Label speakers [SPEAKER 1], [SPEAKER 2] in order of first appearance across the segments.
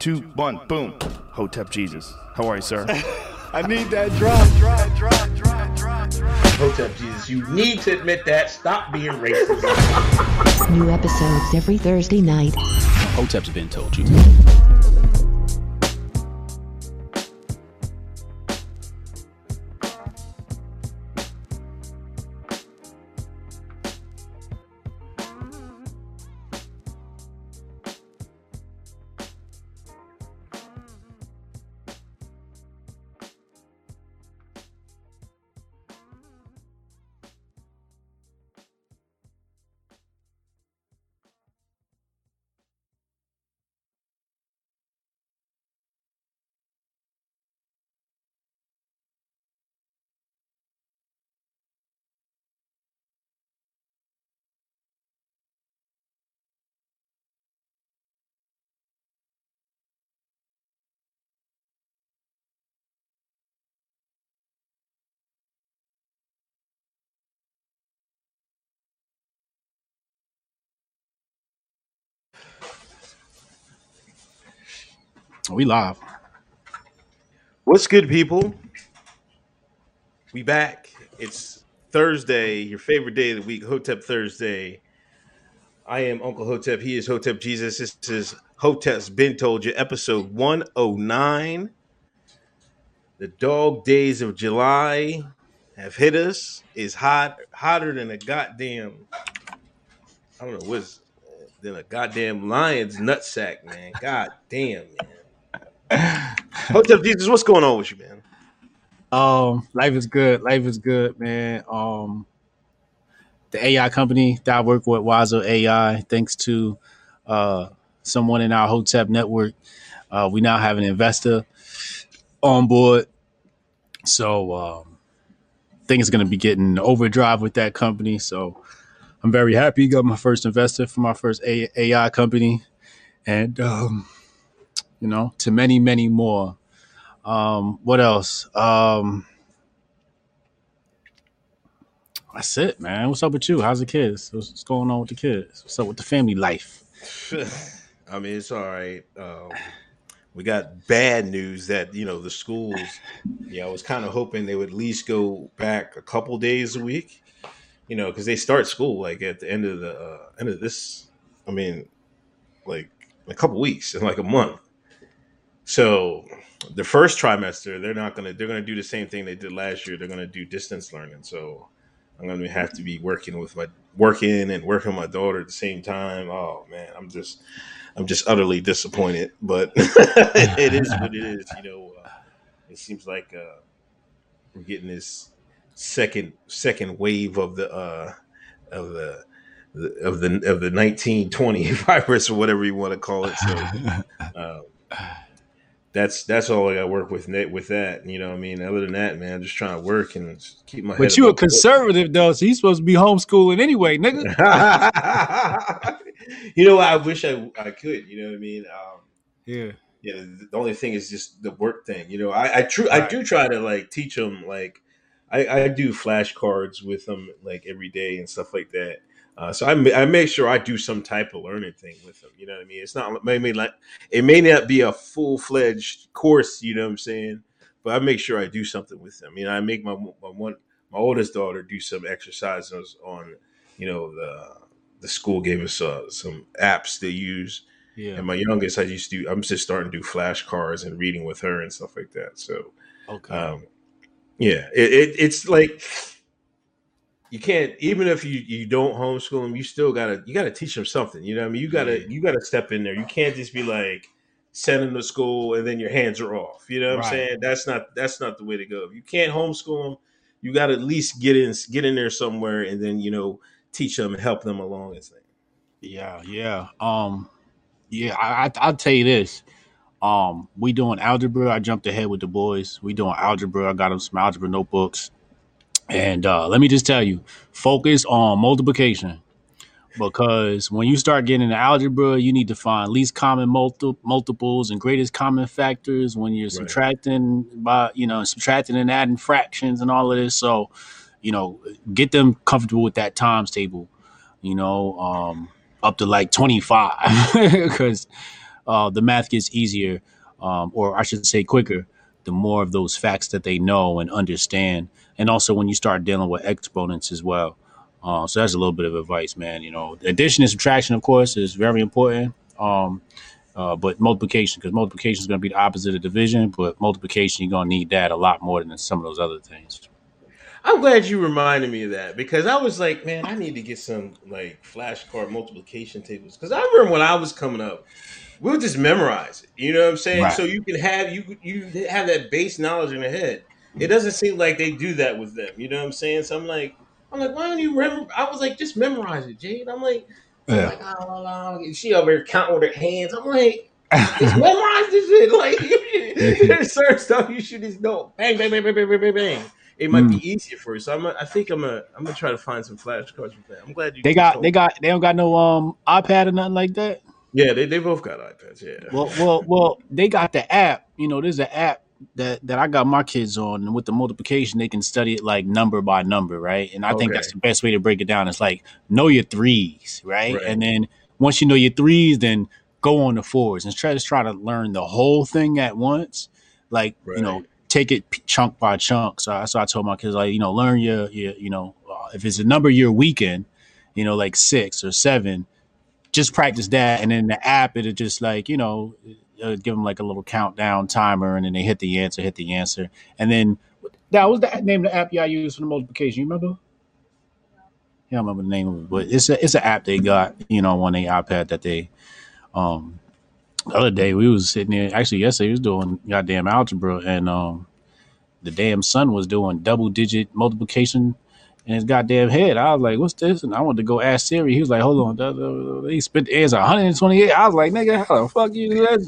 [SPEAKER 1] two, one, boom. Hotep Jesus. How are you, sir?
[SPEAKER 2] I need that drop, drop, drop, drop, drop, drop.
[SPEAKER 3] Hotep Jesus, you need to admit that. Stop being racist.
[SPEAKER 4] New episodes every Thursday night.
[SPEAKER 5] Hotep's been told you. We live.
[SPEAKER 3] What's good, people? We back. It's Thursday, your favorite day of the week, Hotep Thursday. I am Uncle Hotep. He is Hotep Jesus. This is Hotep's Been Told You, episode 109. The dog days of July have hit us. It's hot, hotter than a goddamn, I don't know, what's than a goddamn lion's nutsack, man. God damn, man. Hotep Jesus, what's going on with you, man?
[SPEAKER 5] Um, life is good. Life is good, man. Um, the AI company that I work with, Wazo AI, thanks to uh someone in our Hotep network, uh, we now have an investor on board. So um, it's going to be getting overdrive with that company. So I'm very happy. Got my first investor for my first AI company, and um, you know, to many, many more. Um, what else? Um, that's it, man. What's up with you? How's the kids? What's, what's going on with the kids? What's up with the family life?
[SPEAKER 3] I mean, it's all right. Um, we got bad news that you know the schools. Yeah, I was kind of hoping they would at least go back a couple days a week. You know, because they start school like at the end of the uh, end of this. I mean, like a couple weeks in like a month. So the first trimester, they're not gonna. They're gonna do the same thing they did last year. They're gonna do distance learning. So I'm gonna have to be working with my working and working with my daughter at the same time. Oh man, I'm just I'm just utterly disappointed. But it is what it is. You know, uh, it seems like uh, we're getting this second second wave of the uh, of the the- of the of the 1920 virus or whatever you want to call it. So um, that's that's all I got to work with net with that. You know, what I mean, other than that, man, I'm just trying to work and keep my.
[SPEAKER 5] But you a conservative though, so you supposed to be homeschooling anyway, nigga.
[SPEAKER 3] you know, I wish I I could. You know what I mean? Um,
[SPEAKER 5] Yeah.
[SPEAKER 3] yeah. The only thing is just the work thing. You know, I I true I do try to like teach them like I I do flashcards with them like every day and stuff like that. Uh, so I, I make sure I do some type of learning thing with them. You know what I mean? It's not maybe like it may not be a full fledged course. You know what I'm saying? But I make sure I do something with them. You know, I make my my one my oldest daughter do some exercises on you know the the school gave us uh, some apps to use
[SPEAKER 5] Yeah.
[SPEAKER 3] and my youngest i used to i'm just starting to do flashcards and reading with her and stuff like that so
[SPEAKER 5] Okay.
[SPEAKER 3] um yeah it, it it's like you can't even if you you don't homeschool them you still gotta you gotta teach them something you know what i mean you gotta you gotta step in there you can't just be like send them to school and then your hands are off you know what i'm saying that's not that's not the way to go if you can't homeschool them you gotta at least get in get in there somewhere and then you know teach them and help them along and things
[SPEAKER 5] Yeah, yeah. Um, yeah. I, I I'll tell you this. Um, we doing algebra. I jumped ahead with the boys. We doing algebra. I got them some algebra notebooks. And uh, let me just tell you, focus on multiplication because when you start getting into algebra, you need to find least common multi- multiples and greatest common factors when you're
[SPEAKER 3] Right.
[SPEAKER 5] subtracting by you know subtracting and adding fractions and all of this. So, you know, get them comfortable with that times table. You know, um, up to like twenty five because uh, the math gets easier, um, or I should say quicker, the more of those facts that they know and understand. And also when you start dealing with exponents as well. Uh, so that's a little bit of advice, man. You know, addition and subtraction, of course, is very important. Um, uh, but multiplication, because multiplication is going to be the opposite of division, but multiplication, you're going to need that a lot more than some of those other things.
[SPEAKER 3] I'm glad you reminded me of that because I was like, man, I need to get some like flashcard multiplication tables because I remember when I was coming up, we would just memorize it. You know what I'm saying?
[SPEAKER 5] Right.
[SPEAKER 3] So you can have you you have that base knowledge in your head. It doesn't seem like they do that with them. You know what I'm saying? So I'm like, I'm like, why don't you remember? I was like, just memorize it, Jade. I'm like, I'm like, oh, oh, she over here counting with her hands. I'm like, just memorize this shit. Like, there's certain stuff you should just know. Bang, bang, bang, bang, bang, bang, bang, bang. It might be easier for you. So I'm, I think I'm gonna, I'm gonna try to find some flashcards with that. I'm glad you.
[SPEAKER 5] They got, they got, they don't got no um iPad or nothing like that.
[SPEAKER 3] Yeah, they, they both got iPads. Yeah.
[SPEAKER 5] Well, well, well, they got the app. You know, there's an app that that I got my kids on, and with the multiplication, they can study it like number by number, right? And I think that's the best way to break it down. It's like know your threes, right?
[SPEAKER 3] Right.
[SPEAKER 5] And then once you know your threes, then go on the fours and try to try to learn the whole thing at once. Like you know, take it chunk by chunk. So that's why I told my kids like you know, learn your your you know, uh, if it's a number you're weak in, you know, like six or seven, just practice that, and then the app it'll just like you know uh, give them like a little countdown timer, and then they hit the answer, hit the answer, and then that was the name of the app y'all use for the multiplication. You remember? Yeah, I remember the name of it, but it's a it's an app they got you know on their iPad that they um the other day we was sitting there actually yesterday was doing goddamn algebra and um the damn son was doing double digit multiplication in his goddamn head. I was like, "What's this?" And I wanted to go ask Siri. He was like, "Hold on." He spit the answer 128. I was like, "Nigga, how the fuck you do that?"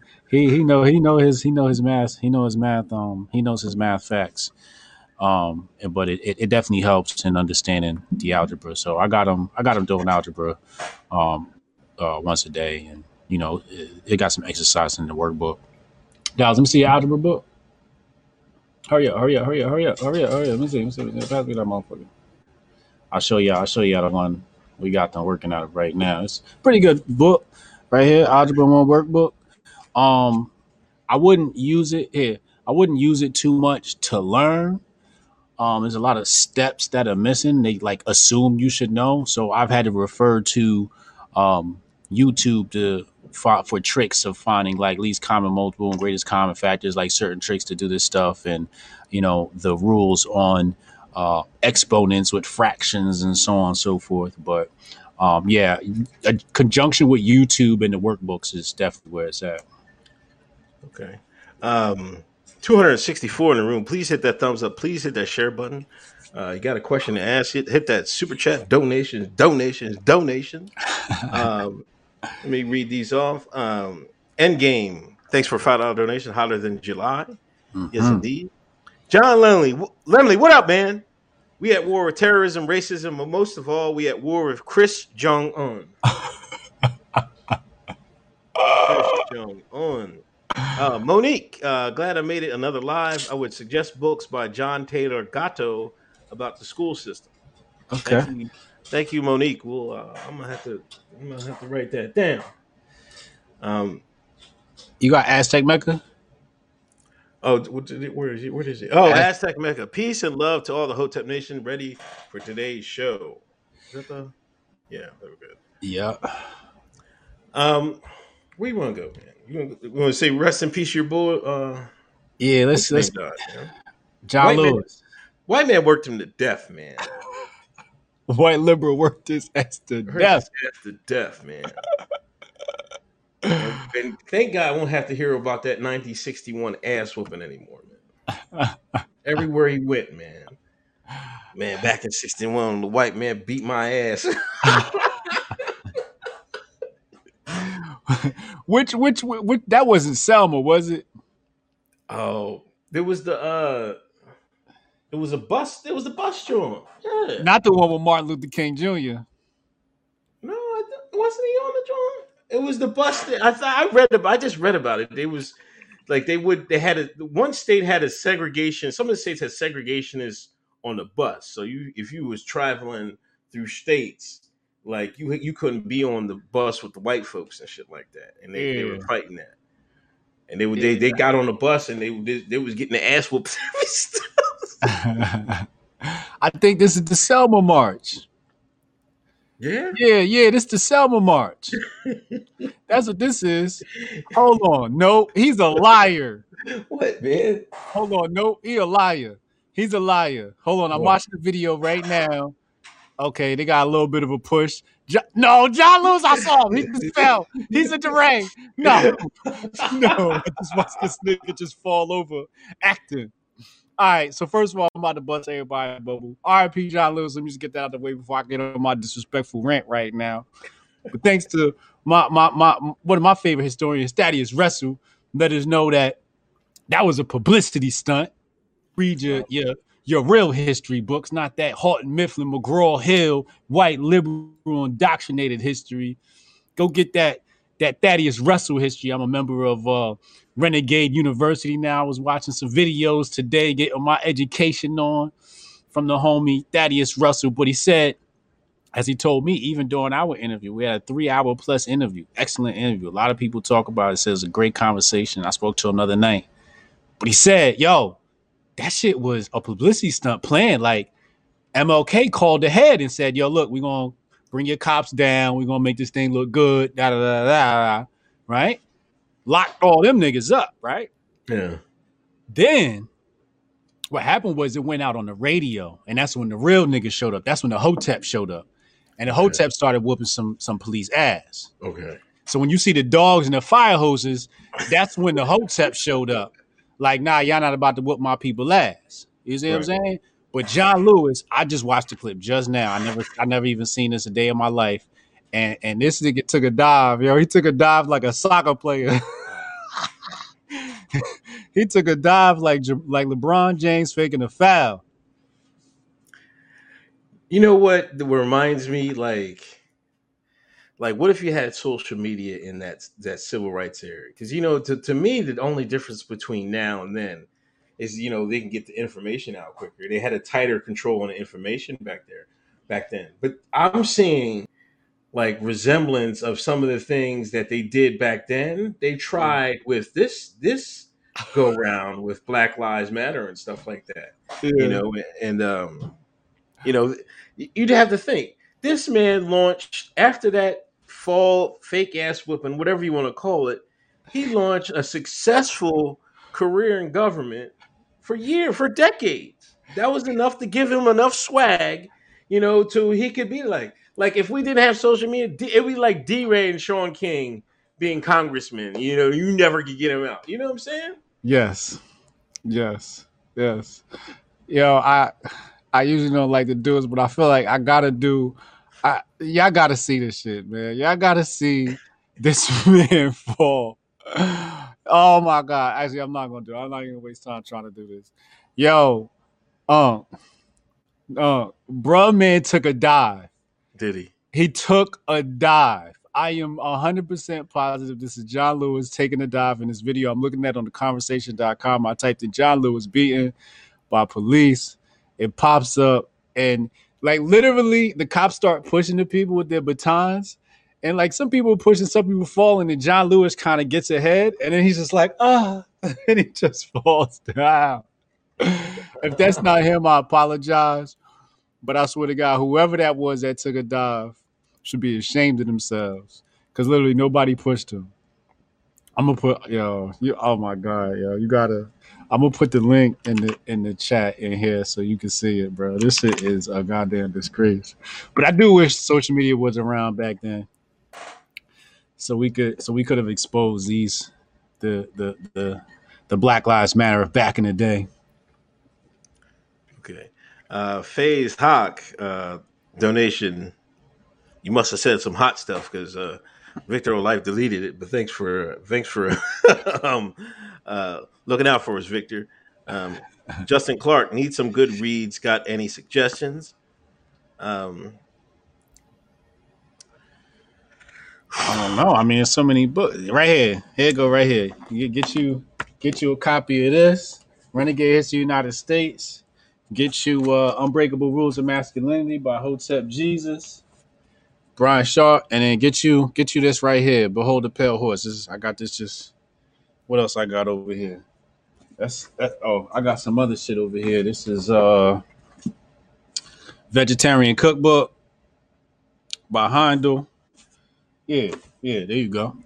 [SPEAKER 5] He he know he know his he know his math. He know his math. Um, he knows his math facts. Um, but it, it, it definitely helps in understanding the algebra. So I got him I got him doing algebra, um, uh, once a day, and you know it, it got some exercise in the workbook. Guys, let me see your algebra book. Hurry up, hurry up, hurry up, hurry up, hurry up, hurry up. Let me see, let me see. Let me see. Pass me that motherfucker. I'll show you. I'll show you how the one we got them working out of right now. It's pretty good book right here, Algebra One workbook. Um, I wouldn't use it here. I wouldn't use it too much to learn. Um, there's a lot of steps that are missing. They like assume you should know. So I've had to refer to um, YouTube to for, for tricks of finding like least common multiple and greatest common factors, like certain tricks to do this stuff, and you know the rules on uh, exponents with fractions and so on and so forth. But um, yeah, a conjunction with YouTube and the workbooks is definitely where it's at.
[SPEAKER 3] Okay. Um, 264 in the room. Please hit that thumbs up. Please hit that share button. Uh, you got a question to ask? Hit, hit that super chat. Donations, donations, donations. um, let me read these off. Um, Endgame. Thanks for five dollar donation. Hotter than July. Yes,
[SPEAKER 5] Mhm.
[SPEAKER 3] indeed. John Lemley. W- Lemley, what up, man? We at war with terrorism, racism, but most of all, we at war with Chris Jong Un. Chris Jong Un. Uh, Monique, uh, glad I made it another live. I would suggest books by John Taylor Gatto about the school system.
[SPEAKER 5] Okay.
[SPEAKER 3] Thank you, thank you, Monique. Well, uh, I'm gonna have to, I'm gonna have to write that down. Um,
[SPEAKER 5] You got Aztec Mecca?
[SPEAKER 3] oh, what did it, where is it? Where is it? Oh,
[SPEAKER 5] Az-
[SPEAKER 3] Aztec Mecca. Peace and love to all the Hotep Nation. Ready for today's show. Is that the? Yeah, very good.
[SPEAKER 5] Yeah.
[SPEAKER 3] Um, where you want to go, man? You want, to say rest in peace, your boy? Uh,
[SPEAKER 5] Yeah, let's let's
[SPEAKER 3] God.
[SPEAKER 5] John
[SPEAKER 3] White man-
[SPEAKER 5] Lewis.
[SPEAKER 3] White man worked him to death, man.
[SPEAKER 5] White liberal worked his ass to death.
[SPEAKER 3] ass to death, man. and, and thank God I won't have to hear about that 1961 ass whooping anymore, man. Everywhere he went, man. Man, back in 61, the white man beat my ass.
[SPEAKER 5] which, which which that wasn't Selma, was it?
[SPEAKER 3] oh, there was the uh it was a bus, It was a bus joint. Yeah.
[SPEAKER 5] Not the one with Martin Luther King Jr.
[SPEAKER 3] No, I th- wasn't he on the drawing? It was the bus. That, I thought I read about. I just read about it. They was like they would. They had a one state had a segregation. Some of the states had segregation is on the bus. So you if you was traveling through states, like you you couldn't be on the bus with the white folks and shit like that, and they, they were fighting that. And they would they, they got on the bus and they they, they was getting the ass whooped.
[SPEAKER 5] I think this is the Selma March.
[SPEAKER 3] yeah,
[SPEAKER 5] Yeah, yeah, this is the Selma March. That's what this is. Hold on. No, he's a liar.
[SPEAKER 3] what man?
[SPEAKER 5] Hold on. No, he a liar. He's a liar. Hold on. I'm watching the video right now. Okay, they got a little bit of a push. Jo- no, John Lewis, I saw him. He just fell. He's a deranged. No, no. I just watched this nigga just fall over acting. All right, so first of all, I'm about to bust everybody bubble. RIP John Lewis. Let me just get that out the way before I get on my disrespectful rant right now. But thanks to my my my one of my favorite historians, Thaddeus Russell, let us know that that was a publicity stunt. Read your your your real history books, not that Houghton Mifflin, McGraw Hill, white liberal indoctrinated history. Go get that that Thaddeus Russell history. I'm a member of uh, Renegade University now. I was watching some videos today, getting my education on from the homie Thaddeus Russell. But he said, as he told me, even during our interview, we had a three hour plus interview, excellent interview. A lot of people talk about it. Says a great conversation. I spoke to another night, but he said, "Yo, that shit was a publicity stunt plan. Like MLK called ahead and said, "Yo, look, we're gonna bring your cops down. We're gonna make this thing look good." Da da da da. da right? Locked all them niggas up. Right?
[SPEAKER 3] Yeah,
[SPEAKER 5] Then what happened was it went out on the radio, and that's when the real niggas showed up. That's when the Hotep showed up, and the Hotep started whooping some some police ass.
[SPEAKER 3] okay.
[SPEAKER 5] So when you see the dogs and the fire hoses, that's when the Hotep showed up. Like, nah, y'all not about to whoop my people ass. You see what I'm saying? But John Lewis, I just watched the clip just now. I never, I never even seen this a day in my life. And and this nigga took a dive, yo. He took a dive like a soccer player. he took a dive like like LeBron James faking a foul.
[SPEAKER 3] You know what reminds me like like what if you had social media in that that civil rights era? Because you know, to, to me, the only difference between now and then is you know they can get the information out quicker. They had a tighter control on the information back there back then. But I'm seeing like resemblance of some of the things that they did back then. They tried with this this go round with Black Lives Matter and stuff like that you know and um you know you'd have to think this man launched after that fall fake ass whipping whatever you want to call it he launched a successful career in government for years for decades that was enough to give him enough swag you know to he could be like like if we didn't have social media it'd be like DeRay and Shaun King being congressmen you know you never could get him out you know what i'm saying
[SPEAKER 5] Yes. Yes. Yes. Yo, I I usually don't like to do this, but I feel like I gotta do I y'all gotta see this shit, man. Y'all gotta see this man fall. Oh my god. Actually, I'm not gonna do it. I'm not even gonna waste time trying to do this. Yo, um, uh, bruh man took a dive.
[SPEAKER 3] did he
[SPEAKER 5] He took a dive. I am 100% positive this is John Lewis taking a dive in this video. I'm looking at it on the conversation.com. I typed in John Lewis beaten by police. It pops up and like literally the cops start pushing the people with their batons. And like some people pushing, some people falling, and John Lewis kind of gets ahead, and then he's just like, ah, and he just falls down. if that's not him, I apologize. But I swear to God, whoever that was that took a dive should be ashamed of themselves. Cause literally nobody pushed him. I'm gonna put yo, you oh my god, yo, you gotta I'm gonna put the link in the in the chat in here so you can see it, bro. This shit is a goddamn disgrace. But I do wish social media was around back then. So we could so we could have exposed these the the the the Black Lives Matter of back in the day.
[SPEAKER 3] Okay. Uh Faze Hawk, uh donation. You must have said some hot stuff because uh Victor Life deleted it, but thanks for thanks for um uh looking out for us, Victor. Um Justin Clark needs some good reads. Got any suggestions? Um
[SPEAKER 5] I don't know. I mean, there's so many books right here. Here go, right here. You get you get you a copy of this Renegade History United States. Get you uh, Unbreakable Rules of Masculinity by Hotep Jesus. Brian Shaw, and then get you get you this right here. Behold the pale horse. This I got this. Just what else I got over here? That's that. Oh, I got some other shit over here. This is uh vegetarian cookbook by Heindel. Yeah, yeah. There you go.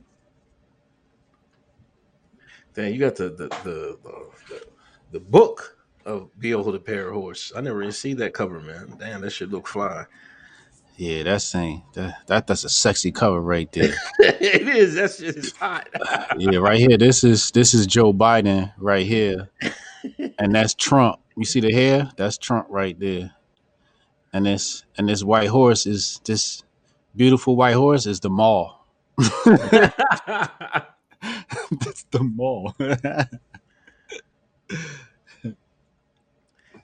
[SPEAKER 3] Damn, you got the the the the, the book of Behold the Pale Horse. I never even see that cover, man. Damn, that should look fly.
[SPEAKER 5] Yeah, that's ain't that, that that's a sexy cover right there.
[SPEAKER 3] it is. That's just hot.
[SPEAKER 5] yeah, right here. This is this is Joe Biden right here, and that's Trump. You see the hair? That's Trump right there. And this and this white horse is this beautiful white horse is the mall. that's the mall.
[SPEAKER 3] you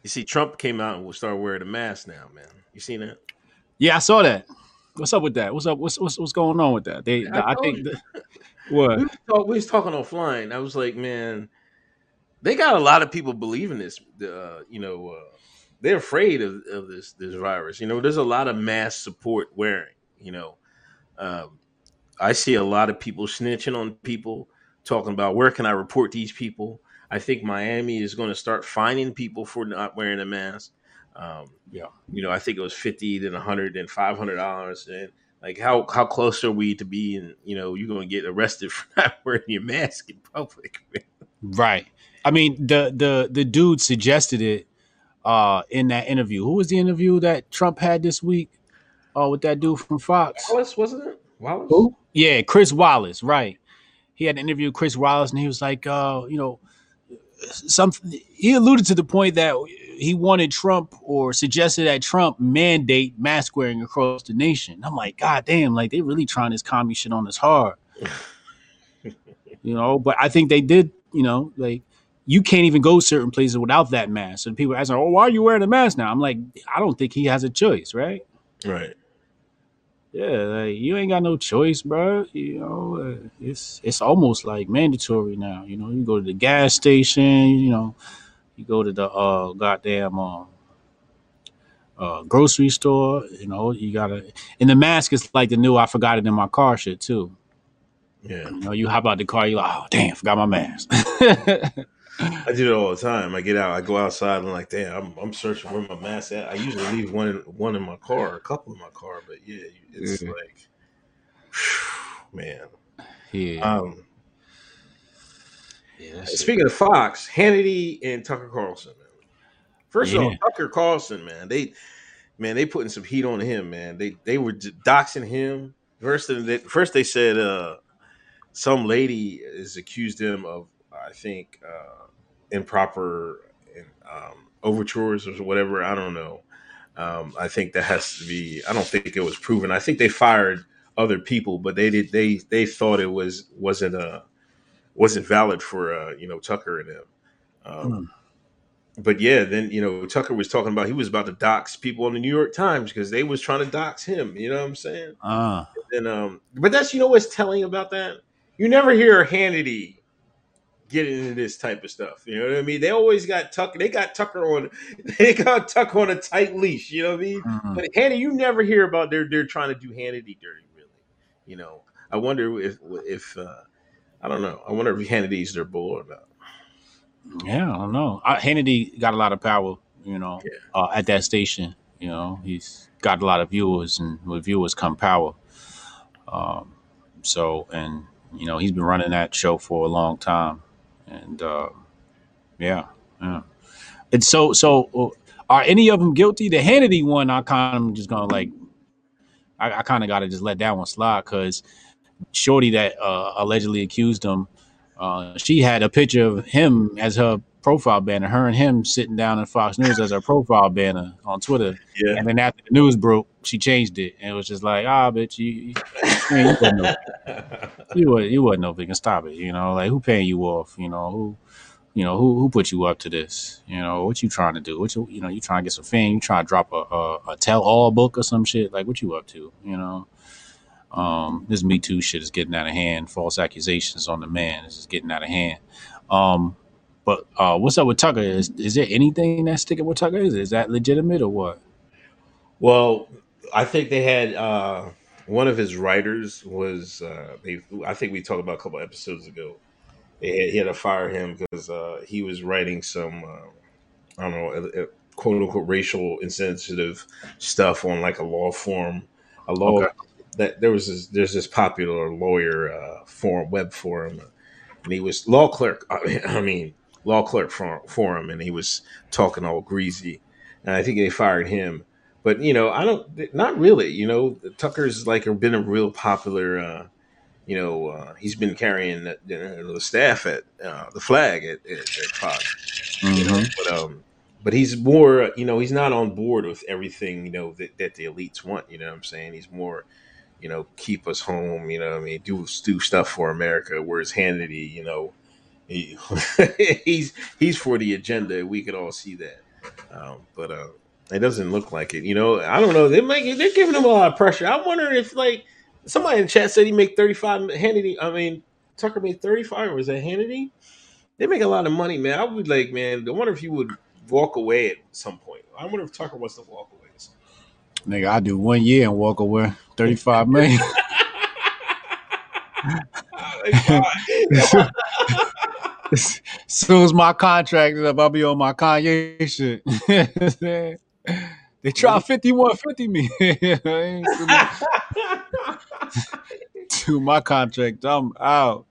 [SPEAKER 3] see, Trump came out and will start wearing a mask now, man. You seen that?
[SPEAKER 5] Yeah, I saw that. What's up with that? What's up? What's what's, what's going on with that? They, I, I think, the, what
[SPEAKER 3] we was, talk, we was talking offline. I was like, man, they got a lot of people believing this. Uh, you know, uh, they're afraid of, of this this virus. You know, there's a lot of mass support wearing. You know, um, I see a lot of people snitching on people, talking about where can I report these people. I think Miami is going to start fining people for not wearing a mask. Um,
[SPEAKER 5] yeah,
[SPEAKER 3] you know, I think it was fifty, then a hundred, then five hundred dollars, and like how how close are we to being? You know, you're going to get arrested for not wearing your mask in public.
[SPEAKER 5] right. I mean, the the the dude suggested it uh, in that interview. Who was the interview that Trump had this week? Uh, with that dude from Fox.
[SPEAKER 3] Wallace, wasn't it? Wallace?
[SPEAKER 5] Who? Yeah, Chris Wallace. Right. He had an interview with Chris Wallace, and he was like, uh, you know, some. He alluded to the point that he wanted Trump or suggested that Trump mandate mask wearing across the nation. I'm like, God damn, like they really trying this commie shit on us hard. you know, but I think they did, you know, like you can't even go certain places without that mask. And people asking, Oh, why are you wearing a mask now? I'm like, I don't think he has a choice, right?
[SPEAKER 3] Right.
[SPEAKER 5] Yeah, like you ain't got no choice, bro. You know, uh, it's it's almost like mandatory now. You know, you go to the gas station, you know, you go to the uh goddamn uh, uh grocery store, you know, you gotta and the mask is like the new I forgot it in my car shit too.
[SPEAKER 3] Yeah.
[SPEAKER 5] You know, you hop out the car, you're like, oh damn, forgot my mask.
[SPEAKER 3] I do it all the time. I get out, I go outside, and like, damn, I'm, I'm searching where my mask at. I usually leave one in, one in my car, a couple in my car, but yeah, it's
[SPEAKER 5] Yeah.
[SPEAKER 3] like, whew, man.
[SPEAKER 5] yeah.
[SPEAKER 3] Um,
[SPEAKER 5] yeah
[SPEAKER 3] speaking of Fox, Hannity and Tucker Carlson, man. First of all, Tucker Carlson, man, they man, they putting some heat on him, man. They they were doxing him. First, they, first they said uh, some lady has accused him of, I think, uh, improper um, overtures or whatever. I don't know. Um, I think that has to be. I don't think it was proven. I think they fired other people, but they did. They they thought it was wasn't uh wasn't valid for uh, you know Tucker and him. Um, But yeah, then you know Tucker was talking about he was about to dox people on the New York Times because they was trying to dox him. You know what I'm saying?
[SPEAKER 5] uh,
[SPEAKER 3] And um, but that's you know what's telling about that. You never hear Hannity getting into this type of stuff. You know what I mean? They always got Tucker. They got Tucker on. They got Tucker on a tight leash. You know what I mean?
[SPEAKER 5] mhm.
[SPEAKER 3] But Hannity, you never hear about they're they're trying to do Hannity dirty. Really, you know. I wonder if if uh, I don't know. I wonder if Hannity's their bull or not.
[SPEAKER 5] Yeah, I don't know. I, Hannity got a lot of power, you know,
[SPEAKER 3] Yeah.
[SPEAKER 5] uh, at that station. You know, he's got a lot of viewers, and with viewers come power. Um, so, and you know, he's been running that show for a long time, and uh, yeah, yeah. And so, so uh, are any of them guilty? The Hannity one, I kind of just gonna like, I, I kind of got to just let that one slide because Shorty that uh, allegedly accused him uh, she had a picture of him as her profile banner, her and him sitting down in Fox News as her profile banner on Twitter.
[SPEAKER 3] Yeah.
[SPEAKER 5] And then after the news broke, she changed it and it was just like, ah, bitch, you, you, man, you wasn't no, you, wasn't, you wasn't no. Stop it. You know, like who paying you off? You know who, you know who who put you up to this? You know what you trying to do? What you you know you trying to get some fame? You trying to drop a a, a tell all book or some shit? Like what you up to? You know. Um, this Me Too shit is getting out of hand. False accusations on the man is just getting out of hand. Um, but uh, what's up with Tucker? Is is there anything that's sticking with Tucker? Is, is that legitimate or what?
[SPEAKER 3] Well, I think they had uh one of his writers was uh, they. I think we talked about a couple episodes ago. They had, he had to fire him because uh, he was writing some uh, I don't know uh, quote unquote racial insensitive stuff on like a law form, a law
[SPEAKER 5] Okay.
[SPEAKER 3] that there was this, there's this popular lawyer uh, forum web forum, and he was law clerk. I mean, I mean law clerk for, for him, and he was talking all greasy, and I think they fired him. But you know, I don't, not really. You know, Tucker's like been a real popular. Uh, you know, uh, he's been carrying the, the, the staff at uh, the flag at, at, at Fox. You know, but um, but he's more. You know, he's not on board with everything. You know that, that the elites want. You know what I'm saying? He's more. You know, keep us home. You know, what I mean, do do stuff for America. Whereas Hannity, you know, he, he's he's for the agenda. We could all see that. Um, but uh, it doesn't look like it. You know, I don't know. They make they're giving him a lot of pressure. I'm wondering if like somebody in the chat said he make 35 Hannity. I mean, Tucker made 35 was that Hannity? They make a lot of money, man. I would be like, man. I wonder if he would walk away at some point. I wonder if Tucker wants to walk away. At some point.
[SPEAKER 5] Nigga, I do one year and walk away. 35 million.
[SPEAKER 3] Why?
[SPEAKER 5] as soon as my contract is up, I'll be on my Kanye shit. they try 5150 me. to my contract. I'm out.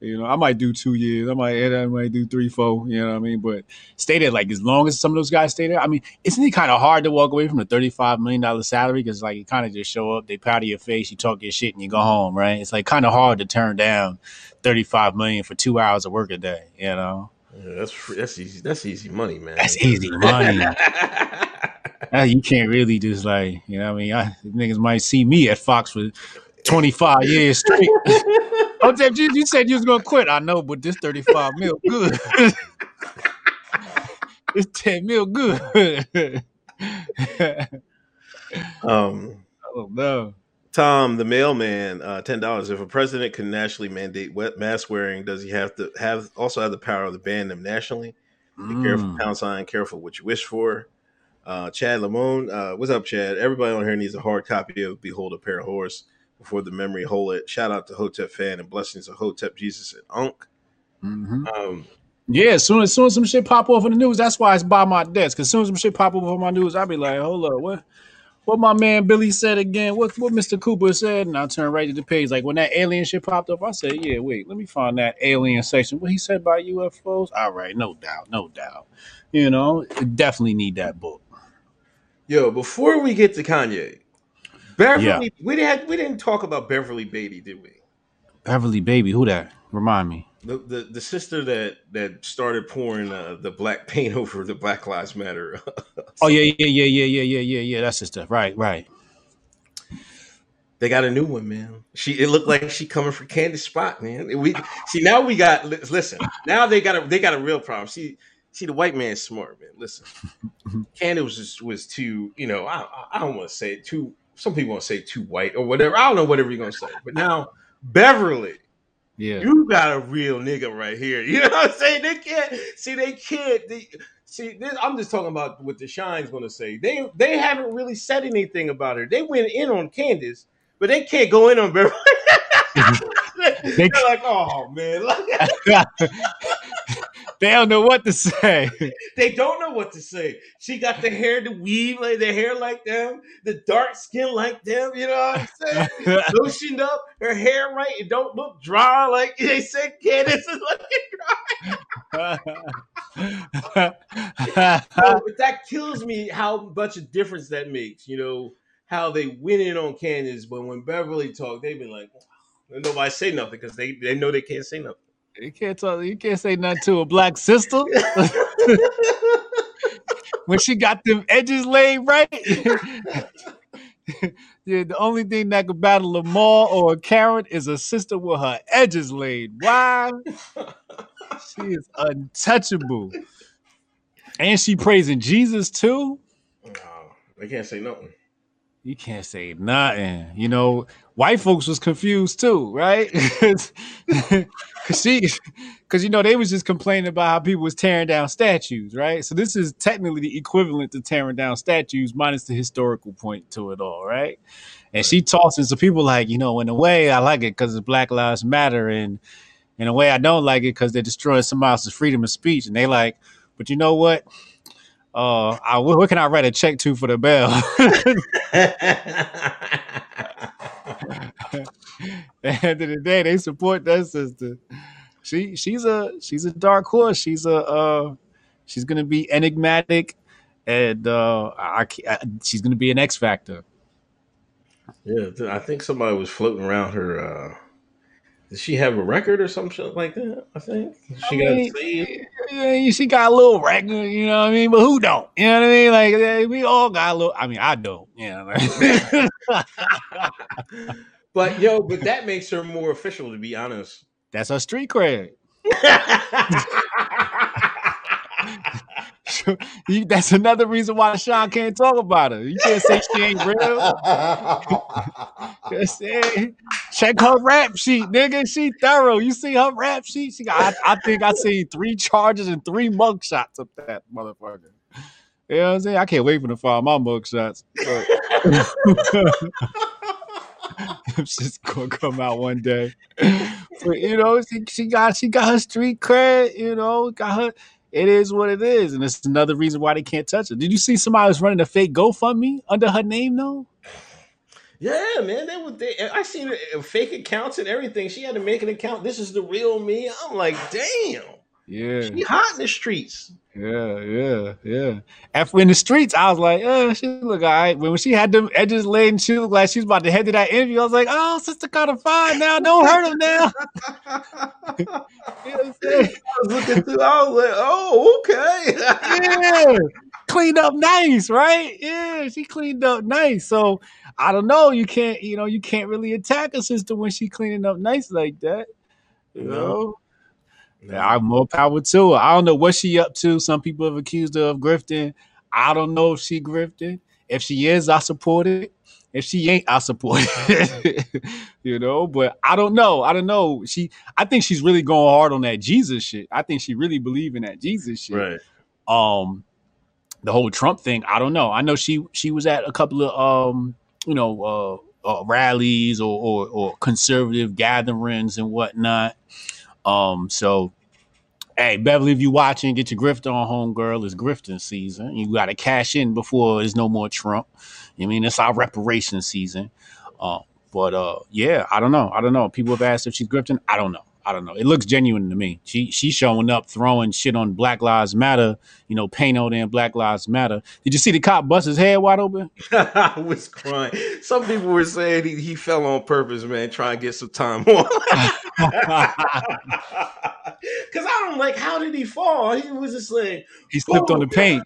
[SPEAKER 5] You know, I might do two years. I might I might do three, four. You know what I mean? But stay there like as long as some of those guys stay there. I mean, isn't it kind of hard to walk away from the thirty-five million dollar salary because like you kind of just show up, they powder your face, you talk your shit, and you go home, right? It's like kind of hard to turn down thirty-five million for two hours of work a day. You know,
[SPEAKER 3] Yeah, that's that's easy. That's easy money, man.
[SPEAKER 5] that's easy money. You can't really just like you know. what I mean, I, niggas might see me at Fox for twenty-five years straight. Oh, Jeff, you, you said you was gonna quit. I know, but this thirty-five mil good. this ten mil good.
[SPEAKER 3] um,
[SPEAKER 5] oh no.
[SPEAKER 3] Tom, the mailman, uh, ten dollars. If a president can nationally mandate wet mask wearing, does he have to have also have the power to ban them nationally? Be careful,
[SPEAKER 5] Mm.
[SPEAKER 3] pound sign, careful what you wish for. Uh, Chad Lamone, uh, what's up, Chad? Everybody on here needs a hard copy of Behold a Pale Horse before the memory hole it. Shout out to Hotep fan and blessings of Hotep Jesus and Unk.
[SPEAKER 5] Mhm.
[SPEAKER 3] Um,
[SPEAKER 5] Yeah, as soon as soon as some shit pop off in the news, that's why it's by my desk. Cause as soon as some shit pop off on my news, I'll be like, hold up, what what my man Billy said again, what what Mr. Cooper said, and I'll turn right to the page. Like when that alien shit popped up, I said, Yeah, wait, let me find that alien section. What he said about UFOs? All right, no doubt, no doubt. You know, definitely need that book.
[SPEAKER 3] yo, before we get to Kanye, Beverly, we didn't we didn't talk about Beverly Beatty, did we?
[SPEAKER 5] Beverly Baby, who that? Remind me.
[SPEAKER 3] The, the the sister that that started pouring uh, the black paint over the Black Lives Matter.
[SPEAKER 5] Oh yeah, yeah, yeah, yeah, yeah, yeah, yeah, yeah. That's the stuff. Right, right.
[SPEAKER 3] they got a new one, man. She it looked like she coming for Candace Spot, man. We see now we got listen. Now they got a they got a real problem. See see the white man's smart, man. Listen, Candace was was too you know I I- I don't want to say it too. Some people to say too white or whatever. I don't know whatever you're gonna say. But now Beverly.
[SPEAKER 5] Yeah.
[SPEAKER 3] You got a real nigga right here. You know what I'm saying? They can't see. They can't. They, see, this, I'm just talking about what the Shine's going to say. They they haven't really said anything about her. They went in on Candace, but they can't go in on Beverly. They're like, oh man,
[SPEAKER 5] they don't know what to say.
[SPEAKER 3] they don't know what to say. She got the hair, the weave, like the hair like them, the dark skin like them. You know what I'm saying? Lotioned up, her hair right. It don't look dry like they said. Candace is looking No, but that kills me how much a difference that makes. You know how they went in on Candace, but when Beverly talked, they've been like, nobody say nothing because they they know they can't say nothing.
[SPEAKER 5] You can't talk, you can't say nothing to a black sister when she got them edges laid right. yeah, the only thing that could battle a Maul or a Karen is a sister with her edges laid. Why? She is untouchable. And she praising Jesus too.
[SPEAKER 3] No, they can't say nothing.
[SPEAKER 5] You can't say nothing. You know, white folks was confused too, right? Cause she, cause you know they was just complaining about how people was tearing down statues, right? So this is technically the equivalent to tearing down statues minus the historical point to it all, right? And she tosses to people like, you know, in a way I like it because it's Black Lives Matter, and in a way I don't like it because they're destroying somebody else's freedom of speech. And they like, but you know what? Uh, I, what can I write a check to for the bell? End of the day, they support that sister. She she's a she's a dark horse. She's a uh, she's gonna be enigmatic, and uh, I, I, she's gonna be an X factor.
[SPEAKER 3] yeah, I think somebody was floating around her. Uh, did she have a record or some shit like that? I think she got
[SPEAKER 5] mean,
[SPEAKER 3] saved.
[SPEAKER 5] Yeah, she got a little record, you know what I mean? But who don't? You know what I mean? Like we all got a little. I mean, I don't. You know. I mean?
[SPEAKER 3] But yo, but that makes her more official, to be honest.
[SPEAKER 5] That's her street cred. You- That's another reason why Shaun can't talk about her. You can't say she ain't real. Just say, check her rap sheet, nigga. She thorough. You see her rap sheet? She got. I, I think I seen three charges and three mug shots of that motherfucker. You know what I'm saying? I can't wait for them to file my mug shots. But it's just gonna come out one day. But you know, she, she got she got her street cred. You know, got her. It is what it is, and it's another reason why they can't touch it. Did you see somebody was running a fake GoFundMe under her name though?
[SPEAKER 3] yeah, man, they were. They, I seen fake accounts and everything. She had to make an account. This is the real me. I'm like, damn,
[SPEAKER 5] Yeah,
[SPEAKER 3] she hot in the streets.
[SPEAKER 5] yeah, yeah, yeah. After in the streets, I was like, uh, she look all right. When she had them edges laid and she looked like she was about to head to that interview, I was like, oh, sister kind of fine now. Don't hurt him now. You know what I'm saying?
[SPEAKER 3] I was looking through. I was like, oh, okay.
[SPEAKER 5] yeah, cleaned up nice, right? Yeah, she cleaned up nice. So I don't know. You can't, you know, you can't really attack a sister when she cleaning up nice like that. You
[SPEAKER 3] No.
[SPEAKER 5] know, I'm more power to her. I don't know what she up to. Some people have accused her of grifting. I don't know if she grifted. If she is, I support it. If she ain't, I support it. you know, but I don't know. I don't know. She, I think she's really going hard on that Jesus shit. I think she really believe in that Jesus shit
[SPEAKER 3] right.
[SPEAKER 5] um the whole Trump thing. I don't know. I know she she was at a couple of um you know uh, uh rallies or, or or conservative gatherings and whatnot. Um so hey Beverly, if you watching, get your grift on home, girl. It's grifting season. You got to cash in before there's no more Trump. I mean, it's our reparation season. Um, but uh, yeah, I don't know. I don't know. People have asked if she's grifting. I don't know. I don't know. It looks genuine to me. She she's showing up, throwing shit on Black Lives Matter. You know, paint on there, Black Lives Matter. Did you see the cop bust his head wide open?
[SPEAKER 3] I was crying. Some people were saying he, he fell on purpose, man, trying to get some time on. Because I don't like, how did he fall? He was just like, oh,
[SPEAKER 5] he slipped on the paint.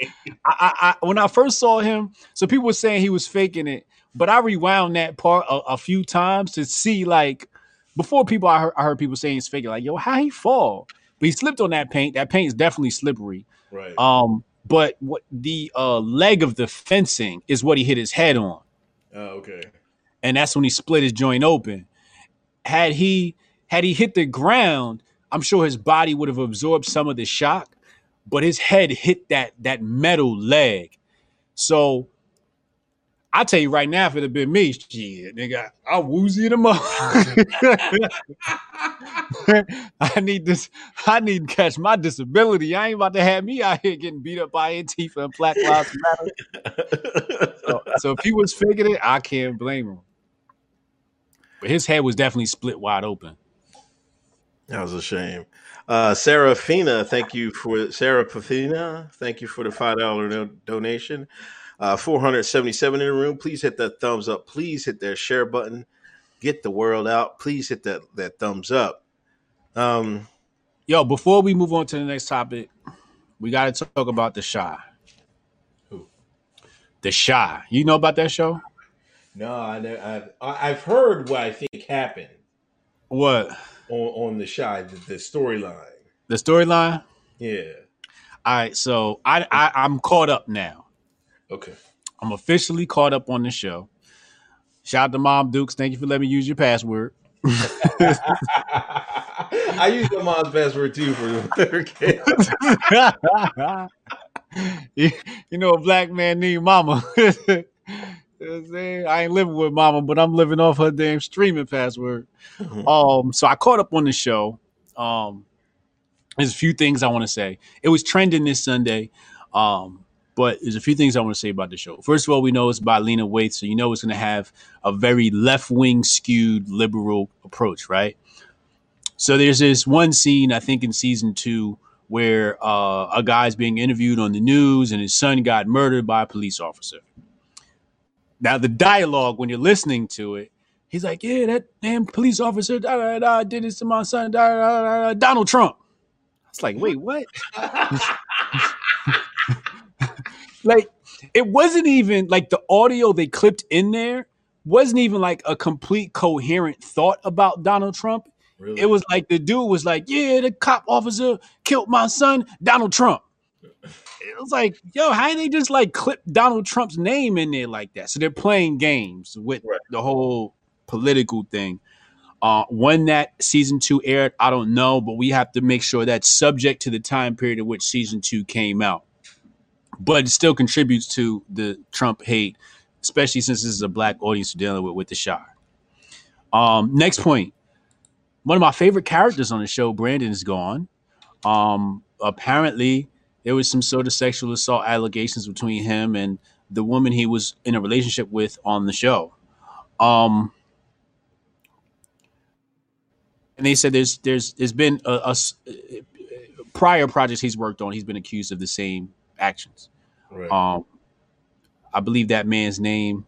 [SPEAKER 5] I, I, I when I first saw him, so people were saying he was faking it, but I rewound that part a, a few times to see like before people I heard, I heard people saying he's faking like yo how he fall, but he slipped on that paint. That paint is definitely slippery.
[SPEAKER 3] right.
[SPEAKER 5] Um, but what the uh, leg of the fencing is what he hit his head on,
[SPEAKER 3] oh, okay.
[SPEAKER 5] and that's when he split his joint open. Had he had he hit the ground, I'm sure his body would have absorbed some of the shock, but his head hit that that metal leg. So I tell you right now, if it had been me, shit, nigga, I'll woozy them up. I need this. I need to catch my disability. I ain't about to have me out here getting beat up by Antifa and Black Lives Matter. So, so if he was faking it, I can't blame him. But his head was definitely split wide open.
[SPEAKER 3] That was a shame. Uh, Sarah Fina, thank you for Sarah. Thank you for the five dollar do- donation. Uh, Four hundred seventy seven in the room. Please hit that thumbs up. Please hit that share button. Get the world out. Please hit that that thumbs up. Um,
[SPEAKER 5] Yo, before we move on to the next topic, we got to talk about the Chi.
[SPEAKER 3] Who?
[SPEAKER 5] The Chi. You know about that show?
[SPEAKER 3] no, I, ne- I've I- I've heard what I think happened
[SPEAKER 5] What?
[SPEAKER 3] on on the Chi the, the storyline.
[SPEAKER 5] The storyline?
[SPEAKER 3] Yeah.
[SPEAKER 5] All right, so I, I I'm caught up now.
[SPEAKER 3] Okay.
[SPEAKER 5] I'm officially caught up on the show. Shout out to Mom Dukes. Thank you for letting me use your password.
[SPEAKER 3] I use my mom's password too for okay.
[SPEAKER 5] you, you know, a black man need mama. You know? I ain't living with mama, but I'm living off her damn streaming password. Um, so I caught up on the show. Um, there's a few things I want to say. It was trending this Sunday. Um, but there's a few things I want to say about the show. First of all, we know it's by Lena Waithe, so you know it's going to have a very left wing skewed liberal approach, right? So there's this one scene, I think in season two, where uh, a guy's being interviewed on the news and his son got murdered by a police officer. Now, the dialogue, when you're listening to it, he's like, Yeah, that damn police officer da, da, da, did this to my son, Donald Trump. It's like, wait, what? like, it wasn't even like the audio they clipped in there wasn't even like a complete coherent thought about Donald Trump.
[SPEAKER 3] Really?
[SPEAKER 5] It was like the dude was like, "Yeah, the cop officer killed my son, Donald Trump." It was like, yo, how did they just like clip Donald Trump's name in there like that? So they're playing games with
[SPEAKER 3] Right.
[SPEAKER 5] the whole political thing. Uh, when that season two aired, I don't know, but we have to make sure that's subject to the time period in which season two came out. But it still contributes to the Trump hate, especially since this is a black audience dealing with with the Shire. Um, next point. One of my favorite characters on the show, Brandon, is gone. Um, apparently, there was some sort of sexual assault allegations between him and the woman he was in a relationship with on the show. Um, and they said there's there's there's been a, a prior projects he's worked on. He's been accused of the same actions.
[SPEAKER 3] Right.
[SPEAKER 5] Um, I believe that man's name.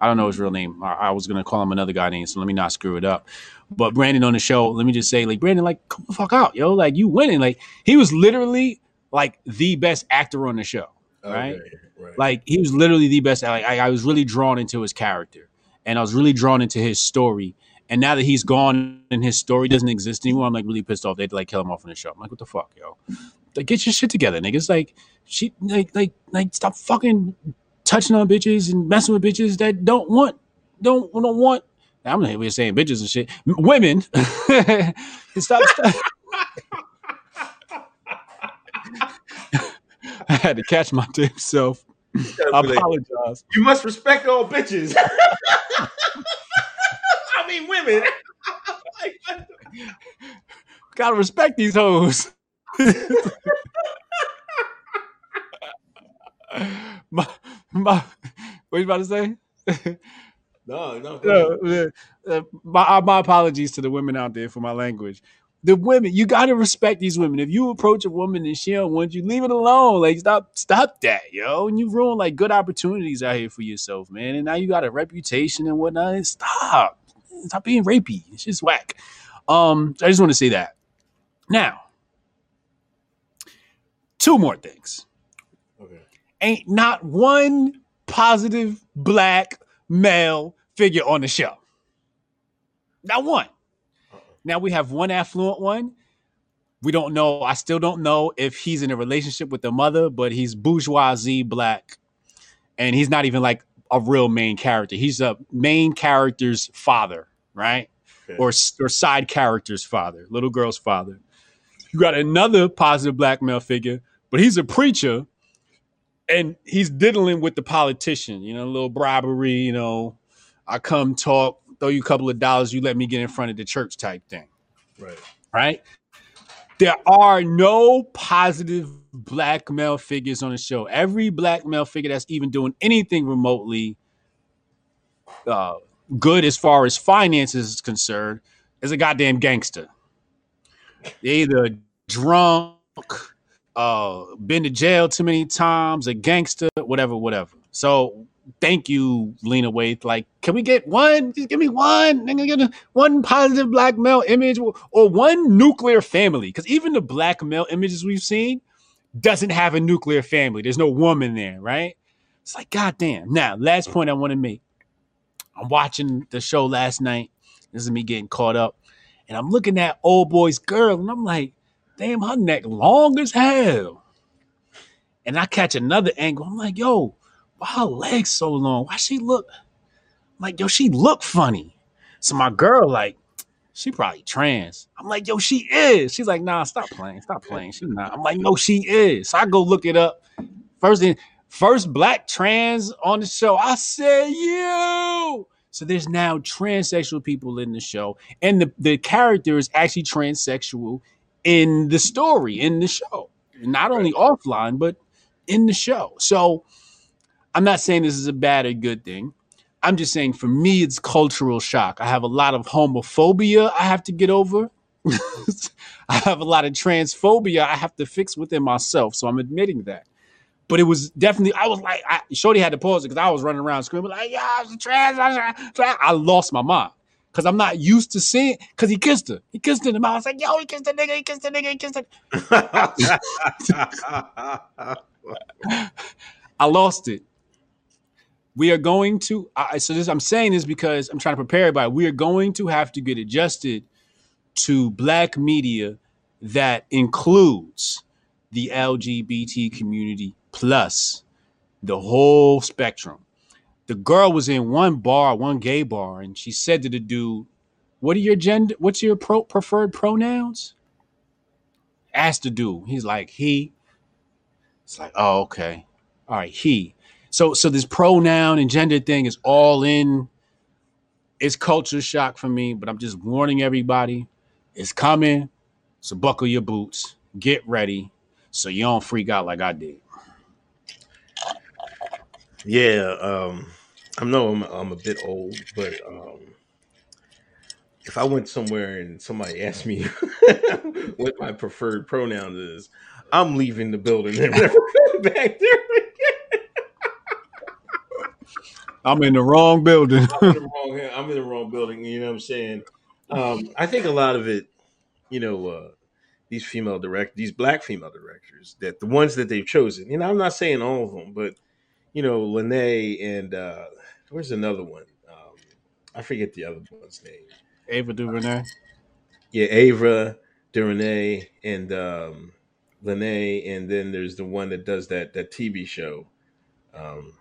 [SPEAKER 5] I don't know his real name. I, I was gonna call him another guy name, so let me not screw it up. But Brandon on the show, let me just say, like Brandon, like come the fuck out, yo, like you winning. Like he was literally like the best actor on the show. right?
[SPEAKER 3] Okay, right.
[SPEAKER 5] Like he was literally the best. Like I, I was really drawn into his character, and I was really drawn into his story. And now that he's gone and his story doesn't exist anymore, I'm like really pissed off. They had to like kill him off on the show. I'm like, what the fuck, yo? Like, get your shit together, niggas. Like, she, like, like, like, stop fucking touching on bitches and messing with bitches that don't want, don't, don't want. I'm not here saying bitches and shit. M- Women, stop. stop. I had to catch my damn self. I apologize.
[SPEAKER 3] you must respect all bitches. I mean, women. Like, what the-
[SPEAKER 5] Gotta respect these hoes. My, my, what you about to say?
[SPEAKER 3] no, no.
[SPEAKER 5] No, uh, my, uh, my apologies to the women out there for my language. The women, you gotta respect these women. If you approach a woman and she don't want you, leave it alone. Like stop, stop that, yo. And you ruin like good opportunities out here for yourself, man. And now you got a reputation and whatnot. Stop, stop being rapey. It's just whack. Um, I just want to say that. Now, two more things.
[SPEAKER 3] Okay.
[SPEAKER 5] Ain't not one positive black male figure on the show. Not one. Uh-uh. Now we have one affluent one. We don't know. I still don't know if he's in a relationship with the mother, but he's bourgeoisie black. And he's not even like a real main character. He's a main character's father, right?
[SPEAKER 3] Okay.
[SPEAKER 5] Or, or side character's father, little girl's father. You got another positive black male figure, but he's a preacher and he's diddling with the politician, you know, a little bribery, you know, I come talk, throw you a couple of dollars, you let me get in front of the church type thing,
[SPEAKER 3] Right.
[SPEAKER 5] right? There are no positive black male figures on the show. Every black male figure that's even doing anything remotely uh, good as far as finances is concerned is a goddamn gangster. They're either drunk, uh, been to jail too many times, a gangster, whatever, whatever. So thank you, Lena Waithe. Like, can we get one? Just give me one. Nigga, get one positive black male image or, or one nuclear family. Because even the black male images we've seen doesn't have a nuclear family. There's no woman there, right? It's like, goddamn. Now, last point I want to make. I'm watching the show last night. This is me getting caught up. And I'm looking at old boy's girl, and I'm like, damn, her neck long as hell. And I catch another angle. I'm like, yo, why her legs so long? Why she look I'm like, yo, she look funny. So my girl, like, she probably trans. I'm like, yo, she is. She's like, nah, stop playing. Stop playing. She's not. I'm like, no, she is. So I go look it up. First thing, First black trans on the show. I said you. So there's now transsexual people in the show, and the the character is actually transsexual in the story in the show, not only offline but in the show. So I'm not saying this is a bad or good thing. I'm just saying for me, it's cultural shock. I have a lot of homophobia I have to get over. I have a lot of transphobia I have to fix within myself. So I'm admitting that. But it was definitely, I was like, I, Shorty had to pause it because I was running around screaming, like, yeah, I was trans. I, was trans. I lost my mind because I'm not used to seeing, because he kissed her. He kissed her in the mouth. I was like, yo, he kissed the nigga, he kissed the nigga, he kissed the I lost it. We are going to, I, so this, I'm saying this because I'm trying to prepare everybody. We are going to have to get adjusted to black media that includes the LGBT community plus the whole spectrum. The girl was in one bar, one gay bar, and she said to the dude, "What are your gender? What's your pro- preferred pronouns?" Asked the dude. He's like, "He." It's like, "Oh, okay, all right, he." So, so this pronoun and gender thing is all in. It's culture shock for me, but I'm just warning everybody it's coming. So buckle your boots, get ready, so you don't freak out like I did.
[SPEAKER 3] Yeah, um, I know I'm, I'm a bit old, but um, if I went somewhere and somebody asked me what my preferred pronoun is, I'm leaving the building and never coming back there.
[SPEAKER 5] I'm in the wrong building.
[SPEAKER 3] I'm in the wrong, I'm in the wrong building. You know what I'm saying? Um, I think a lot of it, you know, uh, these female direct, these black female directors, that the ones that they've chosen. You know, I'm not saying all of them, but you know, Lena and uh, where's another one? Um, I forget the other one's name.
[SPEAKER 5] Ava DuVernay.
[SPEAKER 3] Yeah, Ava DuVernay and um, Lena, and then there's the one that does that that TV show. Um,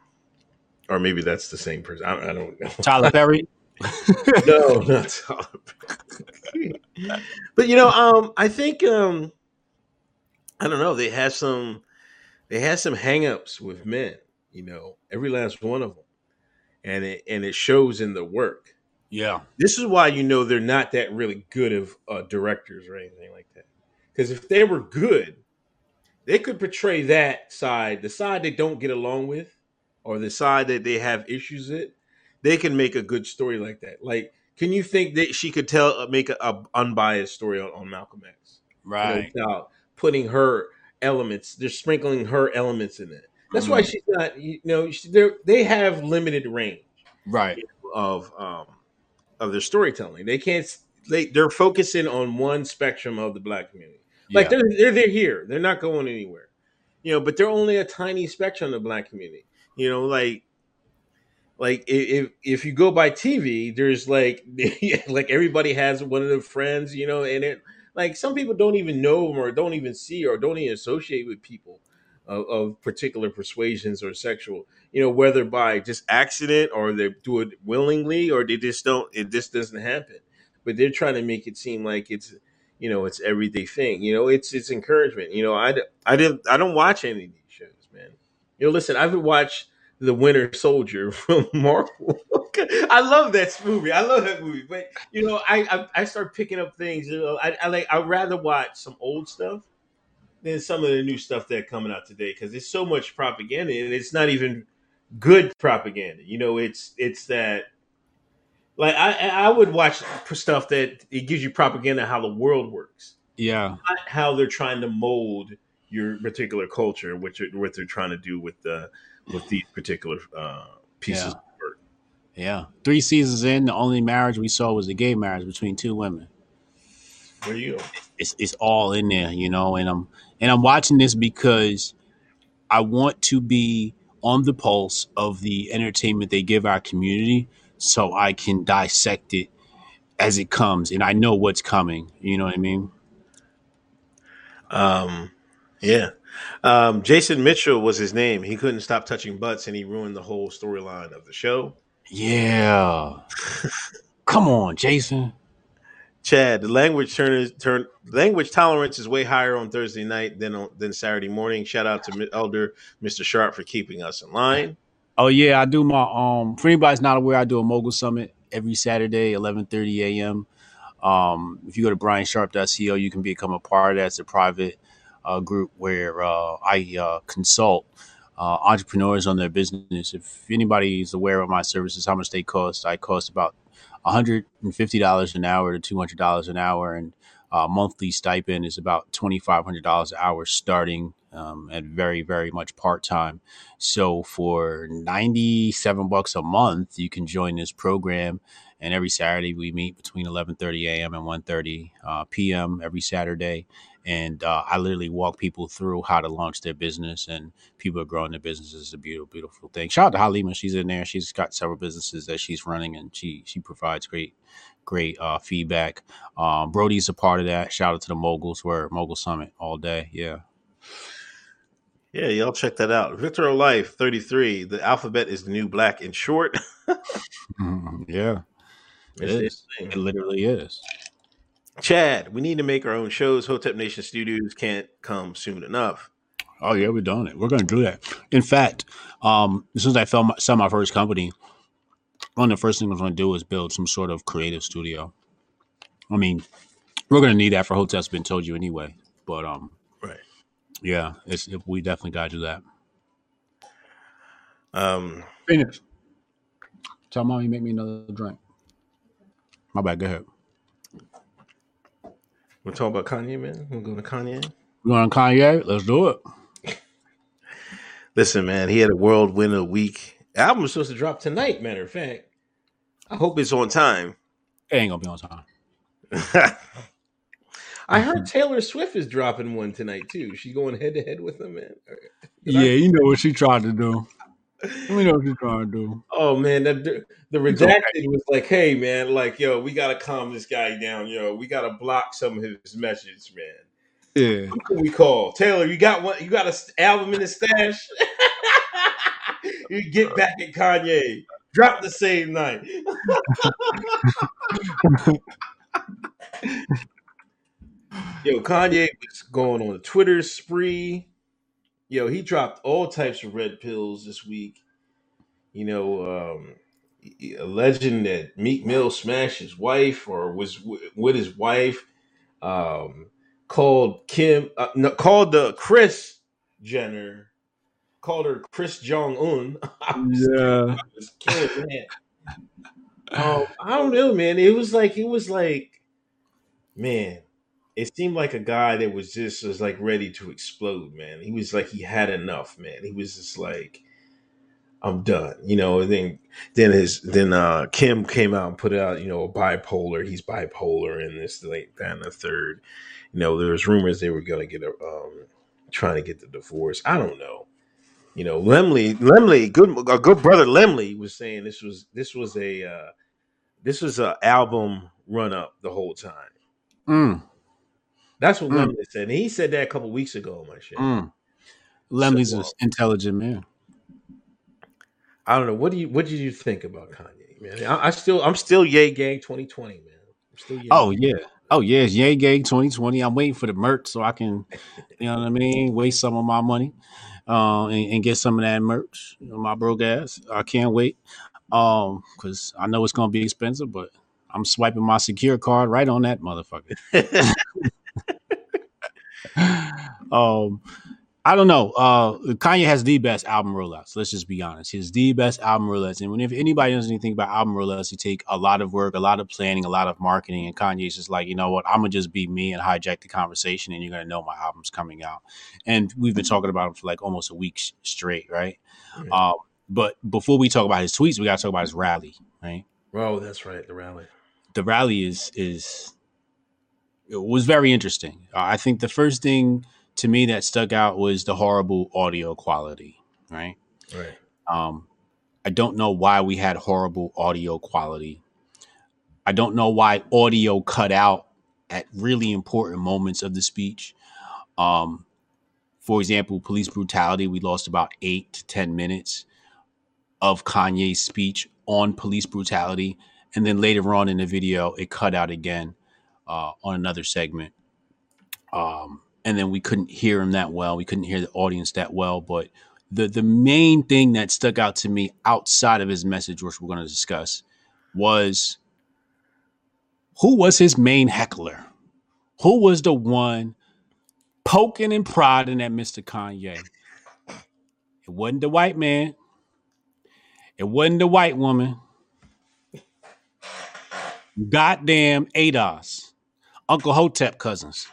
[SPEAKER 3] or maybe that's the same person. I, I don't know.
[SPEAKER 5] Tyler Perry.
[SPEAKER 3] no, not Tyler. Perry. but you know, um, I think um, I don't know. They have some, they had some hangups with men. You know, every last one of them, and it and it shows in the work.
[SPEAKER 5] Yeah,
[SPEAKER 3] This is why you know they're not that really good of uh, directors or anything like that. Because if they were good, they could portray that side, the side they don't get along with, or the side that they have issues with. They can make a good story like that. Like, can you think that she could tell, uh, make a, a unbiased story on, on Malcolm X? You know,
[SPEAKER 5] right.
[SPEAKER 3] without putting her elements, they're sprinkling her elements in it. That's why
[SPEAKER 5] Mhm.
[SPEAKER 3] she's not. You know, they have limited range
[SPEAKER 5] Right.
[SPEAKER 3] of um of their storytelling. They can't. They they're focusing on one spectrum of the black community. Like
[SPEAKER 5] Yeah.
[SPEAKER 3] they're they're they're here. They're not going anywhere. You know, but they're only a tiny spectrum of the black community. You know, like like if if you go by TV, there's like like everybody has one of their friends. You know, and it like some people don't even know them or don't even see or don't even associate with people of, of particular persuasions or sexual you know, whether by just accident or they do it willingly or they just don't, it just doesn't happen. But they're trying to make it seem like it's, you know, it's everyday thing. You know, it's it's encouragement. You know, I I didn't I don't watch any of these shows, man. You know, listen, I've watched The Winter Soldier from Marvel. I love that movie. I love that movie. But you know, I I, I start picking up things. You know, I, I like I'd rather watch some old stuff than some of the new stuff that coming out today because there's so much propaganda and it's not even good propaganda. You know, it's it's that like I I would watch stuff that it gives you propaganda how the world works,
[SPEAKER 5] Yeah.
[SPEAKER 3] not how they're trying to mold your particular culture, which are, what they're trying to do with the with these particular uh, pieces
[SPEAKER 5] Yeah. Yeah. Three seasons in, the only marriage we saw was a gay marriage between two women.
[SPEAKER 3] You go?
[SPEAKER 5] It's it's all in there, you know, and I'm and I'm watching this because I want to be on the pulse of the entertainment they give our community so I can dissect it as it comes and I know what's coming. You know what I mean?
[SPEAKER 3] Um, yeah. Um, Jason Mitchell was his name. He couldn't stop touching butts, and he ruined the whole storyline of the show.
[SPEAKER 5] Yeah. Come on, Jason.
[SPEAKER 3] Chad, the language turn turn language tolerance is way higher on Thursday night than on than Saturday morning. Shout out to Elder Mr. Sharp for keeping us in line.
[SPEAKER 5] Oh yeah, I do my um. For anybody's not aware, I do a mogul summit every Saturday, eleven thirty a.m. Um, if you go to briansharp.co, you can become a part of that. It's a private uh, group where uh, I uh, consult uh, entrepreneurs on their business. If anybody is aware of my services, how much they cost, I cost about $150 an hour to $200 an hour, and uh, monthly stipend is about $2,500 an hour starting um, at very, very much part time. So for 97 bucks a month, you can join this program. And every Saturday we meet between 11:30 a.m. and 1:30 uh, p.m. every Saturday, and uh, I literally walk people through how to launch their business, and people are growing their businesses. It's a beautiful, beautiful thing. Shout out to Halima; she's in there. She's got several businesses that she's running, and she she provides great, great uh, feedback. Um, Brody's a part of that. Shout out to the moguls. We're Mogul Summit all day. Yeah.
[SPEAKER 3] Yeah, y'all check that out. Victor Life 33. The alphabet is the new black in short.
[SPEAKER 5] Mhm. Yeah. It
[SPEAKER 3] It's
[SPEAKER 5] is. It literally is.
[SPEAKER 3] Chad, we need to make our own shows. Hotep Nation Studios can't come soon enough.
[SPEAKER 5] Oh yeah, we're doing it. We're going to do that. In fact, um, as soon as I fell my, sell my first company, one of the first things I was going to do was build some sort of creative studio. I mean, we're going to need that for hotels. Been told you anyway, but um,
[SPEAKER 3] Right.
[SPEAKER 5] yeah, it's we definitely got to do that.
[SPEAKER 3] Um,
[SPEAKER 5] Phoenix, tell mom you make me another drink. My bad. Go ahead.
[SPEAKER 3] We're talking about Kanye, man. We're going to Kanye.
[SPEAKER 5] You to Kanye? Let's do it.
[SPEAKER 3] Listen, man, he had a world win of the week. Album was supposed to drop tonight, matter of fact. I hope it's on time.
[SPEAKER 5] It ain't gonna be on time.
[SPEAKER 3] I heard Taylor Swift is dropping one tonight too. She's going head to head with him, man.
[SPEAKER 5] Yeah, you know what she tried to do. We know what you're trying to do.
[SPEAKER 3] Oh man, the, the redacted was like, "Hey man, like yo, we gotta calm this guy down. Yo, we gotta block some of his messages, man.
[SPEAKER 5] Yeah.
[SPEAKER 3] Who can we call? Taylor, you got one? You got a st- album in the stash? you get back at Kanye. Drop the same night. Yo, Kanye was going on a Twitter spree. Yo, he dropped all types of red pills this week. You know, um, he- alleging that Meek Mill smashed his wife or was w- with his wife. Um, called Kim, uh, no, called the Kris Jenner, called her Kris Jong Un.
[SPEAKER 5] Yeah.
[SPEAKER 3] man. Um, I don't know, man. It was like it was like, man. It seemed like a guy that was just was like ready to explode, man. He was like he had enough, man. He was just like, I'm done, you know. And then then his then uh Kim came out and put out, you know, bipolar. He's bipolar and this like that and the third. You know, there was rumors they were gonna get a um trying to get the divorce. I don't know you know, Lemley, Lemley, good, a good brother Lemley was saying this was this was a uh, this was a album run up the whole time.
[SPEAKER 5] Mm,
[SPEAKER 3] That's what
[SPEAKER 5] Mm.
[SPEAKER 3] Lemley said. And he said that a couple weeks ago on my show.
[SPEAKER 5] mm. Lemley's
[SPEAKER 3] So,
[SPEAKER 5] an
[SPEAKER 3] uh,
[SPEAKER 5] intelligent man.
[SPEAKER 3] I don't know. What do you what did you think about Kanye, man? I, I still I'm still Yay Gang 2020, man. I'm still Yay
[SPEAKER 5] Oh yeah. Oh yeah, it's Yay Gang 2020. I'm waiting for the merch so I can, you know what I mean, waste some of my money, uh, and, and get some of that merch. You know, my broke ass. I can't wait, um, because I know it's gonna be expensive, but I'm swiping my secure card right on that motherfucker. um, I don't know. Uh, Kanye has the best album rollouts. Let's just be honest. He's the best album rollouts. And when if anybody knows anything about album rollouts, you take a lot of work, a lot of planning, a lot of marketing. And Kanye's just like, you know what? I'm gonna just be me and hijack the conversation, and you're gonna know my album's coming out. And we've been talking about him for like almost a week straight, right?
[SPEAKER 3] Right.
[SPEAKER 5] Um, but before we talk about his tweets, we gotta talk about his rally, right?
[SPEAKER 3] oh, that's right, the rally.
[SPEAKER 5] the rally is is was very interesting. Uh, I think the first thing to me that stuck out was the horrible audio quality. Right.
[SPEAKER 3] Right.
[SPEAKER 5] Um, I don't know why we had horrible audio quality. I don't know why audio cut out at really important moments of the speech. Um, for example, police brutality, we lost about eight to 10 minutes of Kanye's speech on police brutality. And then later on in the video, it cut out again. Uh, on another segment. Um, and then we couldn't hear him that well. We couldn't hear the audience that well. But the the main thing that stuck out to me outside of his message, which we're going to discuss, was who was his main heckler? Who was the one poking and prodding at Mr. Kanye? It wasn't the white man. It wasn't the white woman. Goddamn ADOS. Uncle Hotep cousins.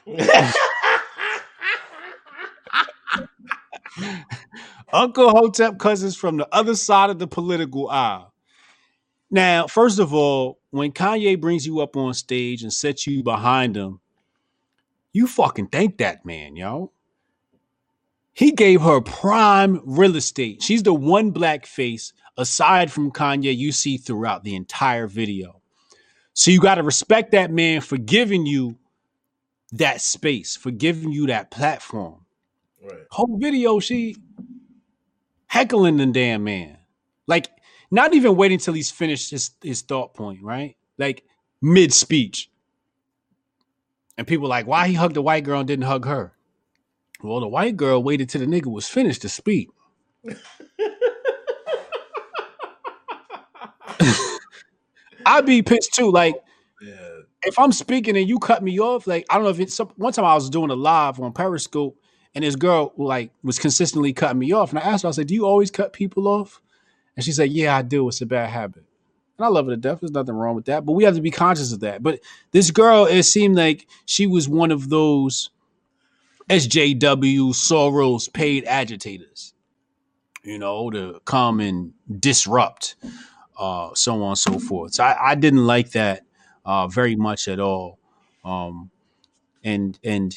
[SPEAKER 5] Uncle Hotep cousins from the other side of the political aisle. Now, first of all, when Kanye brings you up on stage and sets you behind him, you fucking thank that man, yo. He gave her prime real estate. She's the one black face aside from Kanye you see throughout the entire video. So you got to respect that man for giving you that space, for giving you that platform.
[SPEAKER 3] Right.
[SPEAKER 5] Whole video, she heckling the damn man. Like, not even waiting till he's finished his, his thought point, right? Like mid speech. And people like, why he hugged the white girl and didn't hug her? Well, the white girl waited till the nigga was finished to speak. I'd be pissed too. Like,
[SPEAKER 3] Yeah.
[SPEAKER 5] if I'm speaking and you cut me off, like I don't know if it's some, one time I was doing a live on Periscope and this girl like was consistently cutting me off, and I asked her, I said, "Do you always cut people off?" And she said, "Yeah, I do. It's a bad habit." And I love her to death. There's nothing wrong with that, but we have to be conscious of that. But this girl, it seemed like she was one of those SJW Soros paid agitators, you know, to come and disrupt, uh, so on and so forth. So I, I didn't like that uh, very much at all. Um, and and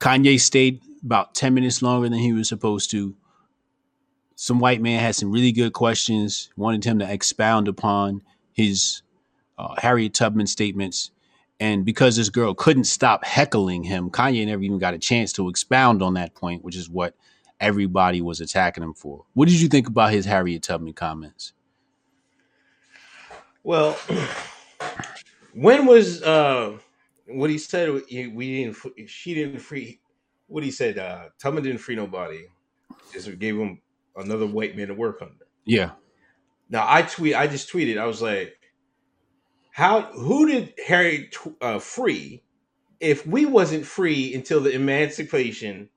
[SPEAKER 5] Kanye stayed about ten minutes longer than he was supposed to. Some white man had some really good questions, wanted him to expound upon his uh, Harriet Tubman statements. And because this girl couldn't stop heckling him, Kanye never even got a chance to expound on that point, which is what everybody was attacking him for. What did you think about his Harriet Tubman comments?
[SPEAKER 3] Well, when was uh what he said? We didn't. She didn't free. What he said? Uh, Tubman didn't free nobody. Just gave him another white man to work under.
[SPEAKER 5] Yeah.
[SPEAKER 3] Now I tweet. I just tweeted. I was like, "How? Who did Harry uh, free? If we wasn't free until the Emancipation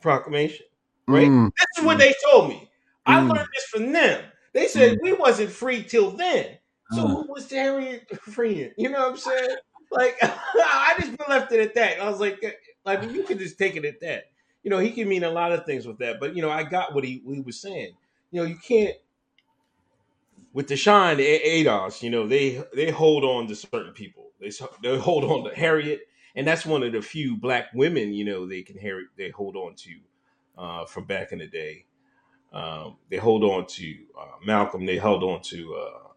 [SPEAKER 3] Proclamation, right?
[SPEAKER 5] Mm,
[SPEAKER 3] This is what they told me. I
[SPEAKER 5] Mm.
[SPEAKER 3] learned this from them. They said we wasn't free till then. So
[SPEAKER 5] Mm.
[SPEAKER 3] who was Harriet freeing? You know what I'm saying? Like I just left it at that. I was like, like you could just take it at that. You know, he can mean a lot of things with that, but you know, I got what he what he was saying. You know, you can't with the shine A- ADOS. You know, they they hold on to certain people. They they hold on to Harriet, and that's one of the few black women. You know, they can Harriet they hold on to uh, from back in the day. Um, they hold on to uh, Malcolm. They held on to uh,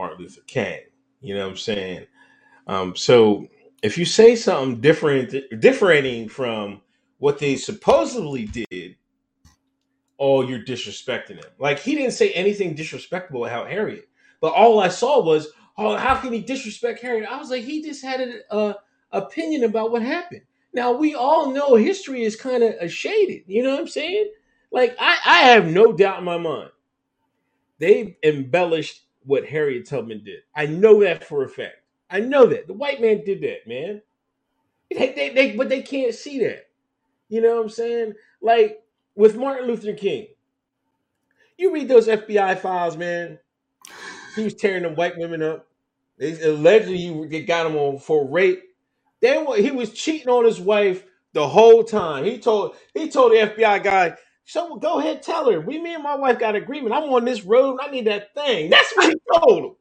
[SPEAKER 3] Martin Luther King. You know what I'm saying? Um, so if you say something different, differing from what they supposedly did, oh, you're disrespecting him. Like he didn't say anything disrespectful about Harriet, but all I saw was, oh, how can he disrespect Harriet? I was like, he just had an uh, opinion about what happened. Now we all know history is kind of shaded. You know what I'm saying? Like I, I have no doubt in my mind they embellished what Harriet Tubman did. I know that for a fact. I know that the white man did that, man. They, they, they, but they can't see that. You know what I'm saying? Like with Martin Luther King, you read those FBI files, man. He was tearing them white women up. They allegedly he they got him on for rape. What- he was cheating on his wife the whole time. He told he told the FBI guy, "So go ahead, tell her. We, me and my wife got agreement. I'm on this road. and I need that thing." That's what he told him.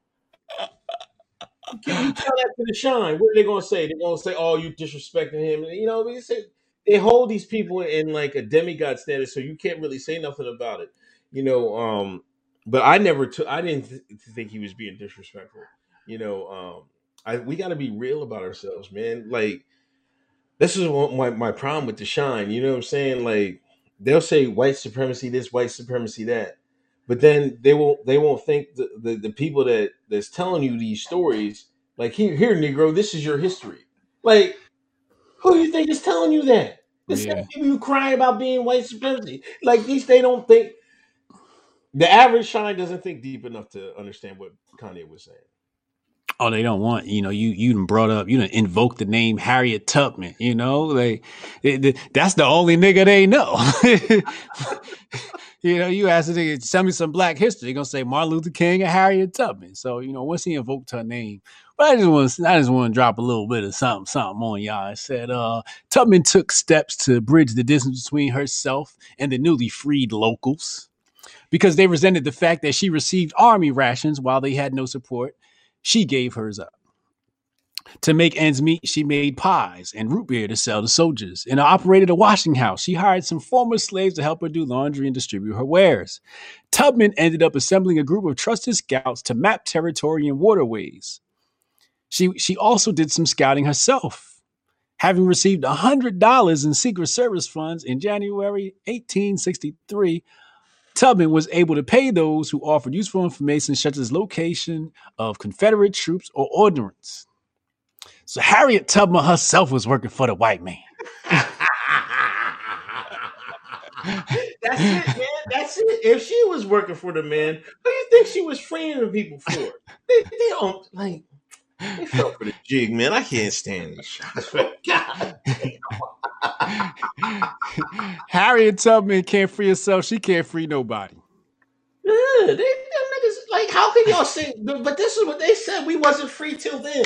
[SPEAKER 3] Can you tell that to the shine? What are they gonna say? They're gonna say, "Oh, you disrespecting him." You know, they say they hold these people in like a demigod status, so you can't really say nothing about it. You know, um, but I never took. I didn't th- think he was being disrespectful. You know, um, I we got to be real about ourselves, man. Like this is what my my problem with the shine. You know what I'm saying? Like they'll say white supremacy this, white supremacy that, but then they won't they won't think the the, the people that that's telling you these stories Like here, here, Negro, this is your history. Like, who do you think is telling you that? The
[SPEAKER 5] Yeah.
[SPEAKER 3] same people who cry about being white supremacy. Like these, they don't think. The average shine doesn't think deep enough to understand what Kanye was saying.
[SPEAKER 5] Oh, they don't want you know you you brought up you done invoked the name Harriet Tubman. You know it- that's the only nigga they know. you know you ask a nigga tell me some Black history, they gonna say Martin Luther King and Harriet Tubman. So you know once he invoked her name, but I just want to I just want to drop a little bit of something something on y'all. I said uh, Tubman took steps to bridge the distance between herself and the newly freed locals because they resented the fact that she received army rations while they had no support she gave hers up. To make ends meet, she made pies and root beer to sell to soldiers and operated a washing house. She hired some former slaves to help her do laundry and distribute her wares. Tubman ended up assembling a group of trusted scouts to map territory and waterways. She, she also did some scouting herself, having received $100 in Secret Service funds in January 1863 Tubman was able to pay those who offered useful information such as location of Confederate troops or ordnance. So Harriet Tubman herself was working for the white man.
[SPEAKER 3] That's it, man. That's it. If she was working for the man, who do you think she was freeing the people for? They, they don't like. They fell for the jig, man. I can't stand these shots. God.
[SPEAKER 5] Harriet Tubman can't free herself. She can't free nobody.
[SPEAKER 3] Yeah, they them niggas like how can y'all say but but this is what they said we wasn't free till then.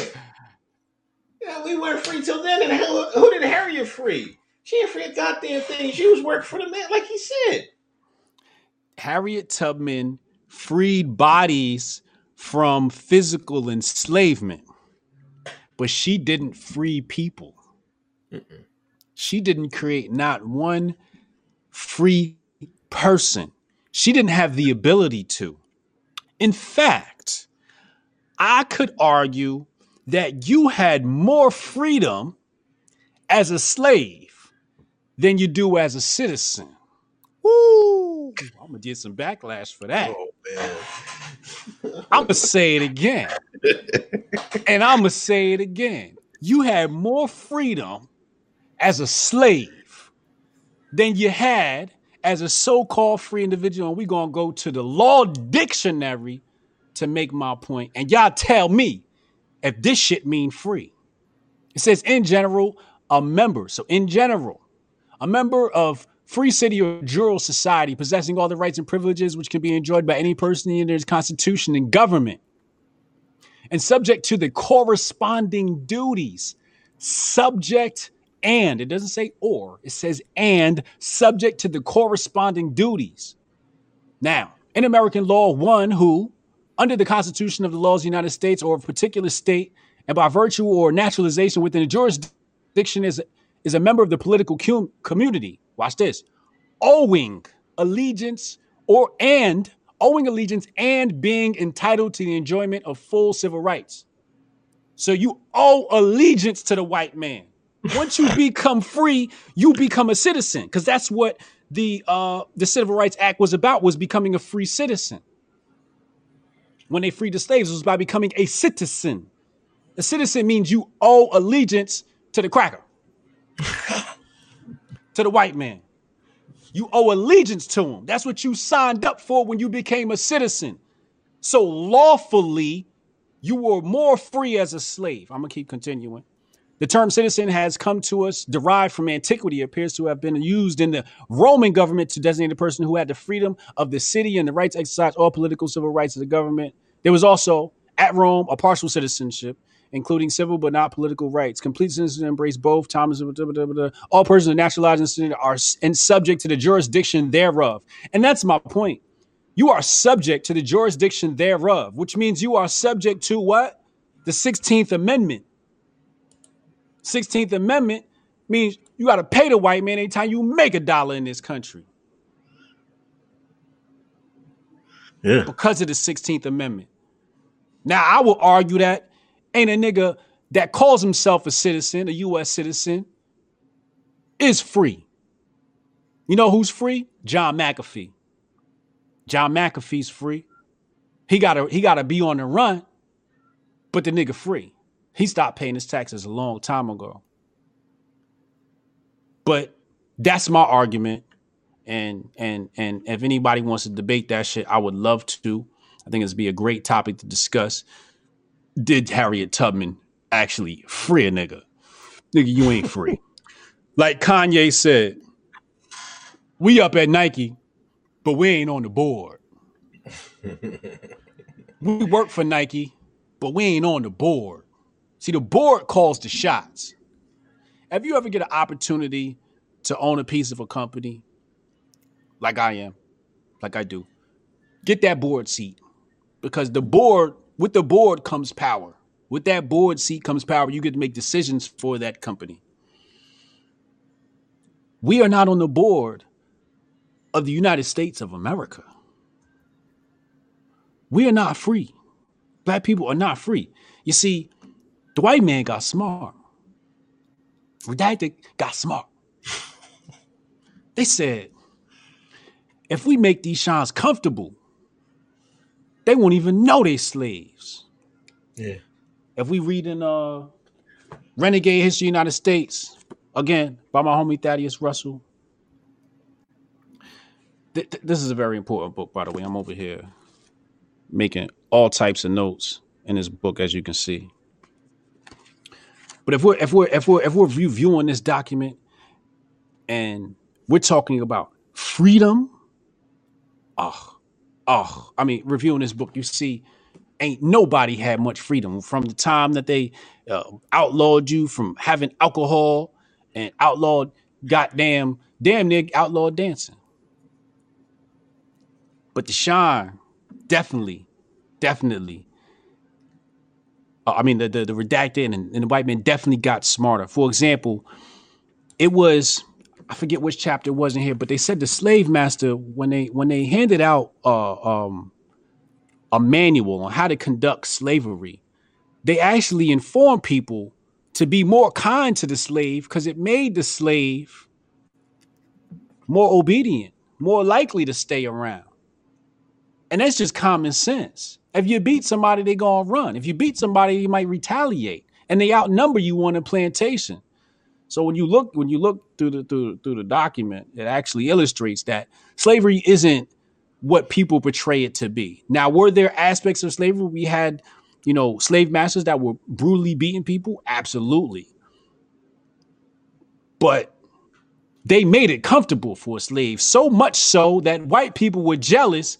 [SPEAKER 3] Yeah, we weren't free till then, and who, who did Harriet free? She didn't free a goddamn thing. She was working for the man, like he said.
[SPEAKER 5] Harriet Tubman freed bodies from physical enslavement, but she didn't free people. She didn't create not one free person. She didn't have the ability to. In fact, I could argue that you had more freedom as a slave than you do as a citizen. Woo! I'm gonna get some backlash for that.
[SPEAKER 3] Oh man.
[SPEAKER 5] I'm gonna say it again, and I'm gonna say it again. You had more freedom as a slave than you had as a so-called free individual. And we're gonna go to the law dictionary to make my point. point, and y'all tell me if this shit mean free. It says in general, a member. So in general, a member of free city or jural society possessing all the rights and privileges which can be enjoyed by any person in its constitution and government. And subject to the corresponding duties subject and it doesn't say or it says and subject to the corresponding duties. Now in american law one who under the constitution of the laws of the united states or of a particular state and by virtue or naturalization within a jurisdiction is, is a member of the political cum- community watch this. Owing allegiance or and owing allegiance and being entitled to the enjoyment of full civil rights. So you owe allegiance to the white man. Once you become free you become a citizen because that's what the uh the civil rights act was about was becoming a free citizen. When they freed the slaves it was by becoming a citizen. A citizen means you owe allegiance to the cracker to the white man. You owe allegiance to him. That's what you signed up for when you became a citizen. So lawfully you were more free as a slave. I'm gonna keep continuing. The term citizen has come to us derived from antiquity, It appears to have been used in the Roman government to designate a person who had the freedom of the city and the right to exercise all political civil rights of the government. There was also, at Rome, a partial citizenship, including civil but not political rights. Complete citizenship embrace both. Thomas, all persons of naturalized and citizen are and subject to the jurisdiction thereof. And that's my point. You are subject to the jurisdiction thereof, which means you are subject to what? The 16th Amendment. 16th Amendment means you got to pay the white man anytime you make a dollar in this country
[SPEAKER 3] Yeah.
[SPEAKER 5] because of the 16th Amendment. Now, I will argue that ain't a nigga that calls himself a citizen, a U.S. citizen, is free. You know who's free? John McAfee. John McAfee's free. He gotta he gotta be on the run, but the nigga free. He stopped paying his taxes a long time ago. But that's my argument. And and and if anybody wants to debate that shit, I would love to. I think it's be a great topic to discuss. Did Harriet Tubman actually free a nigga? Nigga, you ain't free. like Kanye said, we up at Nike, but we ain't on the board. we work for Nike, but we ain't on the board. See, the board calls the shots. Have you ever get an opportunity to own a piece of a company like I am, like I do? Get that board seat because the board, with the board comes power. With that board seat comes power. You get to make decisions for that company. We are not on the board of the United States of America. We are not free. Black people are not free. You see, the white man got smart. Redacted got smart. They said, if we make these shines comfortable, they won't even know they slaves.
[SPEAKER 3] Yeah.
[SPEAKER 5] If we read in uh Renegade History of the United States, again, by my homie Thaddeus Russell. Th- th- this is a very important book, by the way. I'm over here making all types of notes in this book, as you can see. But if we're if we're if we're if we're reviewing this document and we're talking about freedom, oh, oh, I mean, reviewing this book, you see, ain't nobody had much freedom from the time that they uh, outlawed you from having alcohol and outlawed goddamn damn near outlawed dancing. But the shine, definitely, definitely. uh, I mean, the the, the redacted and, and the white man definitely got smarter. For example, it was I forget which chapter it was in here, but they said the slave master when they when they handed out uh, um, a manual on how to conduct slavery, they actually informed people to be more kind to the slave because it made the slave more obedient, more likely to stay around. And that's just common sense. If you beat somebody, they're gonna run. If you beat somebody, you might retaliate, and they outnumber you on a plantation. So when you look when you look through the through, through the document, it actually illustrates that slavery isn't what people portray it to be. Now, were there aspects of slavery we had, you know, slave masters that were brutally beating people? Absolutely. But they made it comfortable for a slave, so much so that white people were jealous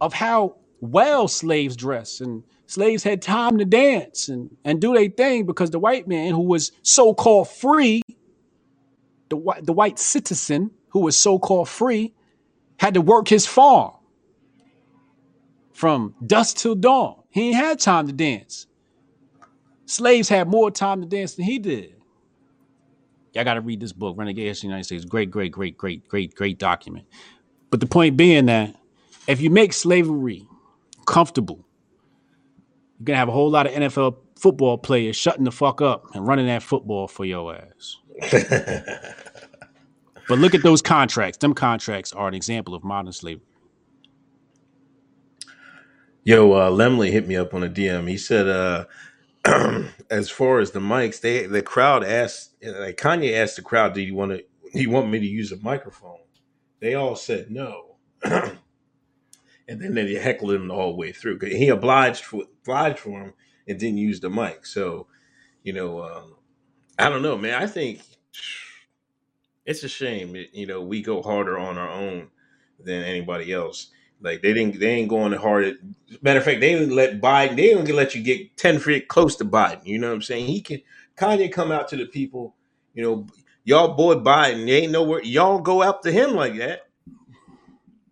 [SPEAKER 5] of how well slaves dress and slaves had time to dance and, and do their thing because the white man who was so-called free the white the white citizen who was so-called free had to work his farm from dusk till dawn. He ain't had time to dance. Slaves had more time to dance than he did. Y'all gotta read this book renegade of the united states. Great great great great great great document. But the point being that if you make slavery comfortable you're gonna have a whole lot of NFL football players shutting the fuck up and running that football for your ass. but look at those contracts. Them contracts are an example of modern slavery.
[SPEAKER 3] Yo, uh, Lemley hit me up on a DM. He said, uh, as far as the mics, they the crowd asked, like Kanye asked the crowd, "Do you want to? Do you want me to use a microphone?" They all said no, and then they heckled him the whole way through. He obliged for obliged for him and didn't use the mic. So, you know, um, I don't know, man. I think it's a shame. You know, we go harder on our own than anybody else. Like they didn't, they ain't going hard. Matter of fact, they didn't let Biden. They didn't let you get ten feet close to Biden. You know what I'm saying? He can Kanye come out to the people. You know, y'all boy Biden. They ain't nowhere. Y'all go to him like that.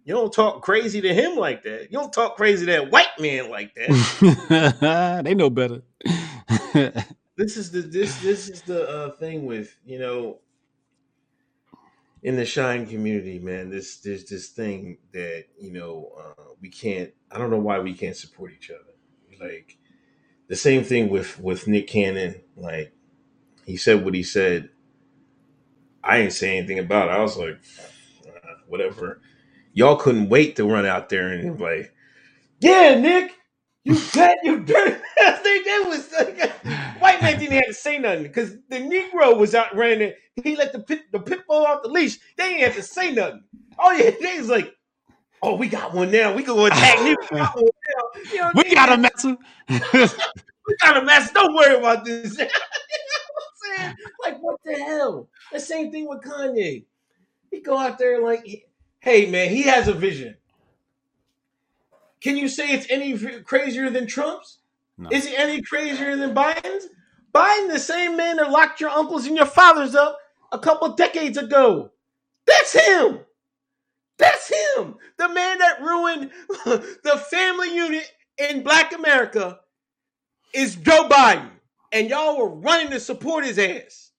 [SPEAKER 3] You don't talk crazy to him like that. You don't talk crazy to that white man like that.
[SPEAKER 5] they know better.
[SPEAKER 3] this is the this this is the uh, thing with you know in the shine community man this there's this thing that you know uh, we can't i don't know why we can't support each other like the same thing with with nick cannon like he said what he said i didn't say anything about it i was like uh, whatever y'all couldn't wait to run out there and like yeah nick you bet you bet i think that was like white man didn't have to say nothing because the Negro was out running. He let the pit the pit bull off the leash. They didn't have to say nothing. Oh yeah, they was like, oh, we got one now. We can go attack Negro. We got one now. You know,
[SPEAKER 5] We got a messer.
[SPEAKER 3] we got a mess. Don't worry about this. you know what Like, what the hell? The same thing with Kanye. He go out there like, hey man, he has a vision. Can you say it's any crazier than Trump's?
[SPEAKER 5] No.
[SPEAKER 3] Is it any crazier than Biden's? Biden, the same man that locked your uncles and your fathers up a couple decades ago. That's him. That's him. The man that ruined the family unit in Black America is Joe Biden. And y'all were running to support his ass.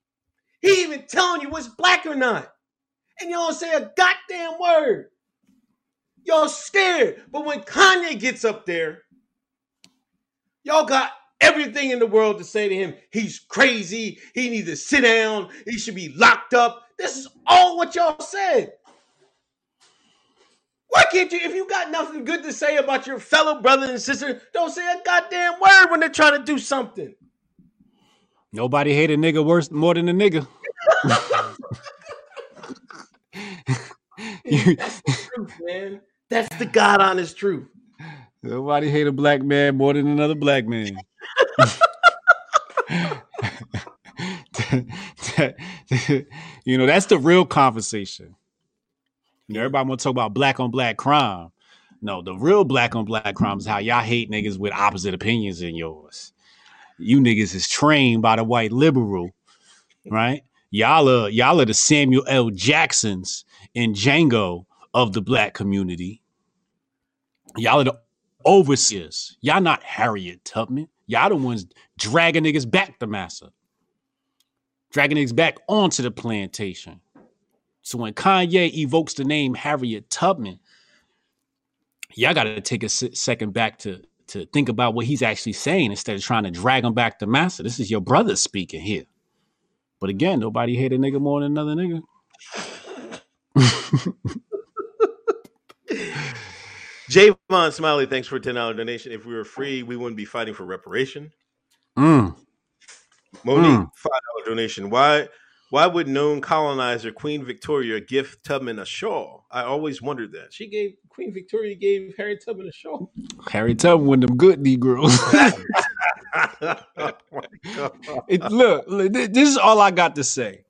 [SPEAKER 3] He even telling you what's black or not. And y'all say a goddamn word. Y'all scared. But when Kanye gets up there, y'all got everything in the world to say to him. He's crazy. He needs to sit down. He should be locked up. This is all what y'all said. Why can't you, if you got nothing good to say about your fellow brother and sister, don't say a goddamn word when they're trying to do something.
[SPEAKER 5] Nobody hate a nigga worse more than a nigga. You-
[SPEAKER 3] That's the truth, man. That's the God honest truth.
[SPEAKER 5] Nobody hate a black man more than another black man. you know, that's the real conversation. You know, everybody want to talk about black on black crime. No, the real black on black crime is how y'all hate niggas with opposite opinions than yours. You niggas is trained by the white liberal, right? Y'all are y'all are the Samuel L. Jacksons and Django of the black community. Y'all are the overseers. Y'all not Harriet Tubman. Y'all the ones dragging niggas back to massa. Dragging niggas back onto the plantation. So when Kanye evokes the name Harriet Tubman, y'all got to take a second back to to think about what he's actually saying instead of trying to drag him back to massa. This is your brother speaking here. But again, nobody hate a nigga more than another nigga.
[SPEAKER 3] Javon Smiley, thanks for a $10 donation. If we were free, we wouldn't be fighting for reparation.
[SPEAKER 5] Mm.
[SPEAKER 3] Monique,
[SPEAKER 5] Mm.
[SPEAKER 3] five dollar donation. Why why would known colonizer Queen Victoria gift Tubman a shawl? I always wondered that. She gave Queen Victoria gave Harry Tubman a shawl.
[SPEAKER 5] Harry Tubman, one of them good Negroes.
[SPEAKER 3] oh.
[SPEAKER 5] It, look, look, this is all I got to say.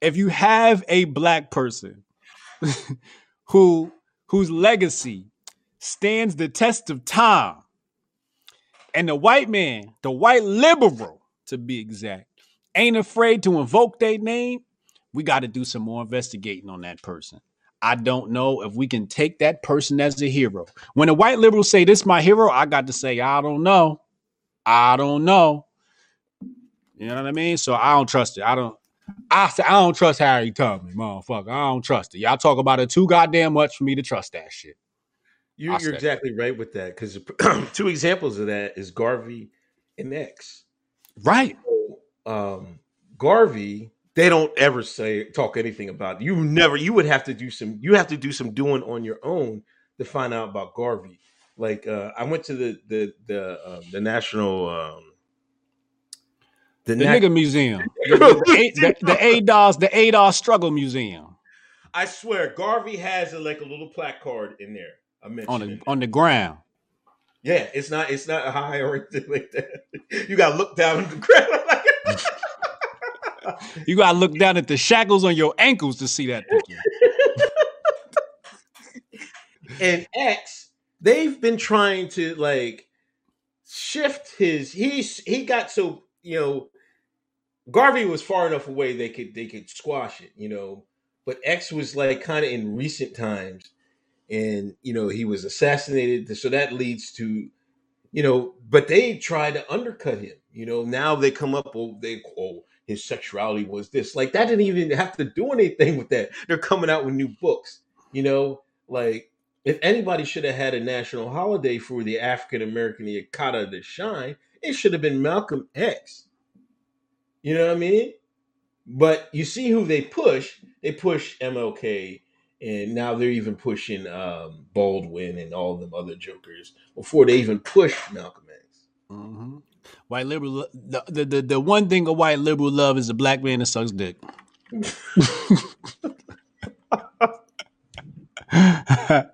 [SPEAKER 5] If you have a black person who whose legacy stands the test of time, and the white man, the white liberal to be exact, ain't afraid to invoke their name, we got to do some more investigating on that person. I don't know if we can take that person as a hero. When the white liberals say this my hero, I got to say I don't know. I don't know. You know what I mean? So I don't trust it. I don't. I I don't trust Harry Tubman, motherfucker. I don't trust it. Y'all talk about it too goddamn much for me to trust that shit.
[SPEAKER 3] You, you're exactly right with that because two examples of that is Garvey and X.
[SPEAKER 5] Right.
[SPEAKER 3] Um, Garvey, they don't ever say talk anything about you. Never. You would have to do some. You have to do some doing on your own to find out about Garvey. Like uh, I went to the the the um, the national um, the,
[SPEAKER 5] The
[SPEAKER 3] na-
[SPEAKER 5] nigga museum. The, the, the, the ADOS, the ADOS struggle museum
[SPEAKER 3] I swear, Garvey has a, like a little placard in there. I
[SPEAKER 5] on the
[SPEAKER 3] it.
[SPEAKER 5] on the ground.
[SPEAKER 3] Yeah, it's not it's not high or anything like that. You gotta look down at the ground.
[SPEAKER 5] You gotta look down at the shackles on your ankles to see that
[SPEAKER 3] and X, they've been trying to like shift his he's he got so you know Garvey was far enough away they could they could squash it, you know. But X was like kind of in recent times, and you know he was assassinated, so that leads to, you know. But they tried to undercut him, you know. Now they come up, oh, they oh his sexuality was this, like that didn't even have to do anything with that. They're coming out with new books, you know. Like if anybody should have had a national holiday for the African American Akata to shine, it should have been Malcolm X. You know what I mean? But you see who they push. They push MLK, and now they're even pushing um, Baldwin and all them other jokers before they even push Malcolm X.
[SPEAKER 5] Mhm. White liberal, the, the the the one thing a white liberal love is a black man that sucks dick.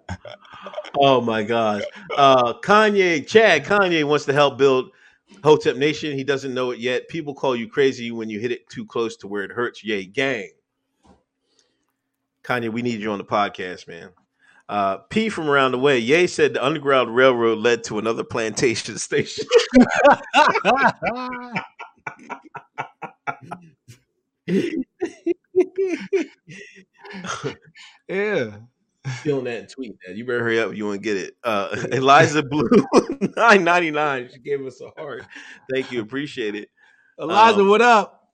[SPEAKER 3] Oh my gosh. Uh Kanye, Chad Kanye wants to help build Hotep Nation. He doesn't know it yet. People call you crazy when you hit it too close to where it hurts. Yay, gang. Kanye, we need you on the podcast, man. Uh, P from around the way. Ye said the Underground Railroad led to another plantation station.
[SPEAKER 5] yeah.
[SPEAKER 3] Feeling that and tweet that. You better hurry up you want to get it. Uh, Eliza Blue, nine ninety nine. She gave us a heart. Thank you, appreciate it.
[SPEAKER 5] Eliza,
[SPEAKER 3] Um,
[SPEAKER 5] what up?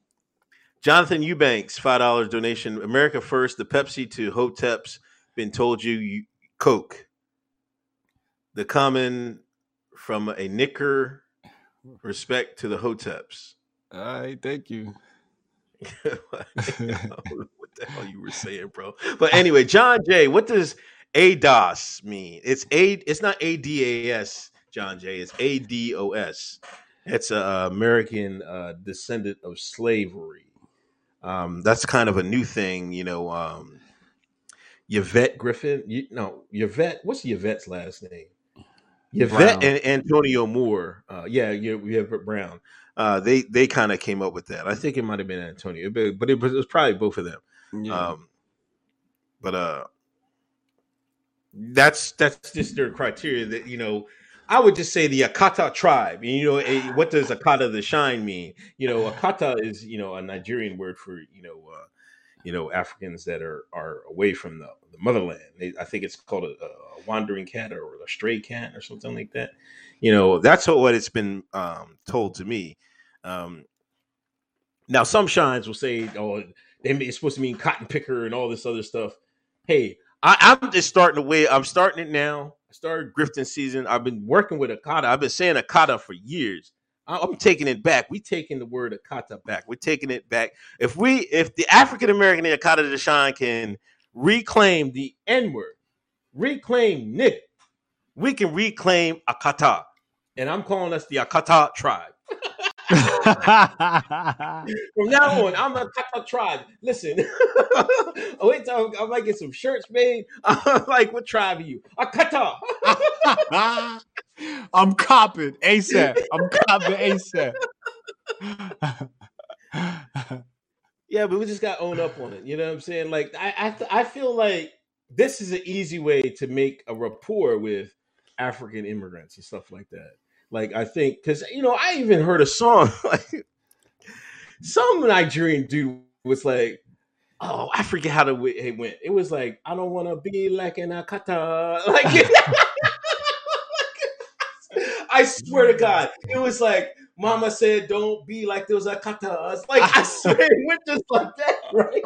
[SPEAKER 3] Jonathan Eubanks, five dollars donation. America first. The Pepsi to Hotep's been told you, you Coke. The common from a knicker respect to the Hoteps.
[SPEAKER 5] All right, thank you.
[SPEAKER 3] what the hell you were saying, bro? But anyway, John Jay, what does ADOS mean? It's a it's not ADAS, John Jay. It's ADOS. It's a uh, American uh, descendant of slavery. Um, that's kind of a new thing, you know. Um, Yvette Griffin, you, no, Yvette. What's Yvette's last name? Yvette
[SPEAKER 5] Brown.
[SPEAKER 3] and Antonio Moore. Uh, yeah, you we have Brown. Uh, they they kind of came up with that. I think it might have been Antonio, but, but it, was, it was probably both of them.
[SPEAKER 5] Yeah.
[SPEAKER 3] Um, but uh, that's that's just their criteria. That you know, I would just say the Akata tribe. You know, eh, what does Akata the Shine mean? You know, Akata is you know a Nigerian word for you know uh, you know Africans that are are away from the, the motherland. They, I think it's called a, a wandering cat or a stray cat or something like that. You know, that's what, it's been um, told to me. Um, now, some shines will say, "Oh, it's supposed to mean cotton picker and all this other stuff." Hey, I, I'm just starting to way. I'm starting it now. I started grifting season. I've been working with Akata. I've been saying Akata for years. I'm taking it back. We taking the word Akata back. We're taking it back. If we, if the African American Akata Deshaun can reclaim the N word, reclaim nigga, we can reclaim Akata. And I'm calling us the Akata tribe. From now on, I'm a Akata tribe. Listen, wait till I might get some shirts made. like, what tribe are you? A Akata.
[SPEAKER 5] I'm copping ASAP. I'm copping ASAP.
[SPEAKER 3] Yeah, but we just got own up on it. You know what I'm saying? Like, I, I, I feel like this is an easy way to make a rapport with African immigrants and stuff like that. Like, I think because you know, I even heard a song like some Nigerian dude was like, "Oh, I forget how the it went." It was like, "I don't want to be like an Akata." Like, I swear to God, it was like. Mama said, "Don't be like those Akatas." Like I swear, it went just like that, right?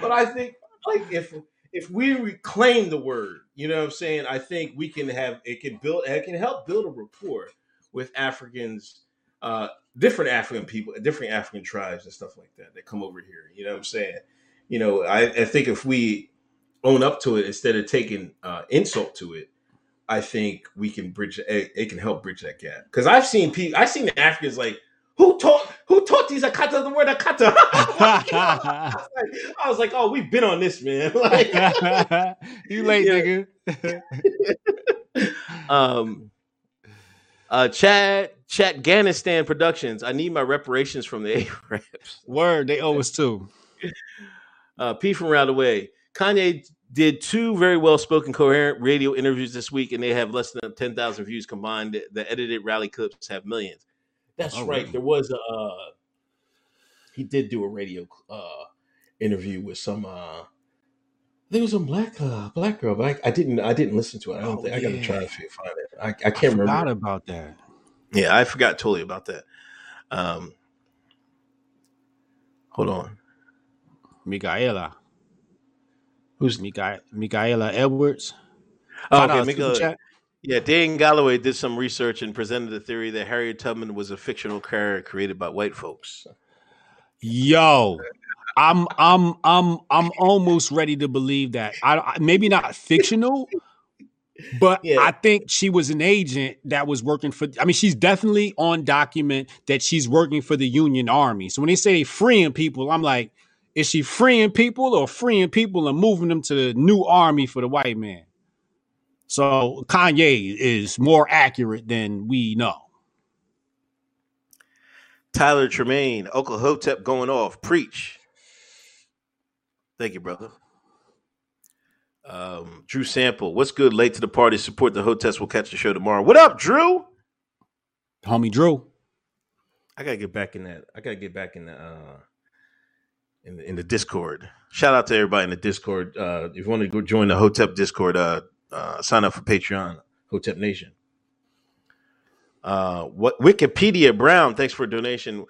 [SPEAKER 3] but I think, like, if if we reclaim the word, you know what I'm saying? I think we can have it can build it can help build a rapport with Africans, uh, different African people, different African tribes and stuff like that that come over here. You know what I'm saying? You know, I, I think if we own up to it instead of taking uh, insult to it, I think we can bridge it, it can help bridge that gap. Because I've seen people, I've seen Africans like who taught who taught these Akata the word Akata. I was like- I was like, oh, we've been on this, man. like,
[SPEAKER 5] you late, nigga.
[SPEAKER 3] um uh Chad Chat Ganistan Productions. I need my reparations from the Arabs.
[SPEAKER 5] Word, they owe us too.
[SPEAKER 3] Uh P from around the way. Kanye did two very well spoken, coherent radio interviews this week, and they have less than 10,000 views combined. The edited rally clips have millions. That's
[SPEAKER 5] Oh,
[SPEAKER 3] right.
[SPEAKER 5] really?
[SPEAKER 3] There was a, uh, he did do a radio uh, interview with some, uh, there was some black uh, black girl, but I, I didn't I didn't listen to it. I don't
[SPEAKER 5] Oh,
[SPEAKER 3] think I gotta try to find it. I, I
[SPEAKER 5] I
[SPEAKER 3] can't
[SPEAKER 5] forgot
[SPEAKER 3] remember.
[SPEAKER 5] about that.
[SPEAKER 3] Yeah, I forgot totally about that. Um, hold on.
[SPEAKER 5] Micaela.
[SPEAKER 3] Who's
[SPEAKER 5] Mica- Micaela Edwards.
[SPEAKER 3] oh, okay?
[SPEAKER 5] chat.
[SPEAKER 3] Yeah, Dan Galloway did some research and presented the theory that Harriet Tubman was a fictional character created by white folks.
[SPEAKER 5] Yo, I'm I'm I'm I'm almost ready to believe that. I, maybe not fictional, But
[SPEAKER 3] Yeah.
[SPEAKER 5] I think she was an agent that was working for. I mean, she's definitely on document that she's working for the Union Army. So when they say they freeing people, I'm like, is she freeing people or freeing people and moving them to the new army for the white man? So Kanye is more accurate than we know.
[SPEAKER 3] Tyler Tremaine, Uncle Hotep going off. Preach. Thank you, brother. Um, Drew Sample, what's good? Late to the party. Support the Hoteps. We'll catch the show tomorrow. What up, Drew?
[SPEAKER 5] Homie Drew.
[SPEAKER 3] I gotta get back in that. I gotta get back in the uh in the, in the Discord. Shout out to everybody in the Discord. Uh, if you want to go join the Hotep Discord, uh, uh, sign up for Patreon, Hotep Nation. Uh, what Wikipedia Brown? Thanks for donation.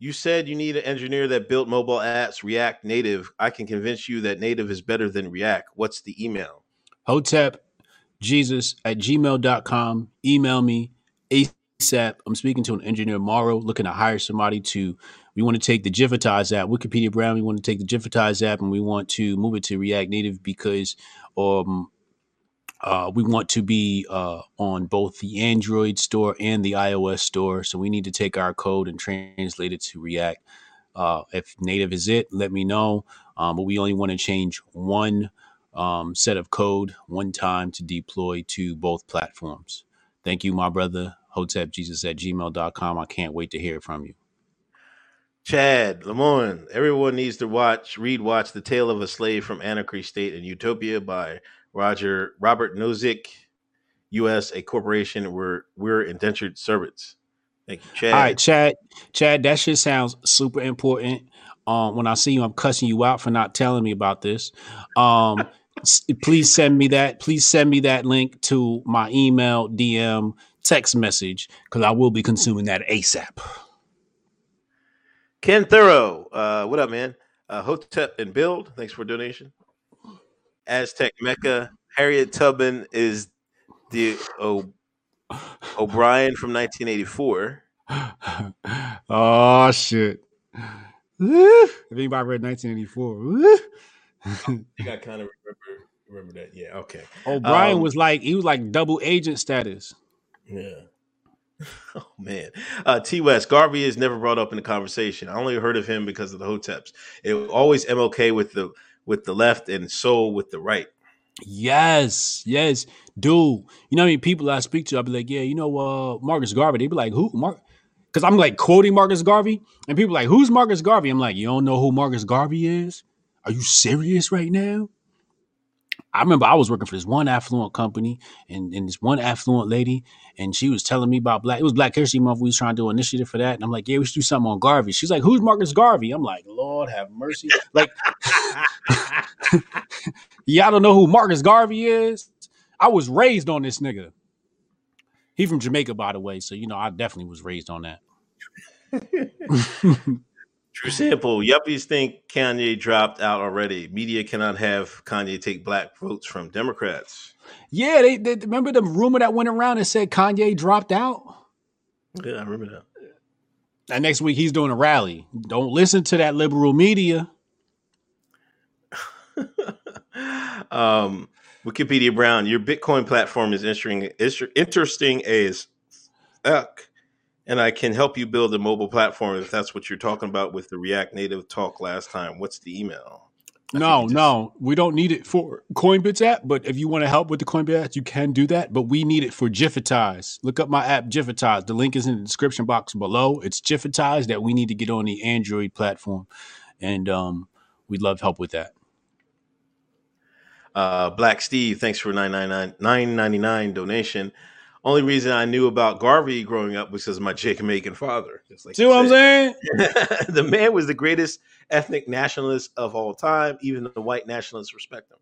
[SPEAKER 3] You said you need an engineer that built mobile apps, React Native. I can convince you that Native is better than React. What's the email?
[SPEAKER 5] Hotep Jesus at gmail.com. Email me ASAP. I'm speaking to an engineer tomorrow looking to hire somebody to. We want to take the Gifitize app, Wikipedia Brown. We want to take the Gifitize app and we want to move it to React Native because um, uh, we want to be uh, on both the Android store and the iOS store. So we need to take our code and translate it to React. Uh, if native is it, let me know. Um, but we only want to change one um, set of code one time to deploy to both platforms. Thank you, my brother. HotepJesus at gmail.com. I can't wait to hear from you.
[SPEAKER 3] Chad Lamont. Everyone needs to watch, read, watch "The Tale of a Slave from Anarchy State and Utopia" by Roger Robert Nozick, U.S. a corporation. We're we're indentured servants. Thank you, Chad.
[SPEAKER 5] All right, Chad. Chad, that shit sounds super important. Um, when I see you, I'm cussing you out for not telling me about this. Um, please send me that. Please send me that link to my email, DM, text message, because I will be consuming that ASAP.
[SPEAKER 3] Ken Thorough. Uh, what up, man? Uh, Hotep and Build. Thanks for donation. Aztec Mecca. Harriet Tubman is the o- O'Brien from 1984.
[SPEAKER 5] oh shit. if anybody read 1984,
[SPEAKER 3] I think I kind of remember remember that. Yeah. Okay.
[SPEAKER 5] O'Brien
[SPEAKER 3] Um,
[SPEAKER 5] was like he was like double agent status.
[SPEAKER 3] Yeah. Oh man, uh, T West Garvey is never brought up in the conversation. I only heard of him because of the Hoteps. It was always MLK with the with the left and Sowell with the right.
[SPEAKER 5] Yes, yes, dude. You know I mean? people I speak to? I'll be like, yeah, you know, uh, Marcus Garvey. They'd be like, who? Mark? Because I'm like quoting Marcus Garvey, and people like, who's Marcus Garvey? I'm like, you don't know who Marcus Garvey is? Are you serious right now? I remember I was working for this one affluent company and, and this one affluent lady, and she was telling me about black. It was Black History Month. We was trying to do an initiative for that, and I'm like, yeah, we should do something on Garvey. She's like, who's Marcus Garvey? I'm like, Lord have mercy. Like, y'all don't know who Marcus Garvey is? I was raised on this nigga. He from Jamaica, by the way, so you know I definitely was raised on that.
[SPEAKER 3] Drew Sample. Yuppies think Kanye dropped out already. Media cannot have Kanye take black votes from Democrats.
[SPEAKER 5] Yeah, they, they remember the rumor that went around and said Kanye dropped out.
[SPEAKER 3] Yeah, I remember that.
[SPEAKER 5] And next week he's doing a rally. Don't listen to that liberal media.
[SPEAKER 3] um, Wikipedia Brown, your Bitcoin platform is interesting, is interesting as fuck, and I can help you build a mobile platform if that's what you're talking about with the React Native talk last time. What's the email? I
[SPEAKER 5] No, no, we don't need it for Coinbits app. But if you want to help with the Coinbits app, you can do that. But we need it for Jiffitize. Look up my app Jiffitize. The link is in the description box below. It's Jiffitize that we need to get on the Android platform, and um, we'd love help with that.
[SPEAKER 3] Uh, Black Steve, thanks for 999 donation. Only reason I knew about Garvey growing up was because of my Jamaican father. Just like
[SPEAKER 5] See what I'm saying?
[SPEAKER 3] the man was the greatest ethnic nationalist of all time. Even the white nationalists respect him.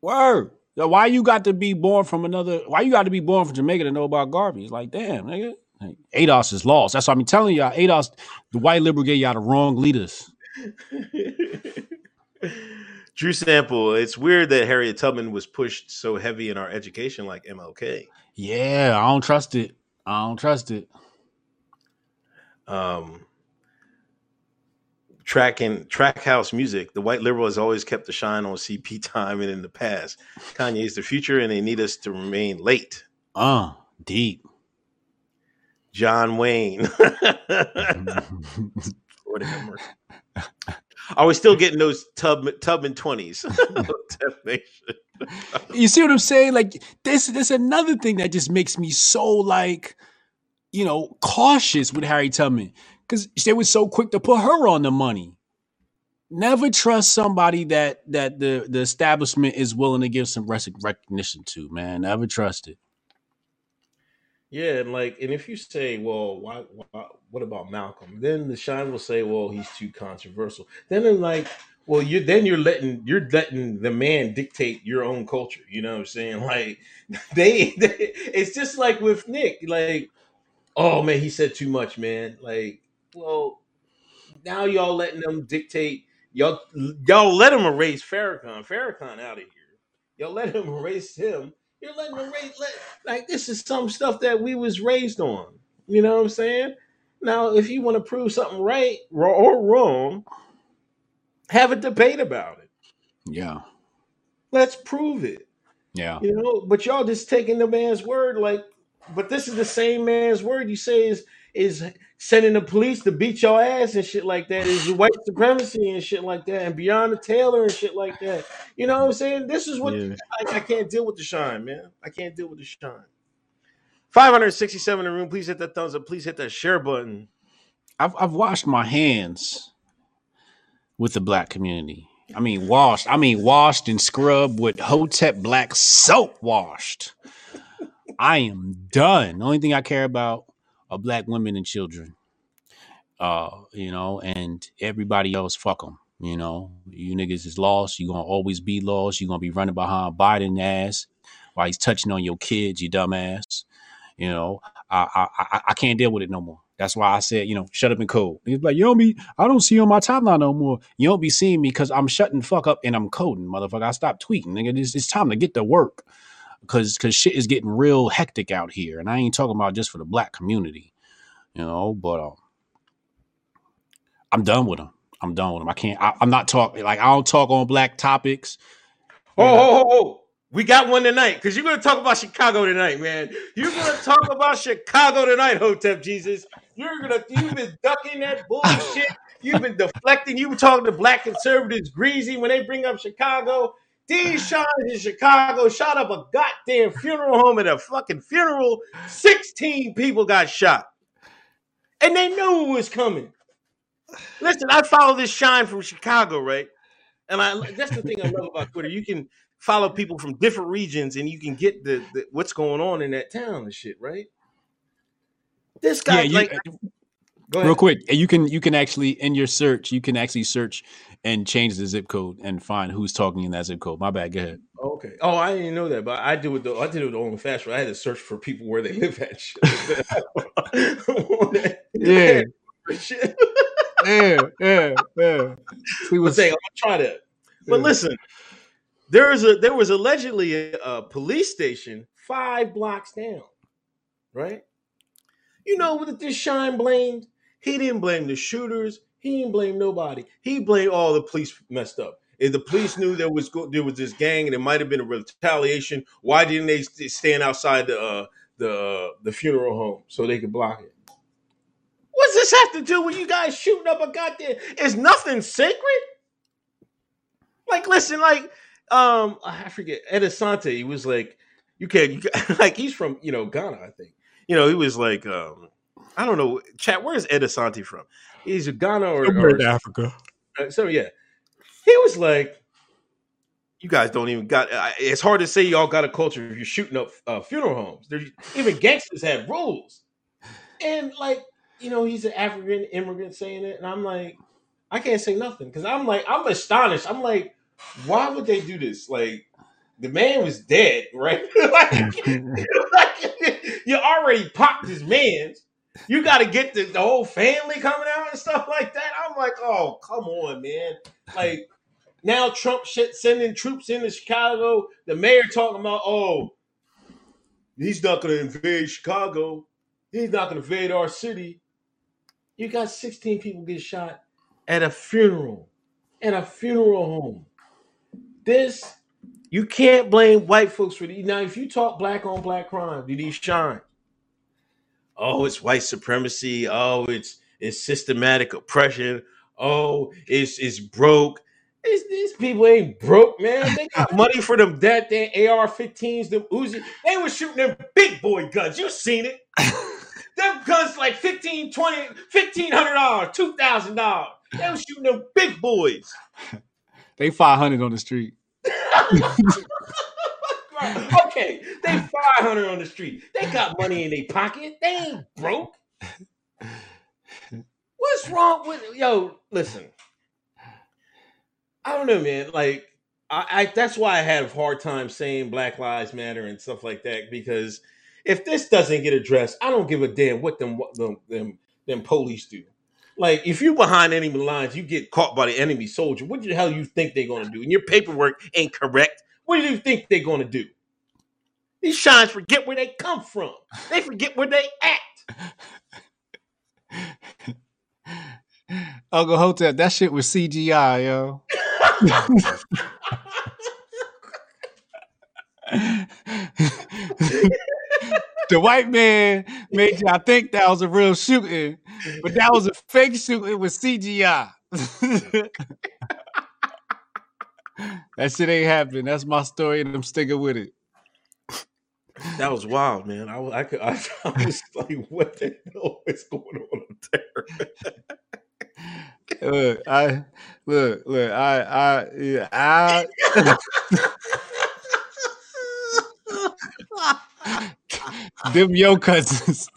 [SPEAKER 5] Word. So why you got to be born from another? Why you got to be born from Jamaica to know about Garvey? It's like, damn, nigga. Like, ADOS is lost. That's what I'm telling y'all. ADOS, the white liberal gave y'all the wrong leaders.
[SPEAKER 3] Drew Sample, it's weird that Harriet Tubman was pushed so heavy in our education like MLK.
[SPEAKER 5] Yeah, I don't trust it. I don't trust it.
[SPEAKER 3] Um, track and track house music. The white liberal has always kept the shine on CP time and in the past. Kanye is the future, and they need us to remain late.
[SPEAKER 5] Uh, deep.
[SPEAKER 3] John Wayne. Are we still getting those Tub Tubman twenties?
[SPEAKER 5] you see what I'm saying? Like this, this another thing that just makes me so like, you know, cautious with Harry Tubman because they were so quick to put her on the money. Never trust somebody that that the the establishment is willing to give some recognition to. Man, never trust it.
[SPEAKER 3] Yeah, and like, and if you say, well, why, why, what about Malcolm? Then the shine will say, well, he's too controversial. Then I'm like, well, you then you're letting you're letting the man dictate your own culture. You know what I'm saying? Like, they, they it's just like with Nick, like, oh man, he said too much, man. Like, well, now y'all letting them dictate. Y'all y'all let him erase Farrakhan. Farrakhan out of here. Y'all let him erase him you're letting them raise let, like this is some stuff that we was raised on. You know what I'm saying? Now, if you want to prove something right or wrong, have a debate about it.
[SPEAKER 5] Yeah.
[SPEAKER 3] Let's prove it.
[SPEAKER 5] Yeah.
[SPEAKER 3] You know, but y'all just taking the man's word like but this is the same man's word you say is is sending the police to beat your ass and shit like that is white supremacy and shit like that and Breonna Taylor and shit like that. You know what I'm saying? This is what yeah. I, I, can't deal with the shine, man. I can't deal with the shine. 567 in the room. Please hit that thumbs up. Please hit that share button.
[SPEAKER 5] I've I've washed my hands with the black community. I mean washed. I mean washed and scrubbed with Hotep black soap washed. I am done. The only thing I care about of black women and children. Uh, you know, and everybody else, fuck them. You know, you niggas is lost. You're gonna always be lost. You're gonna be running behind Biden ass while he's touching on your kids, you dumbass. You know, I I I can't deal with it no more. That's why I said, you know, shut up and code. He's like, you don't be, I don't see you on my timeline no more. You don't be seeing me because I'm shutting fuck up and I'm coding, motherfucker. I stopped tweeting, nigga. It's, it's time to get to work because because shit is getting real hectic out here, and I ain't talking about just for the black community, you know. But um, I'm done with them. I'm done with them. I can't. I, am not talking like I don't talk on black topics.
[SPEAKER 3] Oh, oh, oh, oh, we got one tonight because you're gonna talk about Chicago tonight, man. You're gonna talk about Chicago tonight, Hotep Jesus. You're gonna you've been ducking that bullshit. You've been deflecting. You were talking to black conservatives greasy when they bring up Chicago. These shines in Chicago shot up a goddamn funeral home at a fucking funeral. 16 people got shot. And they knew it was coming. Listen, I follow this shine from Chicago, right? And I that's the thing I love about Twitter. You can follow people from different regions and you can get the, the what's going on in that town and shit, right? This guy, yeah, you, like, uh,
[SPEAKER 5] real quick, you can you can actually in your search you can actually search and change the zip code and find who's talking in that zip code. My bad. Go ahead.
[SPEAKER 3] Okay. Oh, I didn't know that, but I do it. The, I did it on fast. I had to search for people where they live at.
[SPEAKER 5] yeah. yeah, yeah, yeah.
[SPEAKER 3] We would saying, I'm try to. But listen, there is a there was allegedly a, a police station five blocks down, right? You know what this shine blamed? He didn't blame the shooters. He didn't blame nobody. He blamed all the police messed up. If the police knew there was there was this gang and it might have been a retaliation, why didn't they stand outside the uh, the the funeral home so they could block it? What's this have to do with you guys shooting up a goddamn? Is nothing sacred? Like, listen, like, um, I forget Ed Asante. He was like, you can't, you can, like, he's from you know Ghana, I think. You know, he was like, um, I don't know, chat. Where is Ed Asante from? He's a Ghana or, or
[SPEAKER 5] Africa.
[SPEAKER 3] Uh, so yeah, he was like, "You guys don't even got." It's hard to say y'all got a culture if you're shooting up uh, funeral homes. There's even gangsters have rules, and like you know, he's an African immigrant saying it, and I'm like, I can't say nothing because I'm like, I'm astonished. I'm like, why would they do this? Like, the man was dead, right? like, like, you already popped his man's you got to get the, the whole family coming out and stuff like that. I'm like, oh, come on, man. Like, now Trump shit sending troops into Chicago. The mayor talking about, oh, he's not going to invade Chicago. He's not going to invade our city. You got 16 people get shot at a funeral, at a funeral home. This you can't blame white folks for these. Now, if you talk black on black crime, do these shine? Oh, it's white supremacy. Oh, it's it's systematic oppression. Oh, it's it's broke. These, these people ain't broke, man. They got money for them that damn AR-15s, them Uzi. They were shooting them big boy guns. You seen it? them guns like 15 20 1500 dollars, two thousand dollars. They were shooting them big boys.
[SPEAKER 5] They five hundred on the street.
[SPEAKER 3] okay, they 500 on the street. They got money in their pocket. They ain't broke. What's wrong with yo? Listen, I don't know, man. Like, I, I that's why I have a hard time saying Black Lives Matter and stuff like that because if this doesn't get addressed, I don't give a damn what them what them them, them police do. Like, if you behind enemy lines, you get caught by the enemy soldier. What the hell you think they're gonna do? And your paperwork ain't correct. What do you think they're gonna do? These shines forget where they come from. They forget where they at.
[SPEAKER 5] Uncle Hotep, that shit was CGI, yo. the white man made y'all think that was a real shooting, but that was a fake shooting with CGI. that shit ain't happening. That's my story, and I'm sticking with it.
[SPEAKER 3] That was wild, man. I, was- I, could, I, I was like, what the hell is going on up there?
[SPEAKER 5] Look, I look, look, I, I, yeah, I. Them yo cousins.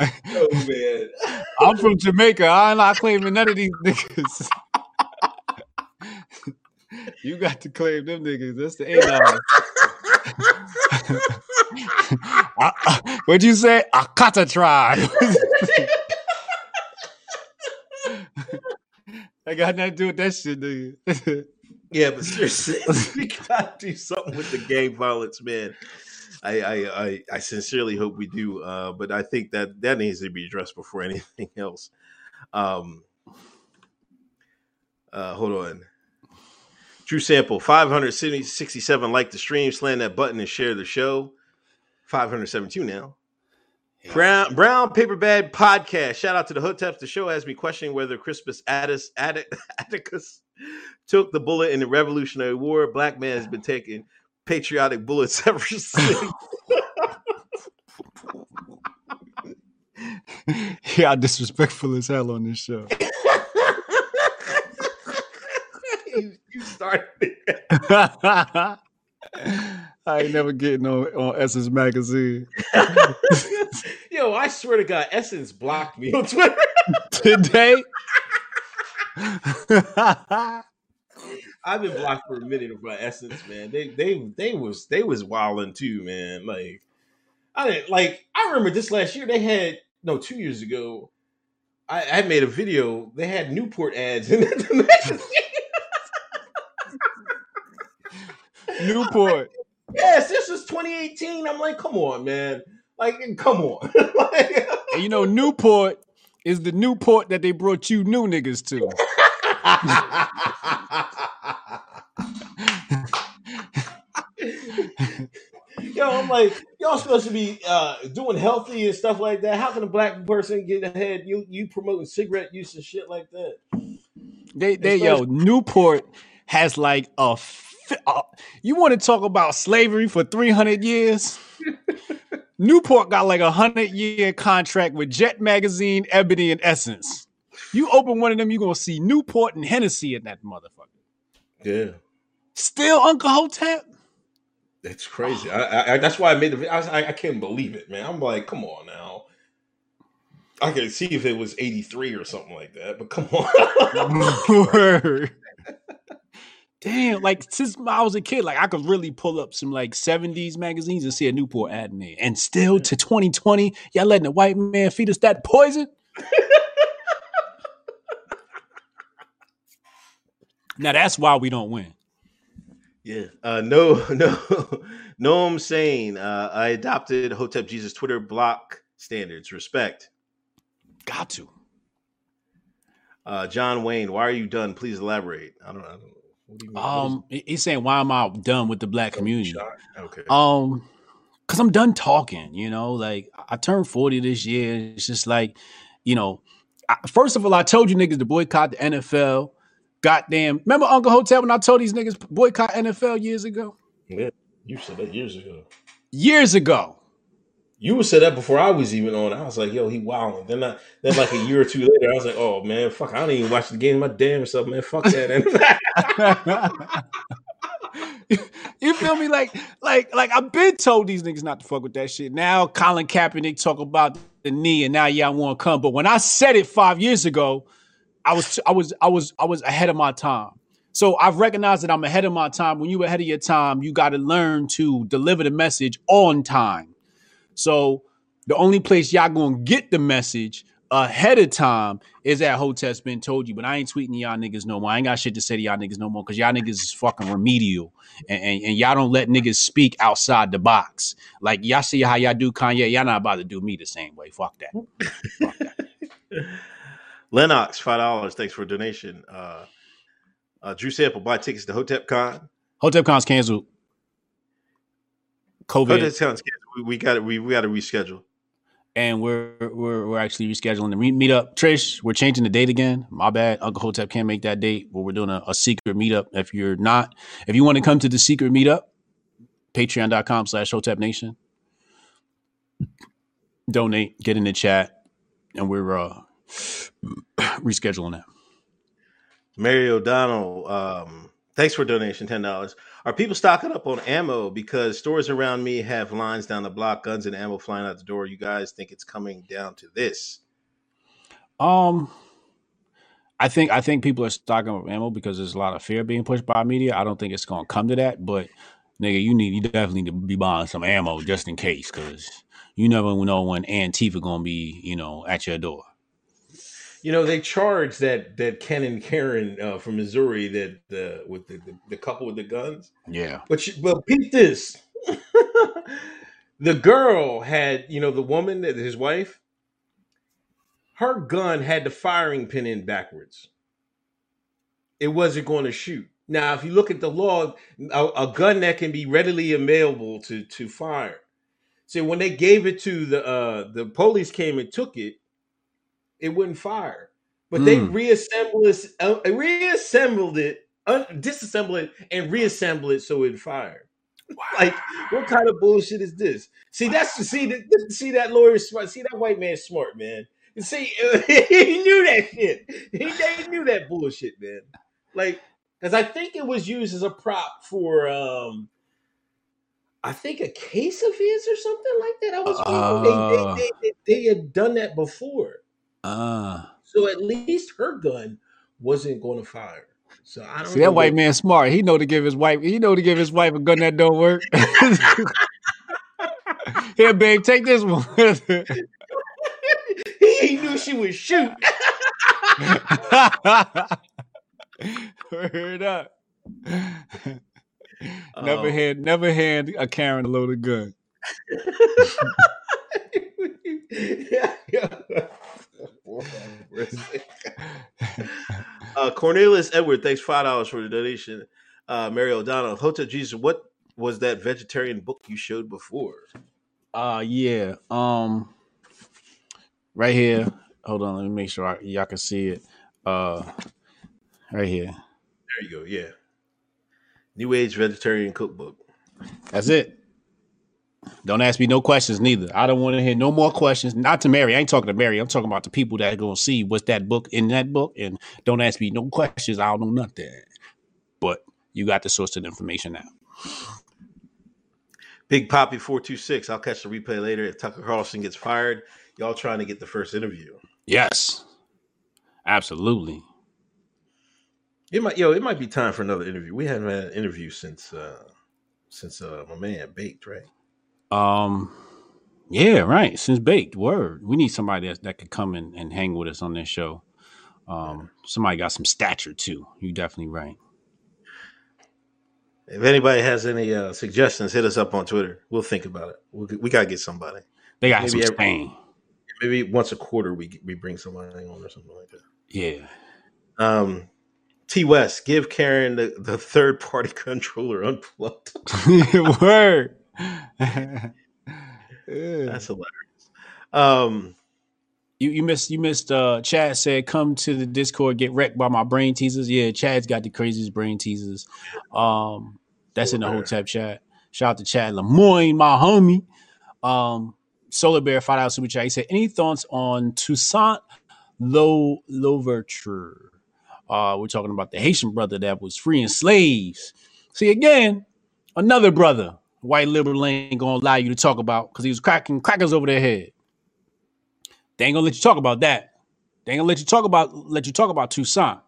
[SPEAKER 3] Oh, man.
[SPEAKER 5] I'm from Jamaica. I'm not claiming none of these niggas. you got to claim them niggas. That's the A I- What'd you say? Akata tribe. I got nothing to do with that shit, nigga.
[SPEAKER 3] Yeah, but seriously, we gotta do something with the gang violence, man. I, I, I, I sincerely hope we do, uh, but I think that that needs to be addressed before anything else. Um, uh, hold on. Drew Sample 567 like the stream, slam that button and share the show. 572 now. Brown Brown Paper Bag Podcast. Shout out to the Hoteps. The show has me questioning whether Crispus Atticus, Attic- Atticus took the bullet in the Revolutionary War. Black man has been taking patriotic bullets ever since.
[SPEAKER 5] Y'all disrespectful as hell on this show.
[SPEAKER 3] you, you started it.
[SPEAKER 5] I ain't never getting on on Essence magazine.
[SPEAKER 3] Yo, I swear to God, Essence blocked me on Twitter.
[SPEAKER 5] Today.
[SPEAKER 3] I've been blocked for a minute by Essence, man. They they they was they was wilding too, man. Like I didn't like I remember this last year they had no two years ago. I, I made a video. They had Newport ads in the magazine.
[SPEAKER 5] Newport.
[SPEAKER 3] yes, this was 2018. I'm like, come on, man. Like, come on. like,
[SPEAKER 5] you know, Newport is the Newport that they brought you new niggas to.
[SPEAKER 3] Yo, I'm like, y'all supposed to be uh, doing healthy and stuff like that. How can a black person get ahead? You you promoting cigarette use and shit like that?
[SPEAKER 5] They they yo Newport has like a. uh, you want to talk about slavery for three hundred years? Newport got like a hundred year contract with Jet Magazine, Ebony, and Essence. You open one of them, you're gonna see Newport and Hennessy in that motherfucker.
[SPEAKER 3] Yeah,
[SPEAKER 5] Still Uncle Hotep.
[SPEAKER 3] That's crazy. I, I, that's why I made the. I, was- I I can't believe it, man. I'm like, come on now. I could see if it was 83 or something like that, but come on.
[SPEAKER 5] Damn, like since I was a kid, like I could really pull up some like 70s magazines and see a Newport ad in there. And still to 2020, y'all letting the white man feed us that poison? now that's why we don't win.
[SPEAKER 3] Yeah. Uh, no, no, no. I'm saying uh, I adopted Hotep Jesus Twitter block standards. Respect.
[SPEAKER 5] Got to.
[SPEAKER 3] Uh, John Wayne, why are you done? Please elaborate. I don't, I don't know. What do you mean?
[SPEAKER 5] Um, he- he's saying, why am I done with the black community?
[SPEAKER 3] Okay.
[SPEAKER 5] Um, cause I'm done talking. You know, like I turned 40 this year. It's just like, you know, I, first of all, I told you niggas to boycott the NFL. Goddamn, remember Uncle Hotep when I told these niggas boycott NFL years ago?
[SPEAKER 3] yeah, you said that years ago.
[SPEAKER 5] Years ago.
[SPEAKER 3] You would say that before I was even on. I was like, yo, he wilding. Then I, then like a year or two later, I was like, oh man, fuck, I don't even watch the game my damn self, man. Fuck that.
[SPEAKER 5] you feel me? Like, like, like I've been told these niggas not to fuck with that shit. Now Colin Kaepernick talk about the knee, and now y'all want to come. But when I said it five years ago, I was, I was, I was, I was ahead of my time. So I've recognized that I'm ahead of my time. When you're ahead of your time, you got to learn to deliver the message on time. So the only place y'all gonna get the message ahead of time is at Hotep's been told you, but I ain't tweeting y'all niggas no more. I ain't got shit to say to y'all niggas no more because y'all niggas is fucking remedial and, and, and y'all don't let niggas speak outside the box. Like y'all see how y'all do Kanye, y'all not about to do me the same way. Fuck that. Fuck that.
[SPEAKER 3] Lennox, five dollars. Thanks for a donation. Uh, uh, Drew Sample, buy tickets to Hotep Con.
[SPEAKER 5] Hotep Con's canceled. COVID,
[SPEAKER 3] Hotep Con's we, we got we, we got to reschedule.
[SPEAKER 5] and we're we're we're actually rescheduling the re- meetup. Trish, we're changing the date again. My bad. Uncle Hotep can't make that date, but we're doing a, a secret meetup. If you're not, if you want to come to the secret meetup, patreon.com slash Hotep Nation. Donate, get in the chat, and we're uh rescheduling that.
[SPEAKER 3] Mary O'Donnell, um, thanks for donation, ten dollars. Are people stocking up on ammo because stores around me have lines down the block, guns and ammo flying out the door? You guys think it's coming down to this?
[SPEAKER 5] Um, I think I think people are stocking up ammo because there's a lot of fear being pushed by media. I don't think it's gonna come to that, but nigga, you need you definitely need to be buying some ammo just in case, because you never know when Antifa gonna be, you know, at your door.
[SPEAKER 3] You know, they charged that that Ken and Karen uh, from Missouri that uh, with the, the the couple with the guns.
[SPEAKER 5] Yeah.
[SPEAKER 3] But you, but peep this. the girl had, you know, the woman that his wife, her gun had the firing pin in backwards. It wasn't going to shoot. Now, if you look at the law, a, a gun that can be readily available to to fire. So when they gave it to the uh the police came and took it, it wouldn't fire. But they
[SPEAKER 5] Mm.
[SPEAKER 3] reassembled it, uh, reassembled it, un- disassembled it, and reassembled it so it fired. Like, what kind of bullshit is this? See, that's see that see that lawyer smart. See that white man smart, man. See, he knew that shit. He they knew that bullshit, man. Like, because I think it was used as a prop for, um I think a case of his or something like that. I was.
[SPEAKER 5] Uh.
[SPEAKER 3] they, they, they, they had done that before,
[SPEAKER 5] Uh
[SPEAKER 3] so at least her gun wasn't going to fire. So I don't
[SPEAKER 5] see that white man smart. He know to give his wife he know to give his wife a gun that don't work. Here, babe, take this one.
[SPEAKER 3] he knew she would shoot.
[SPEAKER 5] Word up. never
[SPEAKER 3] Um,
[SPEAKER 5] hand never hand a Karen a loaded gun.
[SPEAKER 3] uh, Cornelius Edward, thanks five dollars for the donation. Uh, Mary O'Donnell, Hotep Jesus, what was that vegetarian book you showed before?
[SPEAKER 5] Uh yeah. Um right here. Hold on, let me make sure I, y'all can see it. Uh right here.
[SPEAKER 3] There you go. Yeah, New Age Vegetarian Cookbook.
[SPEAKER 5] That's it. Don't ask me no questions neither. I don't want to hear no more questions. Not to Mary. I ain't talking to Mary. I'm talking about the people that are gonna see what's that book in that book. And don't ask me no questions. I don't know nothing. But you got the source of the information now.
[SPEAKER 3] Big Poppy four two six. I'll catch the replay later. If Tucker Carlson gets fired, y'all trying to get the first interview.
[SPEAKER 5] Yes. Absolutely.
[SPEAKER 3] It might, yo, it might be time for another interview. We haven't had an interview since, uh since uh my man baked, right?
[SPEAKER 5] Um, yeah, right. Since baked, word. We need somebody that, that could come and, and hang with us on this show. Um, somebody got some stature too. You definitely right.
[SPEAKER 3] If anybody has any uh suggestions, hit us up on Twitter. We'll think about it. We'll, we gotta get somebody.
[SPEAKER 5] They got
[SPEAKER 3] Maybe
[SPEAKER 5] some
[SPEAKER 3] every- maybe once a quarter we we bring somebody on or something like that.
[SPEAKER 5] Yeah.
[SPEAKER 3] Um, T West, give Karen the, the third party controller unplugged.
[SPEAKER 5] Word.
[SPEAKER 3] That's hilarious. Um,
[SPEAKER 5] You you missed you missed uh Chad said come to the Discord get wrecked by my brain teasers. Yeah, Chad's got the craziest brain teasers. Um that's in the whole tab chat. Shout out to Chad Lemoyne, my homie. Um Solar Bear five out super chat. He said, any thoughts on Toussaint Lo Louverture? Uh we're talking about the Haitian brother that was freeing slaves. See again, another brother. White liberal ain't gonna allow you to talk about because he was cracking crackers over their head. They ain't gonna let you talk about that. They ain't gonna let you talk about let you talk about Toussaint.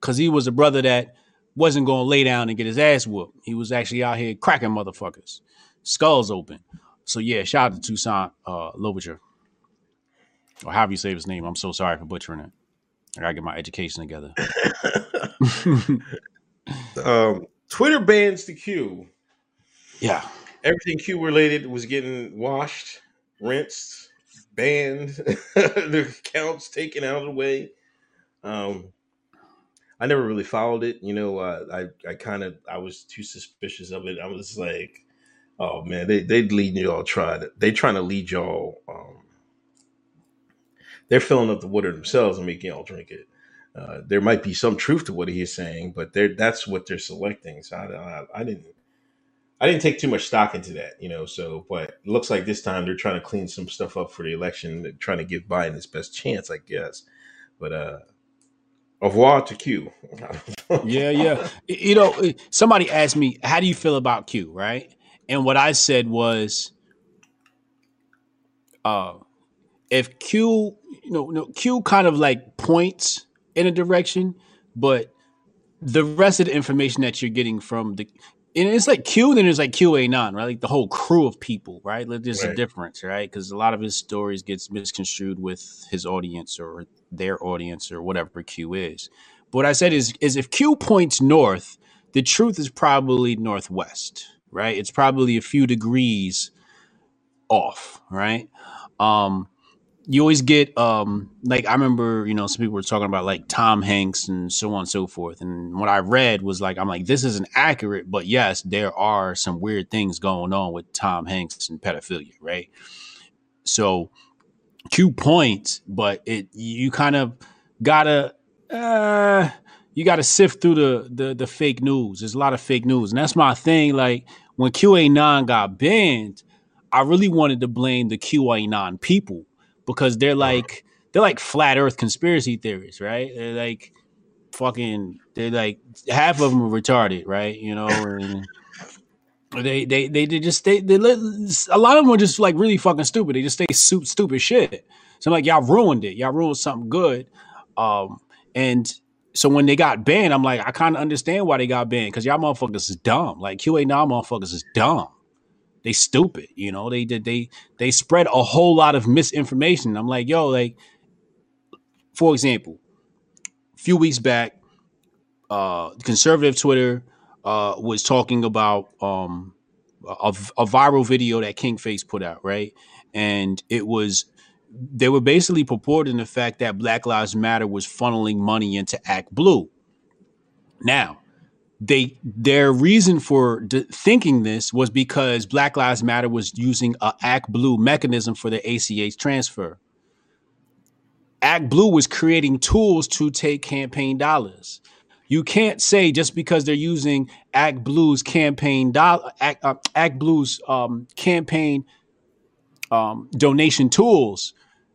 [SPEAKER 5] Cause he was a brother that wasn't gonna lay down and get his ass whooped. He was actually out here cracking motherfuckers. Skulls open. So yeah, shout out to Toussaint uh Louverture. Or however you say his name. I'm so sorry for butchering it. I gotta get my education together.
[SPEAKER 3] um, Twitter bans the Q.
[SPEAKER 5] yeah.
[SPEAKER 3] Everything Q related was getting washed, rinsed, banned, the accounts taken out of the way. Um, I never really followed it. You know, uh, I I kind of I was too suspicious of it. I was like, oh man, they they lead y'all try to they trying to lead y'all. Um, they're filling up the water themselves and making y'all drink it. Uh, there might be some truth to what he is saying, but they're that's what they're selecting. So I, I, I didn't I didn't take too much stock into that, you know. So, but it looks like this time they're trying to clean some stuff up for the election, trying to give Biden his best chance, I guess. But uh, au revoir to Q.
[SPEAKER 5] Yeah, yeah. You know, somebody asked me, "How do you feel about Q?" Right, and what I said was, uh, if Q, you know, no, Q kind of like points in a direction, but the rest of the information that you're getting from the and it's like Q, then there's like QAnon, right? Like the whole crew of people, right? Like there's a difference, right? Because a lot of his stories gets misconstrued with his audience or their audience or whatever Q is. But what I said is is if Q points north, the truth is probably northwest, right? It's probably a few degrees off, right? Um, you always get um like I remember, you know, some people were talking about like Tom Hanks and so on and so forth. And what I read was like, I'm like, this isn't accurate, but yes, there are some weird things going on with Tom Hanks and pedophilia, right? So Q points, but it you kind of gotta uh you gotta sift through the the the fake news. There's a lot of fake news. And that's my thing. Like when QAnon got banned, I really wanted to blame the QAnon people because they're like they're like flat earth conspiracy theorists, right? They're like fucking they're like half of them are retarded, right? You know, and they they they, they just they, they a lot of them are just like really fucking stupid. They just say su- stupid shit. So I'm like, y'all ruined it. Y'all ruined something good. Um, and so when they got banned, I'm like, I kind of understand why they got banned because y'all motherfuckers is dumb. Like QAnon motherfuckers is dumb. They stupid. You know, they did they they spread a whole lot of misinformation. I'm like, yo, like, for example, a few weeks back, uh, conservative Twitter uh, was talking about um, a, a viral video that King Face put out, right? And it was they were basically purporting the fact that Black Lives Matter was funneling money into Act Blue. Now, they their reason for d- thinking this was because Black Lives Matter was using a Act Blue mechanism for the ACH transfer. Act Blue was creating tools to take campaign dollars. You can't say just because they're using Act Blue's campaign dollar, Act, uh, Act Blue's um, campaign um, donation tools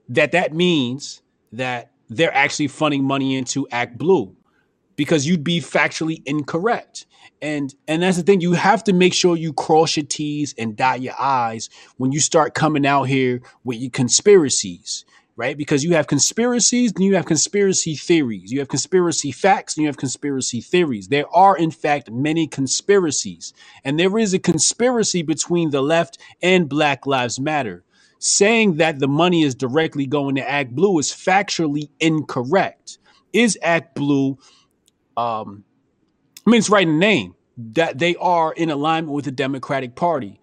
[SPEAKER 5] that that means that they're actually funding money into Act Blue because you'd be factually incorrect. And and that's the thing. You have to make sure you cross your T's and dot your I's when you start coming out here with your conspiracies, right? Because you have conspiracies, then you have conspiracy theories. You have conspiracy facts, and you have conspiracy theories. There are, in fact, many conspiracies. And there is a conspiracy between the left and Black Lives Matter. Saying that the money is directly going to Act Blue is factually incorrect. Is Act Blue um, I mean, it's right in the name that they are in alignment with the Democratic Party.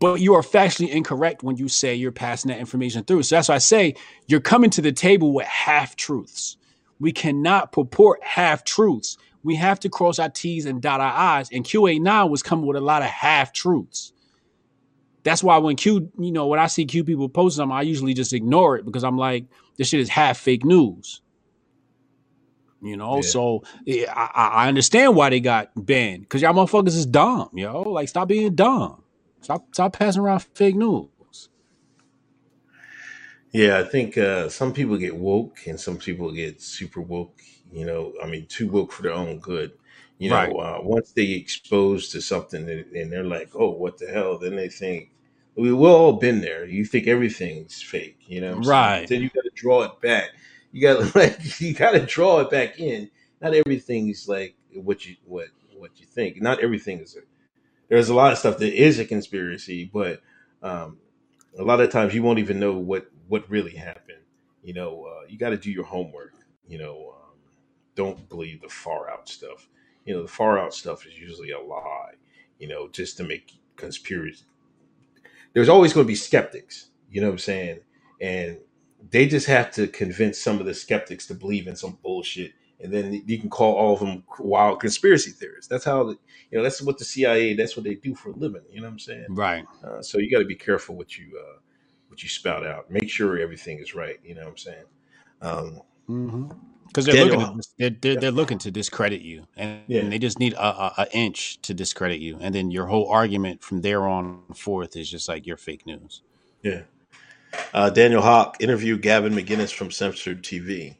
[SPEAKER 5] but you are factually incorrect when you say you're passing that information through. So that's why I say you're coming to the table with half truths. We cannot purport half truths. We have to cross our T's and dot our I's. And QAnon was coming with a lot of half truths. That's why when Q, you know, when I see Q people posting something, I usually just ignore it because I'm like, this shit is half fake news. You know,
[SPEAKER 3] Yeah.
[SPEAKER 5] so yeah, I, I understand why they got banned because y'all motherfuckers is dumb, yo. Like, stop being dumb. Stop, stop passing around fake news.
[SPEAKER 3] Yeah, I think uh, some people get woke and some people get super woke. You know, I mean, too woke for their own good. You know,
[SPEAKER 5] Right.
[SPEAKER 3] uh, once they exposed to something and they're like, "Oh, what the hell?" Then they think we we've all been there. You think everything's fake. You know, what I'm saying?
[SPEAKER 5] Right.
[SPEAKER 3] Then you got to draw it back. You got to like you got to draw it back in. Not everything is like what you what what you think. Not everything is. A, there's a lot of stuff that is a conspiracy, but um, a lot of times you won't even know what what really happened. You know, uh, you got to do your homework. You know, um, don't believe the far out stuff. You know, the far out stuff is usually a lie. You know, just to make conspiracy. There's always going to be skeptics. You know what I'm saying? And they just have to convince some of the skeptics to believe in some bullshit, and then you can call all of them wild conspiracy theorists. That's how the, you know. That's what the CIA. That's what they do for a living. You know what I'm saying?
[SPEAKER 5] Right.
[SPEAKER 3] Uh, so you got to be careful what you uh, what you spout out. Make sure everything is right. You know what I'm saying? Um,
[SPEAKER 5] Because they're
[SPEAKER 3] Daniel-
[SPEAKER 5] looking, to, they're, they're, they're looking to discredit you, and,
[SPEAKER 3] Yeah.
[SPEAKER 5] and they just need a, a, a inch to discredit you, and then your whole argument from there on forth is just like you're fake news.
[SPEAKER 3] yeah. Uh, Daniel Hawk interviewed Gavin McInnes from Censored TV.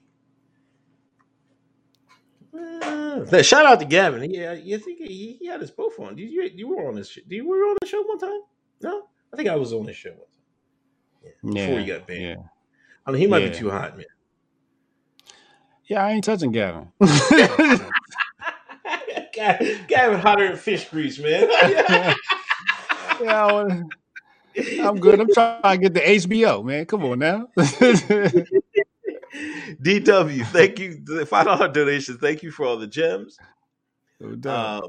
[SPEAKER 3] Uh, shout out to Gavin. Yeah, you think he, he had his both on? You, you you were on this. sh- You were on the show one time? No, I think I was on this show one time. Yeah, before he got banned.
[SPEAKER 5] Yeah,
[SPEAKER 3] I mean, he might
[SPEAKER 5] Yeah.
[SPEAKER 3] be too hot, man.
[SPEAKER 5] yeah. I ain't touching Gavin.
[SPEAKER 3] Gavin, Gavin hotter than fish grease, man.
[SPEAKER 5] yeah, I wanna- I'm good. I'm trying to get the HBO, man. Come on now.
[SPEAKER 3] DW, thank you. The five dollar donation. Thank you for all the gems. Um,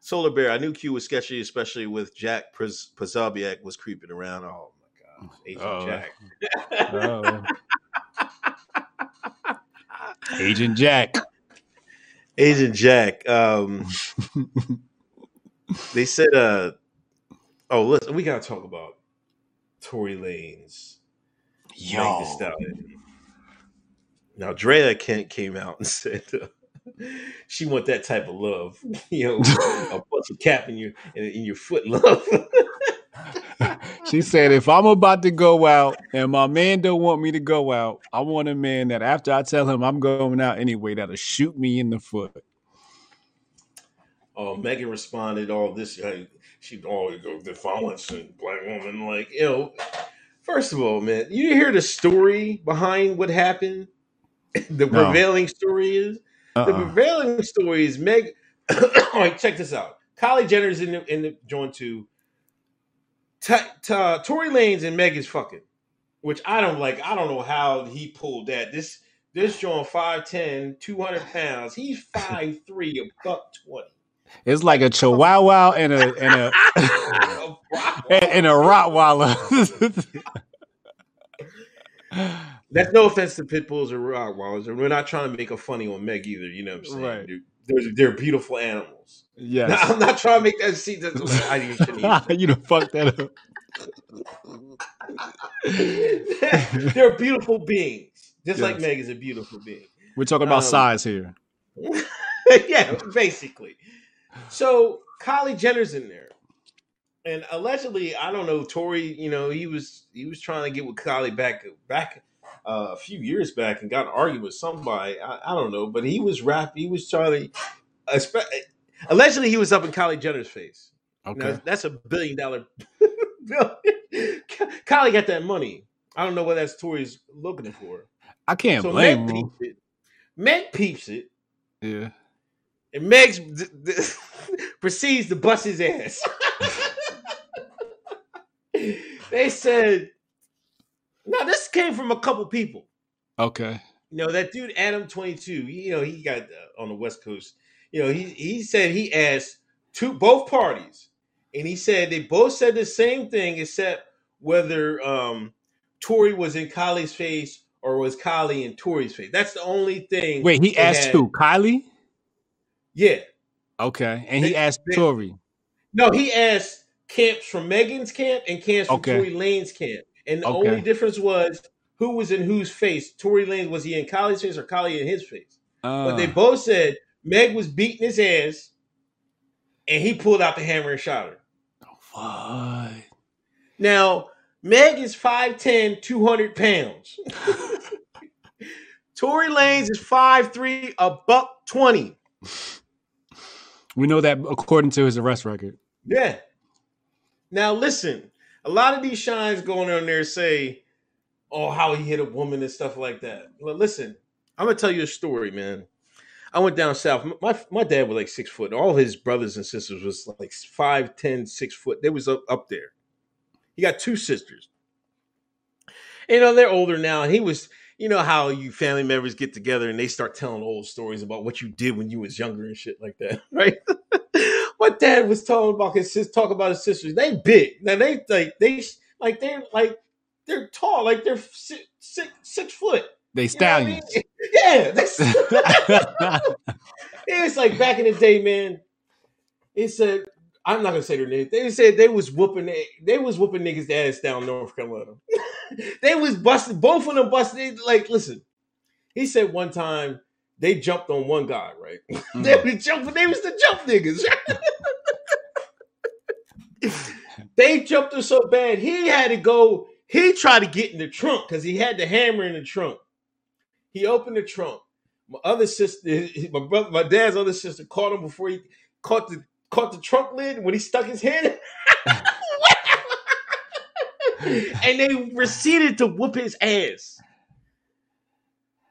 [SPEAKER 3] Solar Bear, I knew Q was sketchy, especially with Jack Posobiec was creeping around. Oh my god, Agent
[SPEAKER 5] Oh.
[SPEAKER 3] Jack.
[SPEAKER 5] Oh. Agent Jack.
[SPEAKER 3] Agent Jack. Um, they said, uh, "Oh, listen, we gotta talk about Tory Lanez
[SPEAKER 5] Yo.
[SPEAKER 3] Now, Drea Kent came out and said uh, she want that type of love, you know, a bunch of cap in your in, in your foot love.
[SPEAKER 5] She said, if I'm about to go out and my man don't want me to go out, I want a man that after I tell him I'm going out anyway, that'll shoot me in the foot.
[SPEAKER 3] oh, Megan responded, "All this, uh, she always go the violence and black woman." Like, you know, first of all, man, you hear the story behind what happened. the
[SPEAKER 5] No.
[SPEAKER 3] prevailing story is the
[SPEAKER 5] Uh-uh.
[SPEAKER 3] prevailing story is Meg. all right, check this out. Kylie Jenner's in the in the joint too. T- t- Tory Lanez and Meg is fucking, which I don't like. I don't know how he pulled that. This this joint 5'10", 200 pounds. He's 5'3", a buck twenty.
[SPEAKER 5] It's like a chihuahua and a and a and, and a Rottweiler.
[SPEAKER 3] That's no offense to pit bulls or Rottweilers, and we're not trying to make a funny on Meg either. You know what I'm saying?
[SPEAKER 5] Right.
[SPEAKER 3] They're, they're, they're beautiful animals.
[SPEAKER 5] Yeah.
[SPEAKER 3] I'm not trying to make that seem. That's, I didn't
[SPEAKER 5] you done fucked that up.
[SPEAKER 3] They're beautiful beings, just like Meg is a beautiful being.
[SPEAKER 5] We're talking about
[SPEAKER 3] Um,
[SPEAKER 5] size here.
[SPEAKER 3] yeah, basically. So Kylie Jenner's in there, and allegedly, I don't know, Tory. You know, he was he was trying to get with Kylie back back uh, a few years back and got an argument with somebody. I, I don't know, but he was rap. He was trying to. Allegedly, he was up in Kylie Jenner's face.
[SPEAKER 5] Okay.
[SPEAKER 3] Now, that's a billion dollar bill. Kylie got that money. I don't know what that's Tory's looking for.
[SPEAKER 5] I can't
[SPEAKER 3] So
[SPEAKER 5] blame
[SPEAKER 3] Meg
[SPEAKER 5] him.
[SPEAKER 3] peeps it. Meg peeps it,
[SPEAKER 5] Yeah.
[SPEAKER 3] And Meg proceeds to bust his ass. they said, "Now this came from a couple people.
[SPEAKER 5] Okay.
[SPEAKER 3] You know that dude Adam Twenty Two. You know he got uh, on the West Coast. You know he he said he asked two both parties. and he said they both said the same thing, except whether um, Tory was in Kylie's face or was Kylie in Tory's face. That's the only thing.
[SPEAKER 5] Wait, he asked
[SPEAKER 3] had-
[SPEAKER 5] who? Kylie?
[SPEAKER 3] Yeah.
[SPEAKER 5] Okay. And he asked
[SPEAKER 3] they-
[SPEAKER 5] Tory.
[SPEAKER 3] No, he asked camps from Megan's camp and camps from
[SPEAKER 5] Okay.
[SPEAKER 3] Tory Lanez camp. And the
[SPEAKER 5] Okay.
[SPEAKER 3] only difference was who was in whose face. Tory Lane, was he in Kylie's face or Kylie in his face? but they
[SPEAKER 5] Uh,
[SPEAKER 3] both said Meg was beating his ass and he pulled out the hammer and shot her.
[SPEAKER 5] what?
[SPEAKER 3] Now, Meg is 5'10, 200 pounds. Tory Lanez is 5'3, a buck 20.
[SPEAKER 5] We know that according to his arrest record.
[SPEAKER 3] Yeah. Now listen, a lot of these shines going on there say, "Oh, how he hit a woman and stuff like that." Well, listen, I'm gonna tell you a story, man. I went down south. My my dad was like six foot. All his brothers and sisters was like five, ten, six foot. They was up, up there. He got two sisters. You know, they're older now, and he was. You know how you family members get together and they start telling old stories about what you did when you was younger and shit like that, right? my dad was talking about his sis, talk about his sisters. They big now. They like they like they're like they're tall, like they're six six, six foot.
[SPEAKER 5] They
[SPEAKER 3] You know I mean?
[SPEAKER 5] stallions.
[SPEAKER 3] Yeah, that's, it was like back in the day, man. It said I'm not gonna say their name. They said they was whooping they, they was whooping niggas ass down North Carolina. they was busting both of them busted. Like, listen, he said one time they jumped on one guy, right? they
[SPEAKER 5] Mm.
[SPEAKER 3] was jumping. They was the jump niggas. they jumped him so bad he had to go. He tried to get in the trunk because he had the hammer in the trunk. He opened the trunk. My other sister, my brother, my dad's other sister, caught him before he caught the caught the trunk lid when he stuck his head. and they proceeded to whoop his ass.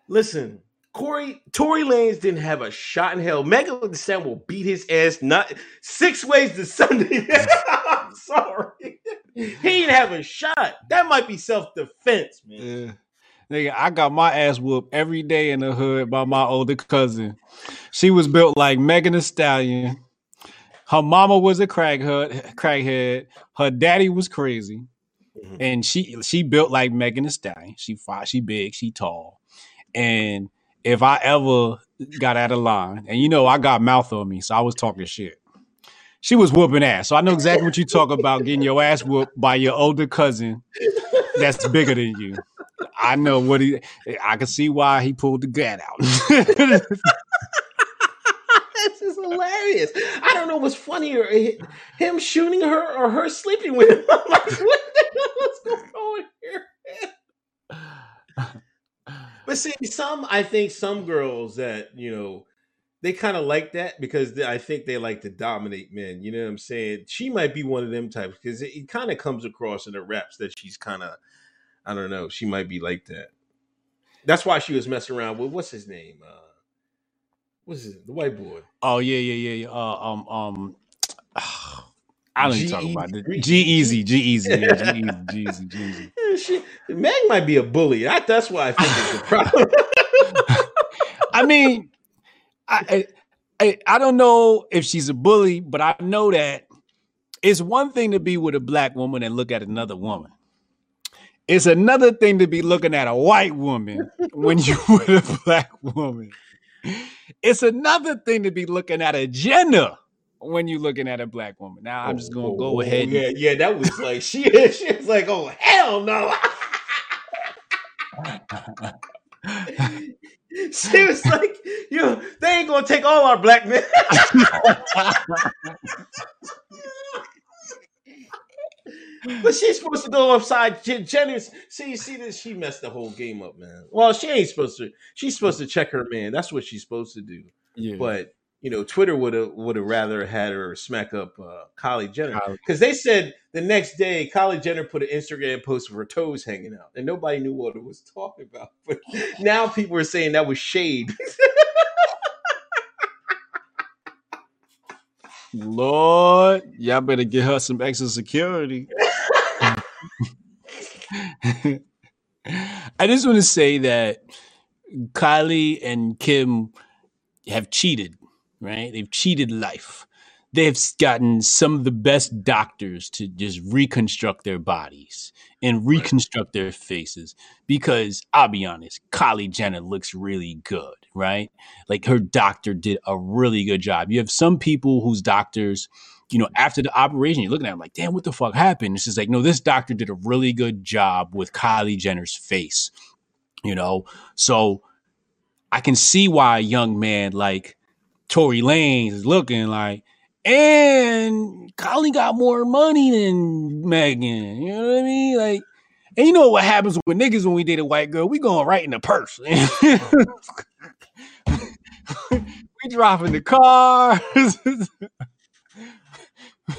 [SPEAKER 3] Listen, Corey, Tory Lanez didn't have a shot in hell. Megan Thee Stallion will beat his ass not six ways to Sunday. I'm sorry. He didn't have a shot. That might be self-defense, man.
[SPEAKER 5] Yeah. Nigga, I got my ass whooped every day in the hood by my older cousin. She was built like Megan Thee Stallion. Her mama was a crackhead, crackhead. Her daddy was crazy,
[SPEAKER 3] Mhm.
[SPEAKER 5] and she she built like Megan Thee Stallion. She fought, she big, she tall. And if I ever got out of line, and you know I got mouth on me, so I was talking shit. She was whooping ass, so I know exactly what you talk about getting your ass whooped by your older cousin that's bigger than you. I know what he. I can see why he pulled the gat out.
[SPEAKER 3] this is hilarious. I don't know what's funnier, him shooting her or her sleeping with him. I'm like, what the hell is going on here? But see, some I think some girls that you know they kind of like that because they, I think they like to dominate men. You know what I'm saying? She might be one of them types because it, it kind of comes across in the raps that she's kind of I don't know. She might be like that. That's why she was messing around with what's his name? Uh, what's his the white boy?
[SPEAKER 5] oh yeah, yeah, yeah, yeah. Uh, um, um. I don't even talk about it.
[SPEAKER 3] G-Eazy,
[SPEAKER 5] G Easy, yeah, G-Eazy, G Easy, G
[SPEAKER 3] she, Meg might be a bully. That, that's why I think it's a problem.
[SPEAKER 5] I mean, I, I I don't know if she's a bully, but I know that it's one thing to be with a black woman and look at another woman. It's another thing to be looking at a white woman when you with a black woman. It's another thing to be looking at a gender when you're looking at a black woman. Now I'm just gonna go
[SPEAKER 3] oh,
[SPEAKER 5] ahead. and-
[SPEAKER 3] Yeah, yeah, that was like she. She was like, "Oh hell no!" she was like, "You, they ain't gonna take all our black men." but she's supposed to go upside Jen- Jenner's. See, you see this? She messed the whole game up, man. Well, she ain't supposed to. She's supposed to check her man. That's what she's supposed to do.
[SPEAKER 5] yeah.
[SPEAKER 3] But you know, Twitter would have would have rather had her smack up uh, Kylie Jenner because they said the next day Kylie Jenner put an Instagram post of her toes hanging out, and nobody knew what it was talking about. But now people are saying that was shade.
[SPEAKER 5] Lord, y'all better get her some extra security. I just want to say that Kylie and Kim have cheated, right? They've cheated life. they've gotten some of the best doctors to just reconstruct their bodies and reconstruct their faces because I'll be honest, Kylie Jenner looks really good, right? Like her doctor did a really good job. You have some people whose doctors, you know, after the operation, you're looking at them like, damn, what the fuck happened? It's just like, no, this doctor did a really good job with Kylie Jenner's face, you know? So I can see why a young man like Tory Lanez is looking like, and Kylie got more money than Megan. You know what I mean? Like, and you know what happens with niggas when we date a white girl? We going right in the purse. we dropping the cars.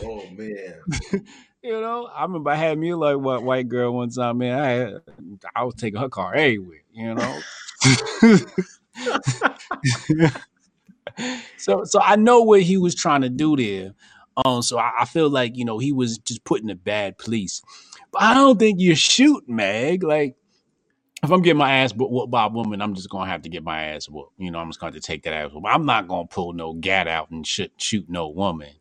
[SPEAKER 3] Oh man.
[SPEAKER 5] you know, I remember I had me like what white girl one time, man. I had, I was taking her car everywhere, you know. so so I know what he was trying to do there. Um, so I, I feel like you know he was just putting a bad police. But I don't think you shoot Meg. Like if I'm getting my ass whooped by a woman, I'm just gonna have to get my ass whooped. You know, I'm just to take that ass whoop. I'm not gonna pull no gat out and shoot shoot no woman.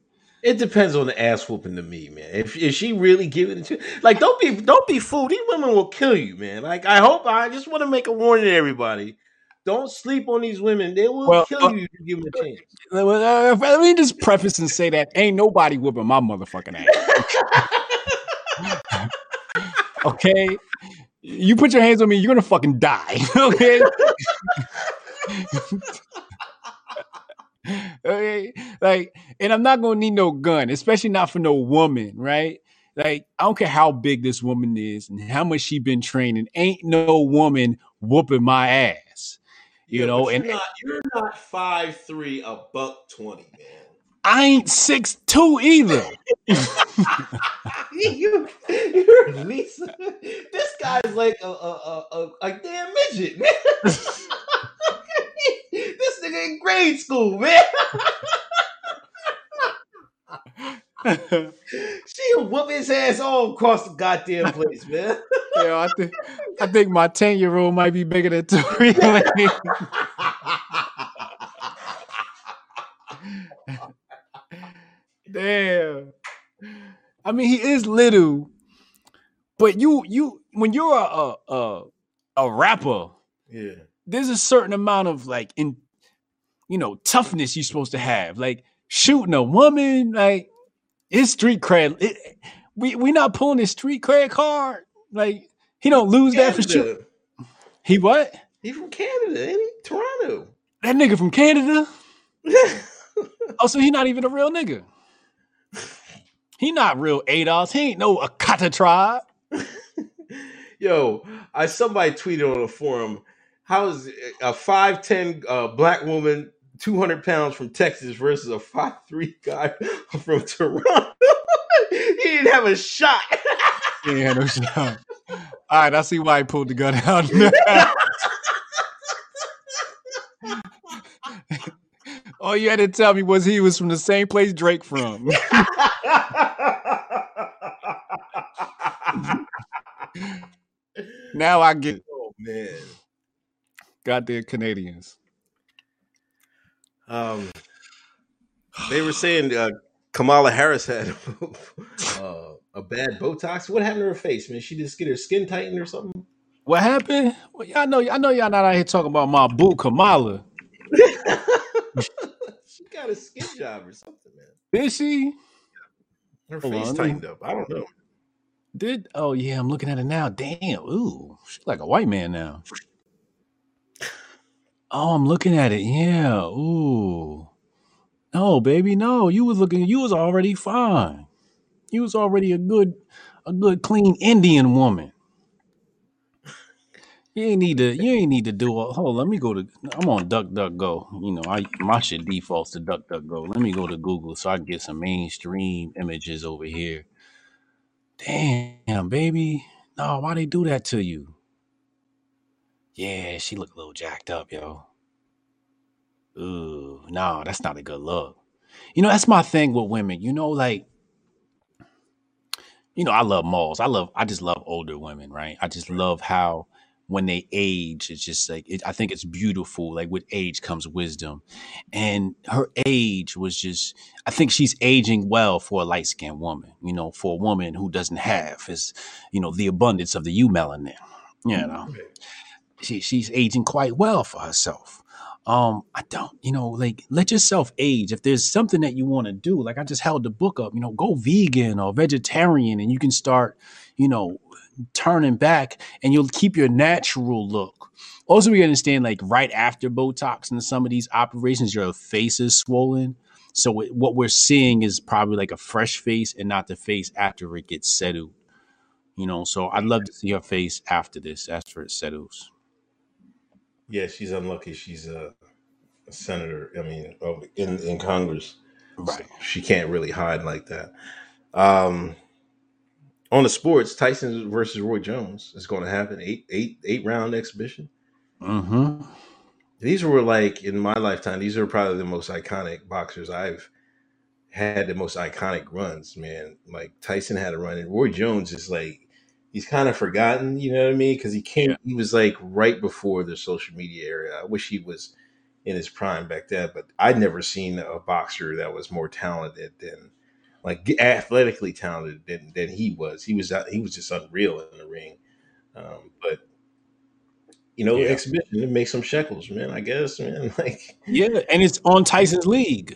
[SPEAKER 3] It depends on the ass whooping to me, man. If, if she really giving it to like don't be don't be fooled. These women will kill you, man. Like I hope I just want to make a warning to everybody. Don't sleep on these women. They will
[SPEAKER 5] Well,
[SPEAKER 3] kill
[SPEAKER 5] uh,
[SPEAKER 3] you if you give them a chance.
[SPEAKER 5] Uh, let me just preface and say that ain't nobody whooping my motherfucking ass. okay, you put your hands on me, you're gonna fucking die. okay. okay, like, and I'm not gonna need no gun, especially not for no woman, right? Like, I don't care how big this woman is and how much she been training. Ain't no woman whooping my ass, you
[SPEAKER 3] Yeah,
[SPEAKER 5] know. And
[SPEAKER 3] you're not you're not five three, a buck twenty, man.
[SPEAKER 5] I ain't six two either.
[SPEAKER 3] you, you're least this guy's like a a, a, a, a damn midget, man. this nigga in grade school, man. She'll whoop his ass all across the goddamn place, man.
[SPEAKER 5] Yeah, I think I think my ten year old might be bigger than Tory Lane. Damn. I mean, he is little, but you you when you're a a a, a rapper,
[SPEAKER 3] yeah.
[SPEAKER 5] There's a certain amount of like in you know toughness you're supposed to have. Like shooting a woman, like his street cred. It, we we not pulling his street cred card. Like he don't lose that for.
[SPEAKER 3] Canada.
[SPEAKER 5] He what?
[SPEAKER 3] He from Canada, ain't he? Toronto.
[SPEAKER 5] That nigga from Canada? Oh, so he not even a real nigga. He not real ADOS. He ain't no Akata tribe.
[SPEAKER 3] Yo, I somebody tweeted on the forum, how is a five ten uh, black woman, two hundred pounds from Texas versus a five three guy from Toronto? he didn't have a shot.
[SPEAKER 5] Yeah, no shot. All right, I see why he pulled the gun out. All you had to tell me was he was from the same place Drake from. now I get
[SPEAKER 3] oh man.
[SPEAKER 5] Goddamn Canadians.
[SPEAKER 3] Um, they were saying uh, Kamala Harris had uh, a bad Botox. What happened to her face, man? She just get her skin tightened or something?
[SPEAKER 5] What happened? Well, y'all know, I know y'all not out here talking about my boo Kamala.
[SPEAKER 3] she got a skin job or something, man.
[SPEAKER 5] Did she?
[SPEAKER 3] Her
[SPEAKER 5] Hold
[SPEAKER 3] face
[SPEAKER 5] on,
[SPEAKER 3] tightened up. I don't know.
[SPEAKER 5] Did oh yeah, I'm looking at it now. Damn, ooh, she's like a white man now. Oh, I'm looking at it. Yeah, ooh. No, baby, no. You was looking. You was already fine. You was already a good, a good, clean Indian woman. You ain't need to. You ain't need to do. A, hold. Let me go to. I'm on Duck Duck Go. You know, I my shit defaults to Duck Duck Go. Let me go to Google so I can get some mainstream images over here. Damn, baby. No, why they do that to you? Yeah, she look a little jacked up, yo. Ooh, no, that's not a good look. You know, that's my thing with women. You know, like, you know, I love malls. I love, I just love older women, right? I just love how when they age. It's just like it, I think it's beautiful. Like with age comes wisdom, and her age was just. I think she's aging well for a light skinned woman. You know, for a woman who doesn't have is, you know, the abundance of the U melanin. You mm, know, she she's aging quite well for herself. Um, I don't, you know, like let yourself age. If there's something that you want to do, like I just held the book up, you know, go vegan or vegetarian, and you can start, you know, turning back, and you'll keep your natural look. Also, we understand like right after Botox and some of these operations, your face is swollen. So what we're seeing is probably like a fresh face and not the face after it gets settled. You know, so I'd love to see her face after this, after it settles.
[SPEAKER 3] Yeah, she's unlucky. She's a, a senator. I mean, of- in in Congress, so
[SPEAKER 5] Right.
[SPEAKER 3] she can't really hide like that. Um, on the sports, Tyson versus Roy Jones is going to happen. Eight eight eight round exhibition.
[SPEAKER 5] Mm-hmm.
[SPEAKER 3] These were like in my lifetime. These are probably the most iconic boxers I've had. The most iconic runs, man. Like Tyson had a run, and Roy Jones is like he's kind of forgotten. You know what I mean? Because he came, he was like right before the social media era. I wish he was in his prime back then, but I'd never seen a boxer that was more talented than like athletically talented than, than he was. He was he was just unreal in the ring. Um, but you know,
[SPEAKER 5] Yeah.
[SPEAKER 3] exhibition it makes some shekels, man. I guess, man. Like,
[SPEAKER 5] Yeah, and it's on Tyson's league.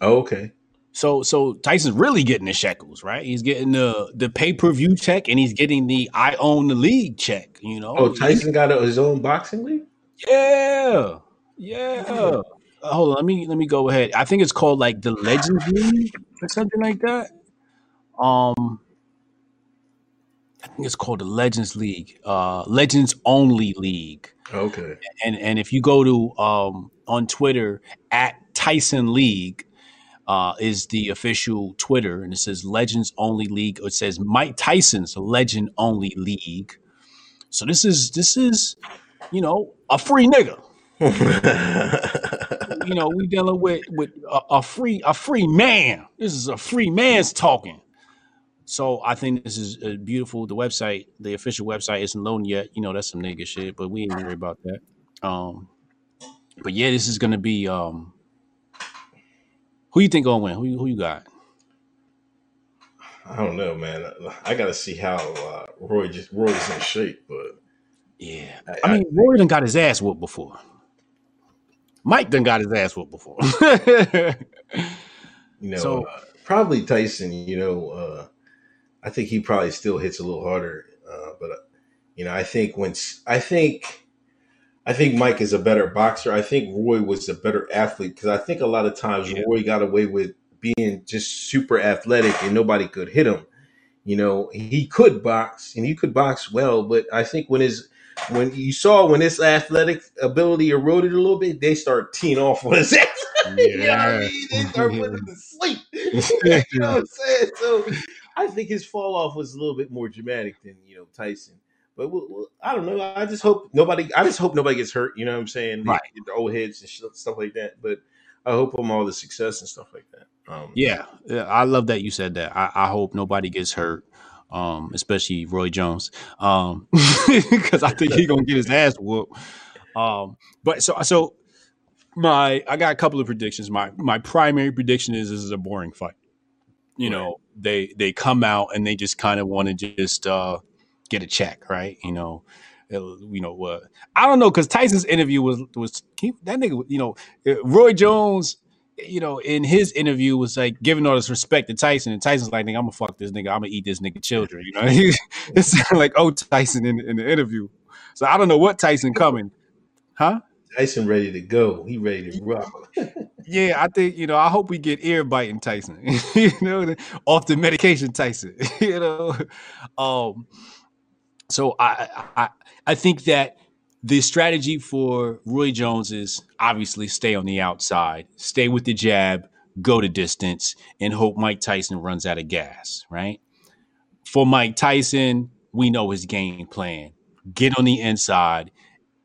[SPEAKER 3] oh, okay,
[SPEAKER 5] So so Tyson's really getting the shekels, right? He's getting the the pay per view check, and he's getting the I own the league check. You know?
[SPEAKER 3] oh, Tyson got his own boxing league.
[SPEAKER 5] Yeah, yeah. Uh, hold on, let me let me go ahead. I think it's called like the Legends League or something like that. Um, I think it's called the Legends League, uh, Legends Only League.
[SPEAKER 3] Okay,
[SPEAKER 5] and and if you go to um on Twitter at Tyson League uh is the official Twitter and it says Legends Only League. It says Mike Tyson's Legend Only League. So this is this is you know a free nigga. You know we dealing with with a, a free a free man. This is a free man's talking. So I think this is uh, beautiful. The website, the official website, isn't loading yet. You know that's some nigga shit, but we ain't worry about that. Um, but yeah, this is gonna be. Um, who you think gonna win? Who you, who you got?
[SPEAKER 3] I don't know, man. I got to see how uh, Roy just Roy's in shape, but
[SPEAKER 5] Yeah,
[SPEAKER 3] I,
[SPEAKER 5] I mean, Roy done got his ass whooped before. Mike done got his ass whooped before.
[SPEAKER 3] you know,
[SPEAKER 5] So-
[SPEAKER 3] uh, probably Tyson. You know, uh, I think he probably still hits a little harder, uh, but uh, you know, I think when I think I think Mike is a better boxer. I think Roy was a better athlete because I think a lot of times
[SPEAKER 5] Yeah.
[SPEAKER 3] Roy got away with being just super athletic and nobody could hit him. You know, he could box and he could box well, but I think when his when you saw when his athletic ability eroded a little bit, they start teeing off on his ass. you know what I mean? They start putting him to sleep. you know what I'm saying? So I think his fall off was a little bit more dramatic than you know Tyson. But we'll, we'll- I don't know. I just hope nobody. I just hope nobody gets hurt. You know what I'm saying?
[SPEAKER 5] Right.
[SPEAKER 3] get their old heads and stuff like that. But I hope them all the success and stuff like that. Um,
[SPEAKER 5] yeah, yeah, I love that you said that. I, I hope nobody gets hurt, um, especially Roy Jones, um, because I think he's gonna get his ass whooped. Um, but so so my I got a couple of predictions. My my primary prediction is this is a boring fight. You know, they they come out and they just kind of want to just uh, get a check, right? You know, you know what? I don't know because Tyson's interview was was he, that nigga. You know, uh, Roy Jones. You know, in his interview was like giving all this respect to Tyson, and Tyson's like, "Nigga, I'm gonna fuck this nigga. I'm gonna eat this nigga children." You know, it sounded like oh Tyson in, in the interview. So I don't know what Tyson coming, huh?
[SPEAKER 3] Tyson ready to go. He ready to rock.
[SPEAKER 5] Yeah, I think you know. I hope we get ear biting Tyson. you know, off the medication Tyson. you know, um. So I, I I think that the strategy for Roy Jones is obviously stay on the outside, stay with the jab, go to distance, and hope Mike Tyson runs out of gas. Right. For Mike Tyson, we know his game plan: get on the inside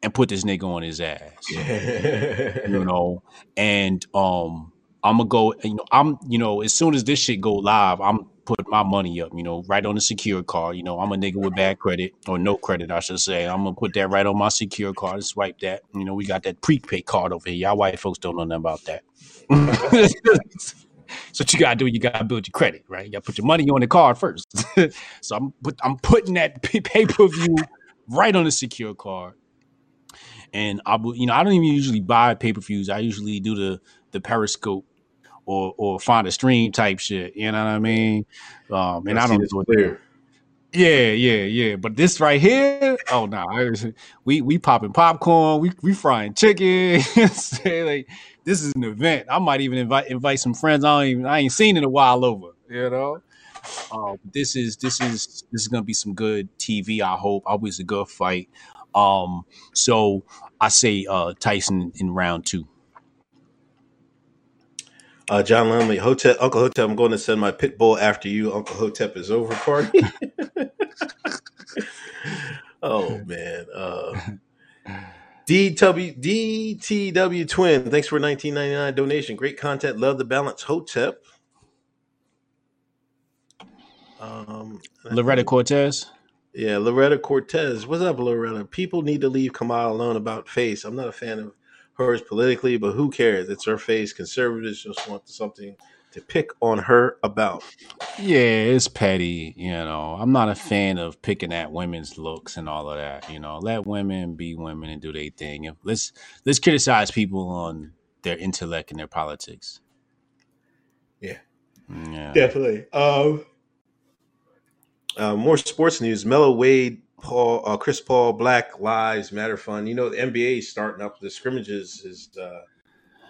[SPEAKER 5] and put this nigga on his ass you know and um i'm gonna go you know i'm you know as soon as this shit go live i'm put my money up, you know, right on the secure card. You know, I'm a nigga with bad credit or no credit, I should say. I'm gonna put that right on my secure card swipe that. You know, we got that prepaid card over here. Y'all white folks don't know nothing about that. so what you gotta do, you gotta build your credit, right? You gotta put your money on the card first. so I'm put, I'm putting that pay per view right on the secure card. And I, you know, I don't even usually buy pay per views. I usually do the the Periscope or or find a stream type shit. You know what I mean? Um, and I
[SPEAKER 3] see
[SPEAKER 5] don't
[SPEAKER 3] clear.
[SPEAKER 5] Yeah, yeah, yeah. But this right here, oh no, nah, we we popping popcorn, we we frying chicken. like this is an event. I might even invite invite some friends I don't even I ain't seen in a while over. You know. Uh, this is this is this is gonna be some good TV. I hope. Always a good fight. Um, so I say uh Tyson in round two.
[SPEAKER 3] Uh, John Lumley, Hotep, Uncle Hotep, I'm going to send my pit bull after you. Uncle Hotep is over party. oh man. Uh, DW DTW Twin, thanks for 1999 donation. Great content. Love the balance. Hotep. Um,
[SPEAKER 5] Loretta Cortez.
[SPEAKER 3] yeah, Loretta Cortez. What's up, Loretta? People need to leave Kamala alone about face. I'm not a fan of hers politically, but who cares? It's her face. Conservatives just want something to pick on her about.
[SPEAKER 5] Yeah, it's petty. You know, I'm not a fan of picking at women's looks and all of that. You know, let women be women and do their thing. Let's let's criticize people on their intellect and their politics.
[SPEAKER 3] Yeah.
[SPEAKER 5] Yeah.
[SPEAKER 3] Definitely. Um, uh, more sports news. Melo Wade, Paul, uh, Chris Paul, Black Lives Matter Fund. You know, the NBA is starting up the scrimmages. Is uh,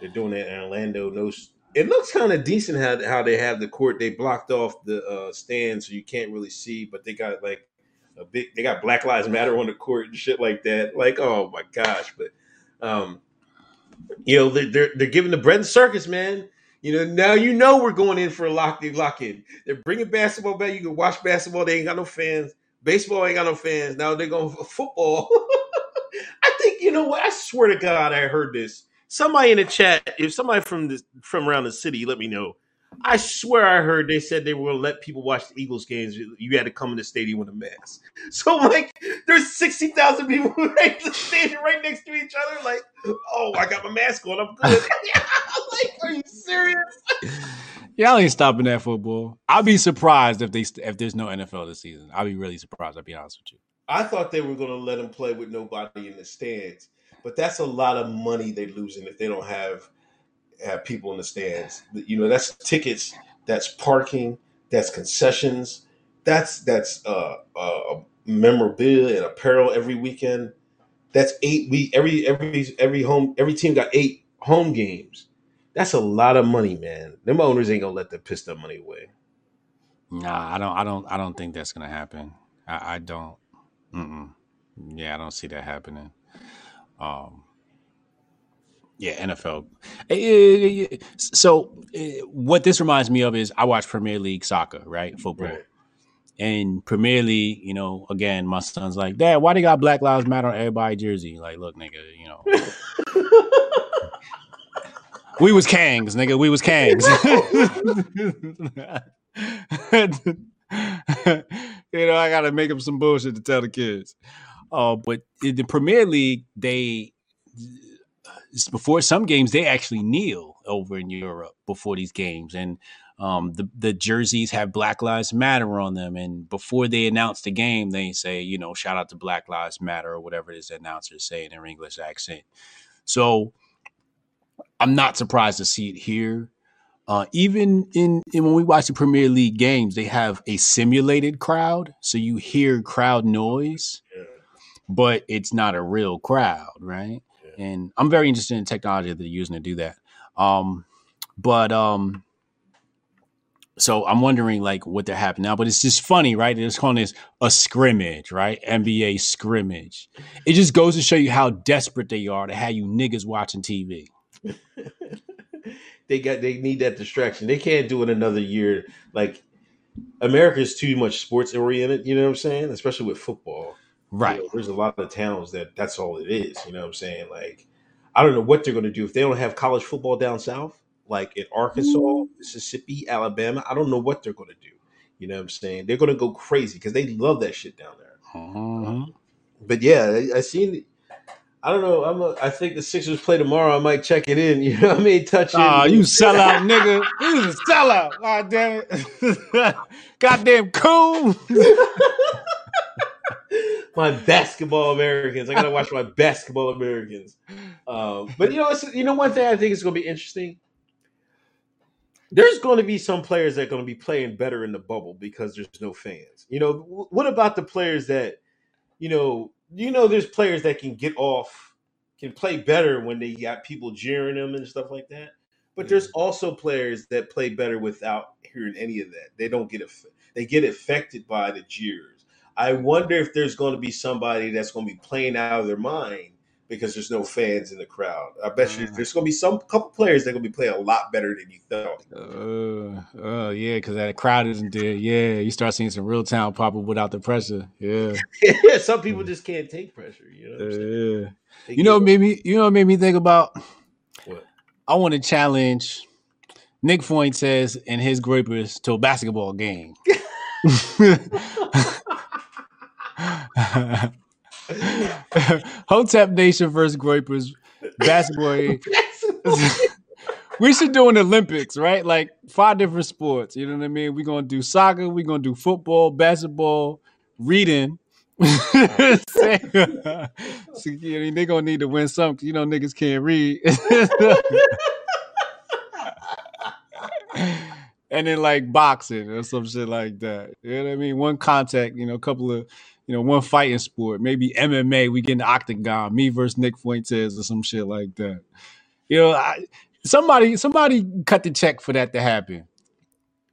[SPEAKER 3] they're doing it in Orlando. No, it looks kind of decent how how they have the court. They blocked off the uh, stands so you can't really see, but they got like a big. They got Black Lives Matter on the court and shit like that. Like, oh my gosh! But um, you know, they're they're, they're giving the bread and circus, man. You know, now you know we're going in for a lock lock in. They're bringing basketball back. You can watch basketball. They ain't got no fans. Baseball ain't got no fans. Now they're going for football. I think you know what? I swear to God, I heard this. Somebody in the chat, if somebody from the from around the city, let me know. I swear I heard they said they were going to let people watch the Eagles games. You had to come in the stadium with a mask. So like, there's sixty thousand people right standing right next to each other. Like, oh, I got my mask on. I'm good. like, are you serious?
[SPEAKER 5] Y'all ain't stopping that football. I'll be surprised if they if there's no NFL this season. I'll be really surprised. I'll be honest with you.
[SPEAKER 3] I thought they were going to let them play with nobody in the stands, but that's a lot of money they're losing if they don't have have people in the stands. You know, that's tickets, that's parking, that's concessions, that's that's uh, uh memorabilia and apparel every weekend. That's eight week every every every home every team got eight home games. That's a lot of money, man. Them owners ain't gonna let them piss that money away.
[SPEAKER 5] Nah, I don't. I don't. I don't think that's gonna happen. I, I don't. Mm-mm. Yeah, I don't see that happening. Um, yeah, NFL. Eh, So, eh, what this reminds me of is I watch Premier League soccer, right? Football.
[SPEAKER 3] Right.
[SPEAKER 5] And Premier League, you know, again, my son's like, Dad, why they got Black Lives Matter on everybody jersey? Like, look, nigga, you know, we was Kangs, nigga, we was Kangs. you know, I gotta make up some bullshit to tell the kids. Uh, but in the Premier League, they before some games they actually kneel over in Europe before these games, and um, the the jerseys have Black Lives Matter on them. And before they announce the game, they say, you know, shout out to Black Lives Matter or whatever it is the announcers say in their English accent. So I'm not surprised to see it here. Uh, even in, in when we watch the Premier League games, they have a simulated crowd, so you hear crowd noise,
[SPEAKER 3] Yeah.
[SPEAKER 5] but it's not a real crowd, right?
[SPEAKER 3] Yeah.
[SPEAKER 5] And I'm very interested in the technology that they're using to do that. Um, but um, so I'm wondering like what they're happening now. But it's just funny, right? It's calling this a scrimmage, right? NBA scrimmage. It just goes to show you how desperate they are to have you niggas watching TV.
[SPEAKER 3] they got they need that distraction. They can't do it another year. Like America is too much sports oriented. You know what I'm saying? Especially with football. You
[SPEAKER 5] Right.
[SPEAKER 3] know, there's a lot of towns that that's all it is. You know what I'm saying? Like I don't know what they're going to do if they don't have college football down south, like in Arkansas, Mississippi, Alabama. I don't know what they're going to do. You know what I'm saying? They're gonna go crazy because they love that shit down there.
[SPEAKER 5] Mhm.
[SPEAKER 3] But yeah, I, I seen. I don't know. I'm. A, I think the Sixers play tomorrow. I might check it in. You know what I mean? Touch it.
[SPEAKER 5] Ah, you sellout, nigga. You was a sellout. God damn it. Goddamn cool.
[SPEAKER 3] my basketball Americans. I gotta watch my basketball Americans. Um, but you know, it's, you know, one thing I think is gonna be interesting. There's going to be some players that are going to be playing better in the bubble because there's no fans. You know, what about the players that, you know, you know, there's players that can get off, can play better when they got people jeering them and stuff like that. But there's mm-hmm. also players that play better without hearing any of that. They don't get aff- they get affected by the jeers. I wonder if there's going to be somebody that's going to be playing out of their mind because there's no fans in the crowd. I bet you there's going to be some couple players that are going to be playing a lot better than you thought.
[SPEAKER 5] Uh, uh, yeah, because that crowd isn't there. Yeah, you start seeing some real talent pop up without the pressure. Yeah,
[SPEAKER 3] yeah, some people just can't take pressure. You know, what I'm saying?
[SPEAKER 5] yeah.
[SPEAKER 3] They
[SPEAKER 5] You know, what made me. You know, what made me think about.
[SPEAKER 3] What?
[SPEAKER 5] I want to challenge Nick Fuentes and his Groypers to a basketball game. Hotep Nation versus Groypers basketball. we should do an Olympics, right? Like five different sports. You know what I mean? We're gonna do soccer, we're gonna do football, basketball, reading. so, I mean, they're gonna need to win some 'cause you know niggas can't read. and then like boxing or some shit like that. You know what I mean? One contact, you know, a couple of you know, one fighting sport, maybe MMA, we get in the octagon, me versus Nick Fuentes or some shit like that. You know, I, somebody somebody cut the check for that to happen.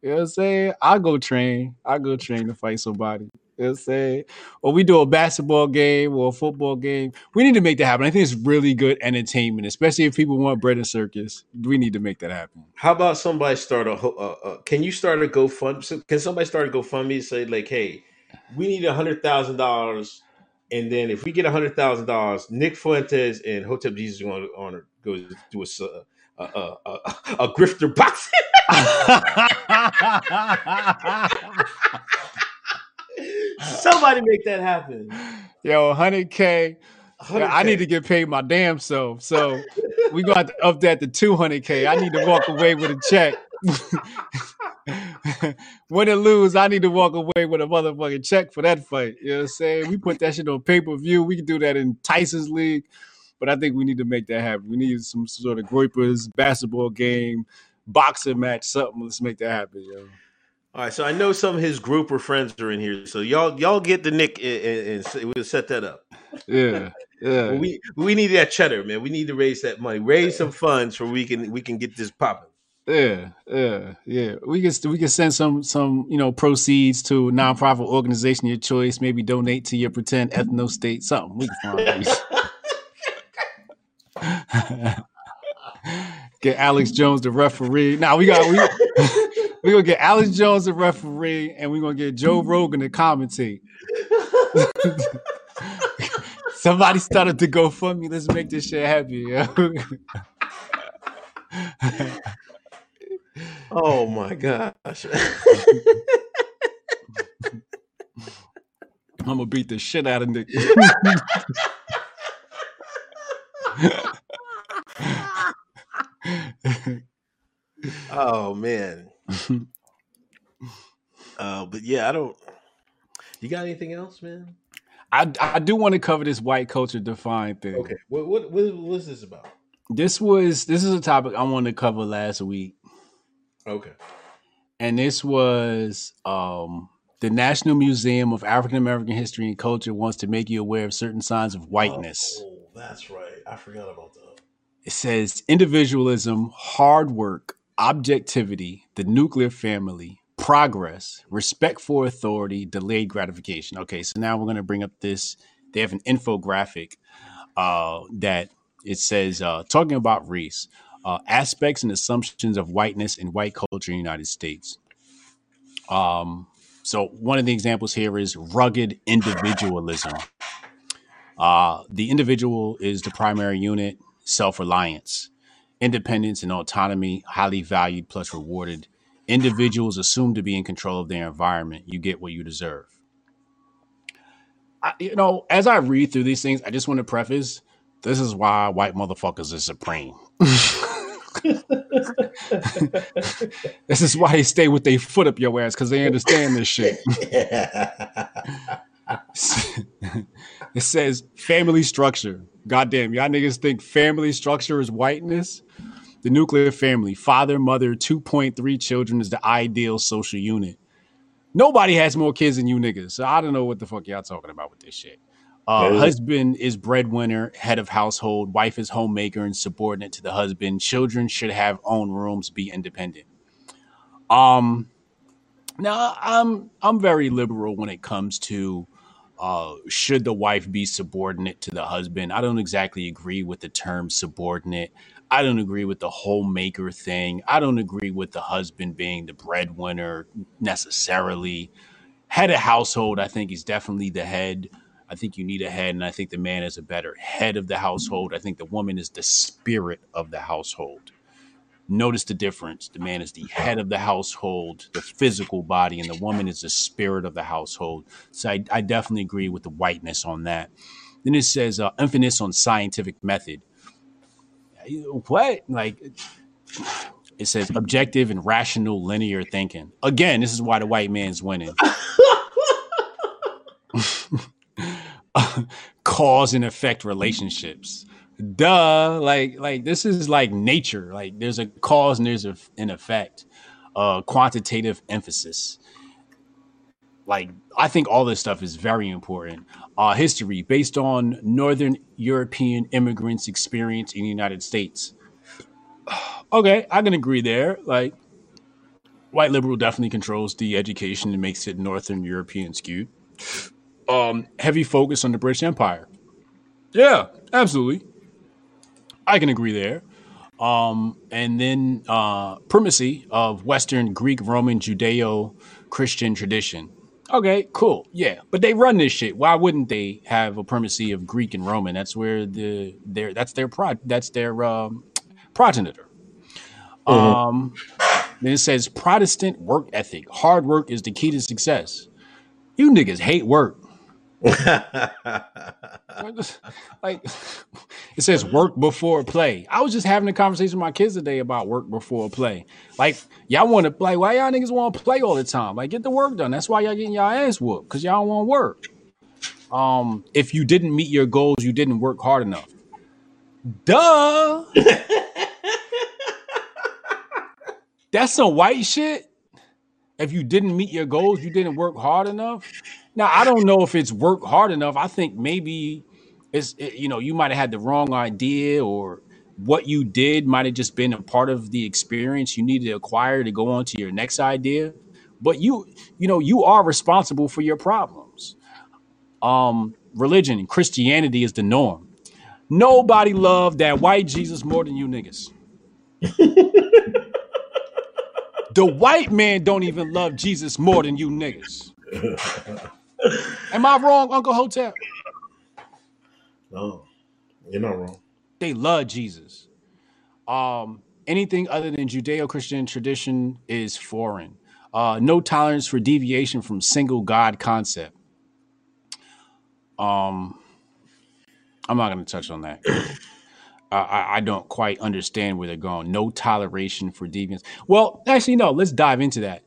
[SPEAKER 5] You know what I'm saying? I'll go train. I'll go train to fight somebody. You know what I'm saying? Or we do a basketball game or a football game. We need to make that happen. I think it's really good entertainment, especially if people want bread and circus. We need to make that happen.
[SPEAKER 3] How about somebody start a? Uh, uh, can you start a GoFund? Can somebody start a GoFundMe and say like, "Hey, we need a hundred thousand dollars, and then if we get a hundred thousand dollars, Nick Fuentes and Hotep Jesus are going to honor go do a uh, uh, uh, a grifter boxing." Somebody make that happen.
[SPEAKER 5] Yo, 100K. Yeah, I need to get paid my damn self. So we gonna have to up that to 200K. I need to walk away with a check. Win or lose, I need to walk away with a motherfucking check for that fight. You know what I'm saying? We put that shit on pay per view. We can do that in Tyson's league, but I think we need to make that happen. We need some sort of Groypers basketball game, boxing match, something. Let's make that happen, yo.
[SPEAKER 3] All right, so I know some of his Groyper friends are in here, so y'all y'all get the Nick and, and, and we'll set that up.
[SPEAKER 5] Yeah, yeah.
[SPEAKER 3] We we need that cheddar, man. We need to raise that money, raise some funds for we can we can get this popping.
[SPEAKER 5] Yeah, yeah, yeah. We can we can send some some you know proceeds to a nonprofit organization your choice. Maybe donate to your pretend ethno state. Something we can find. get Alex Jones the referee. Now we got we we gonna get Alex Jones the referee, and we are gonna get Joe Rogan to commentate. Somebody started to go for me. Let's make this shit happen. Yeah.
[SPEAKER 3] Oh my gosh!
[SPEAKER 5] I'm gonna beat the shit out of Nick.
[SPEAKER 3] oh man. Uh, but yeah, I don't. You got anything else, man?
[SPEAKER 5] I I do want to cover this white culture defined thing.
[SPEAKER 3] Okay, what what what what is this about?
[SPEAKER 5] This was this is a topic I wanted to cover last week,
[SPEAKER 3] Okay,
[SPEAKER 5] and this was um the National Museum of African American History and Culture wants to make you aware of certain signs of whiteness.
[SPEAKER 3] Oh, that's right. I forgot about that.
[SPEAKER 5] It says individualism, hard work, objectivity, the nuclear family, progress, respect for authority, delayed gratification. Okay, so now we're going to bring up this. They have an infographic uh, that it says, uh, talking about race, uh, aspects and assumptions of whiteness and white culture in the United States. Um, so one of the examples here is rugged individualism. Uh, the individual is the primary unit, self reliance, independence and autonomy, highly valued plus rewarded. Individuals assume to be in control of their environment. You get what you deserve. I, you know, as I read through these things, I just want to preface this is why white motherfuckers are supreme. this is why they stay with their foot up your ass because they understand this shit. it says family structure. Goddamn, y'all niggas think family structure is whiteness? The nuclear family, father, mother, 2.3 children is the ideal social unit. Nobody has more kids than you niggas. So I don't know what the fuck y'all talking about with this shit. Uh, husband is breadwinner, head of household. Wife is homemaker and subordinate to the husband. Children should have own rooms, be independent. Um, now I'm I'm very liberal when it comes to uh, should the wife be subordinate to the husband. I don't exactly agree with the term subordinate. I don't agree with the homemaker thing. I don't agree with the husband being the breadwinner necessarily. Head of household, I think he's definitely the head. I think you need a head, and I think the man is a better head of the household. I think the woman is the spirit of the household. Notice the difference. The man is the head of the household, the physical body, and the woman is the spirit of the household. So I, I definitely agree with the whiteness on that. Then it says uh, emphasis on scientific method. What? Like it says objective and rational linear thinking. Again, this is why the white man's winning. cause and effect relationships. Duh, like like this is like nature. Like there's a cause and there's a, an effect. Uh, quantitative emphasis. Like I think all this stuff is very important. Uh, history based on Northern European immigrants' experience in the United States. Okay, I can agree there. Like white liberal definitely controls the education and makes it Northern European skewed um, heavy focus on the British Empire. Yeah, absolutely. I can agree there. Um, and then uh, primacy of Western Greek, Roman, Judeo Christian tradition. Okay, cool. Yeah, but they run this shit. Why wouldn't they have a primacy of Greek and Roman? That's where the their that's their pro that's their um, progenitor. Mm-hmm. Um, then it says Protestant work ethic. Hard work is the key to success. You niggas hate work. Like it says work before play. I was just having a conversation with my kids today about work before play. Like y'all want to play. Why y'all niggas want to play all the time? Like get the work done. That's why y'all getting y'all ass whooped because y'all want work. Um, if you didn't meet your goals, you didn't work hard enough. Duh. That's some white shit. If you didn't meet your goals, you didn't work hard enough. Now I don't know if it's worked hard enough. I think maybe it's it, you know you might have had the wrong idea or what you did might have just been a part of the experience you need to acquire to go on to your next idea. But you you know you are responsible for your problems. Um, religion and Christianity is the norm. Nobody loved that white Jesus more than you niggas. the white man don't even love Jesus more than you niggas. Am I wrong, Uncle Hotep?
[SPEAKER 3] No, you're not wrong.
[SPEAKER 5] They love Jesus. Um, anything other than Judeo-Christian tradition is foreign. Uh, no tolerance for deviation from single God concept. Um, I'm not going to touch on that. I, I don't quite understand where they're going. No toleration for deviance. Well, actually, no. Let's dive into that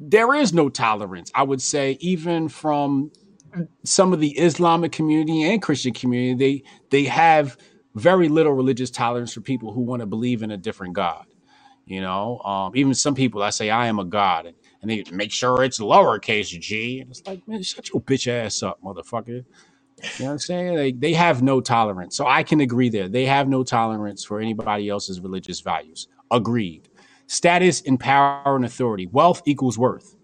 [SPEAKER 5] there is no tolerance. I would say even from some of the Islamic community and Christian community, they they have very little religious tolerance for people who want to believe in a different God. You know, um, even some people I say I am a God, and, they make sure it's lowercase g. And it's like, man, shut your bitch ass up, motherfucker. You know what I'm saying? They, they have no tolerance. So I can agree there. They have no tolerance for anybody else's religious values. Agreed. Status and power and authority. Wealth equals worth.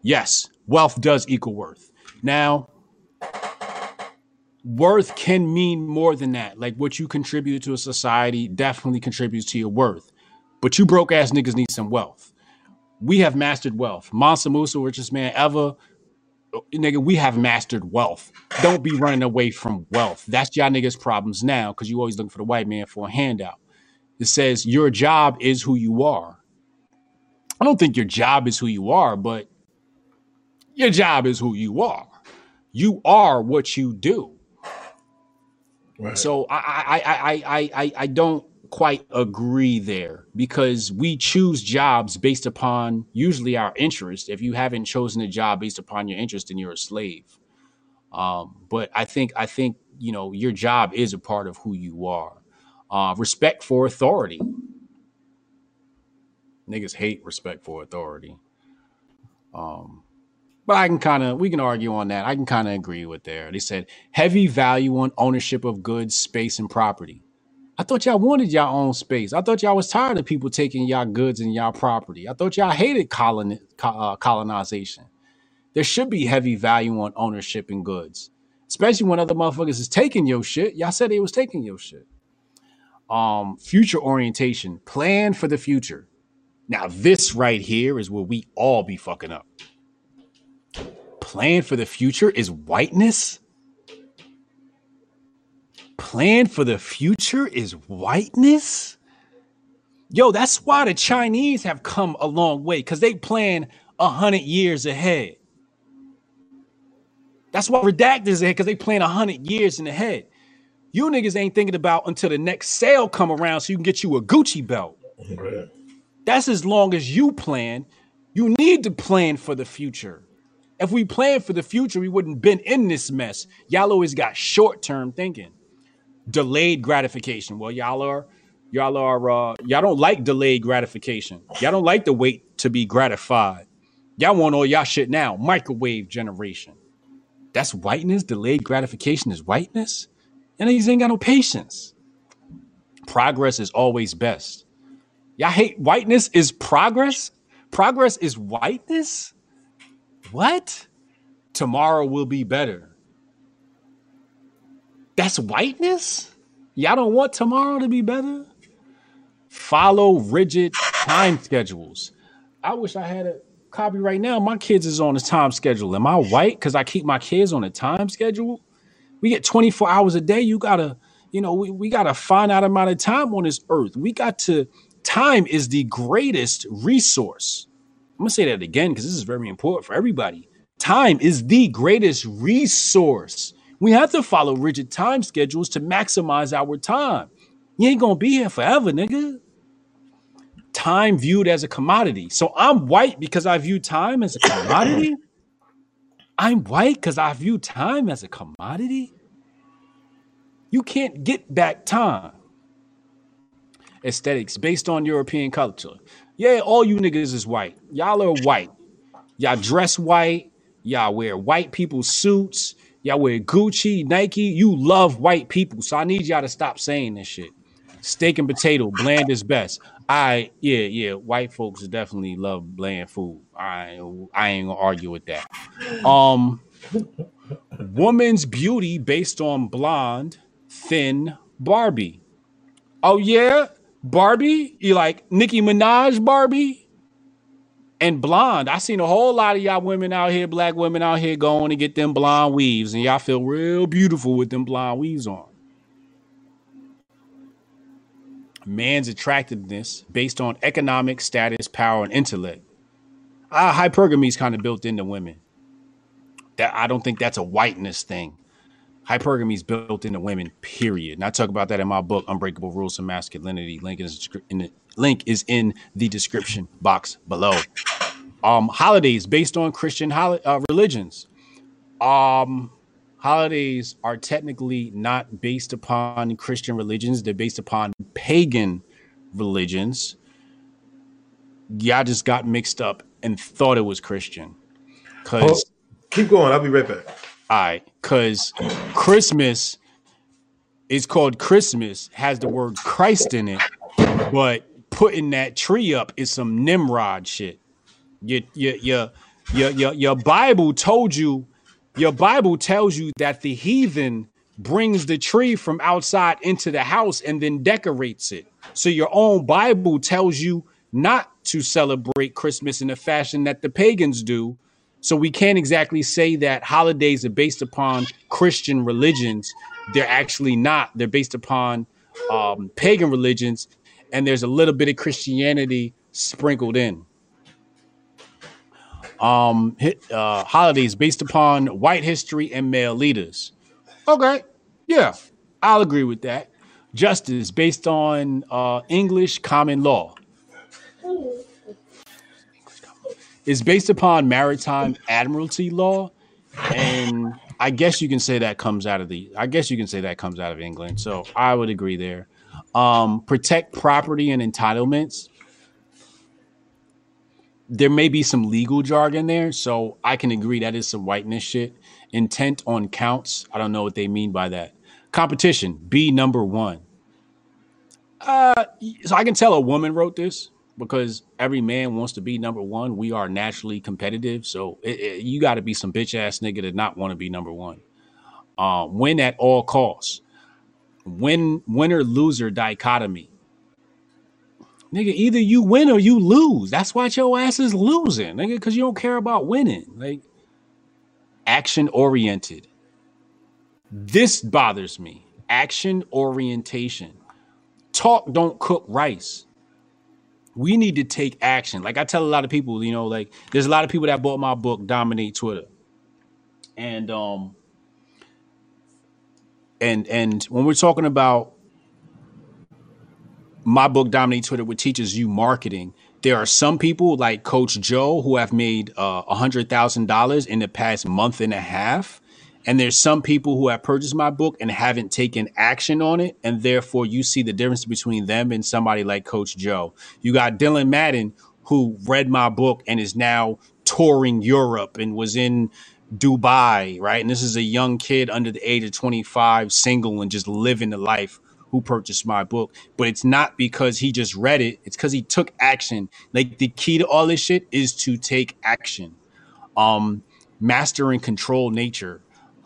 [SPEAKER 5] Yes, wealth does equal worth. Now, worth can mean more than that. Like what you contribute to a society definitely contributes to your worth. But you broke ass niggas need some wealth. We have mastered wealth. Mansa Musa, richest man ever. Nigga, we have mastered wealth. Don't be running away from wealth. That's y'all niggas' problems now because you always looking for the white man for a handout. It says your job is who you are. I don't think your job is who you are, but your job is who you are. You are what you do.
[SPEAKER 3] Right.
[SPEAKER 5] So I I I I I I don't quite agree there because we choose jobs based upon usually our interest. If you haven't chosen a job based upon your interest, then you're a slave. Um, but I think I think you know your job is a part of who you are. Uh, respect for authority. Niggas hate respect for authority. Um, but I can kind of we can argue on that. I can kind of agree with there. They said heavy value on ownership of goods, space, and property. I thought y'all wanted y'all own space. I thought y'all was tired of people taking y'all goods and y'all property. I thought y'all hated colon, uh, colonization. There should be heavy value on ownership and goods, especially when other motherfuckers is taking your shit. Y'all said they was taking your shit. Um, future orientation, plan for the future. Now, this right here is where we all be fucking up. Plan for the future is whiteness. Plan for the future is whiteness. Yo, that's why the Chinese have come a long way because they plan a hundred years ahead. That's why redacted is ahead because they plan a hundred years in ahead. You niggas ain't thinking about until the next sale come around so you can get you a Gucci belt.
[SPEAKER 3] Right.
[SPEAKER 5] That's as long as you plan. You need to plan for the future. If we planned for the future, we wouldn't been in this mess. Y'all always got short-term thinking. Delayed gratification. Well, y'all are y'all are uh y'all don't like delayed gratification. Y'all don't like to wait to be gratified. Y'all want all y'all shit now. Microwave generation. That's whiteness. Delayed gratification is whiteness. And he's ain't got no patience. Progress is always best. Y'all hate whiteness is progress? Progress is whiteness? What? Tomorrow will be better. That's whiteness? Y'all don't want tomorrow to be better? Follow rigid time schedules. I wish I had a copy right now. My kids is on a time schedule. Am I white because I keep my kids on a time schedule? We get 24 hours a day. You gotta, you know, we, we got a finite amount of time on this earth. We got to, time is the greatest resource. I'm gonna say that again because this is very important for everybody. Time is the greatest resource. We have to follow rigid time schedules to maximize our time. You ain't gonna be here forever, nigga. Time viewed as a commodity. So I'm white because I view time as a commodity. I'm white because I view time as a commodity. You can't get back time. Aesthetics based on European culture. Yeah, all you niggas is white. Y'all are white. Y'all dress white. Y'all wear white people's suits. Y'all wear Gucci, Nike. You love white people. So I need y'all to stop saying this shit. Steak and potato, bland is best. I yeah, yeah. White folks definitely love bland food. I I ain't gonna argue with that. Um woman's beauty based on blonde, thin Barbie. Oh yeah, Barbie? You like Nicki Minaj Barbie? And blonde. I seen a whole lot of y'all women out here, black women out here going to get them blonde weaves, and y'all feel real beautiful with them blonde weaves on. Man's attractiveness based on economic status, power, and intellect. Ah, hypergamy is kind of built into women. That I don't think that's a whiteness thing. Hypergamy is built into women, period. And I talk about that in my book, Unbreakable Rules of Masculinity. Link is in the link is in the description box below. Um, holidays based on Christian hol- uh, religions. Um, holidays are technically not based upon Christian religions; they're based upon pagan religions. Y'all just got mixed up and thought it was Christian. Cause
[SPEAKER 3] Oh, keep going. I'll be right back.
[SPEAKER 5] all right, because Christmas is called Christmas, has the word Christ in it, but putting that tree up is some Nimrod shit. Your your your your your, your Bible told you, your Bible tells you that the heathen brings the tree from outside into the house and then decorates it. So your own Bible tells you not to celebrate Christmas in the fashion that the pagans do. So we can't exactly say that holidays are based upon Christian religions. They're actually not. They're based upon um, pagan religions, and there's a little bit of Christianity sprinkled in. Um, hit, uh, holidays based upon white history and male leaders. Okay, yeah, I'll agree with that. Justice based on uh, English common law is based upon maritime admiralty law, and I guess you can say that comes out of the. I guess you can say that comes out of England. So I would agree there. Um, protect property and entitlements. There may be some legal jargon there, so I can agree that is some whiteness shit. Intent on counts. I don't know what they mean by that. Competition. Be number one. Uh, so I can tell a woman wrote this because every man wants to be number one. We are naturally competitive, so it, it, you got to be some bitch ass nigga to not want to be number one. Uh, win at all costs. Win winner loser dichotomy. Nigga, either you win or you lose. That's why your ass is losing, nigga, because you don't care about winning. Like action oriented. This bothers me. Action orientation. Talk don't cook rice we need to take action. Like I tell a lot of people, you know, like there's a lot of people that bought my book, Dominate Twitter. And um and and when we're talking about my book, Dominate Twitter, which teaches you marketing, there are some people like Coach Joe who have made uh, a hundred thousand dollars in the past month and a half and there's some people who have purchased my book and haven't taken action on it. And therefore, you see the difference between them and somebody like Coach Joe. You got Dylan Madden, who read my book and is now touring Europe and was in Dubai, right? And this is a young kid under the age of 25, single and just living the life who purchased my book. But it's not because he just read it, it's because he took action. Like the key to all this shit is to take action. Um, master and control nature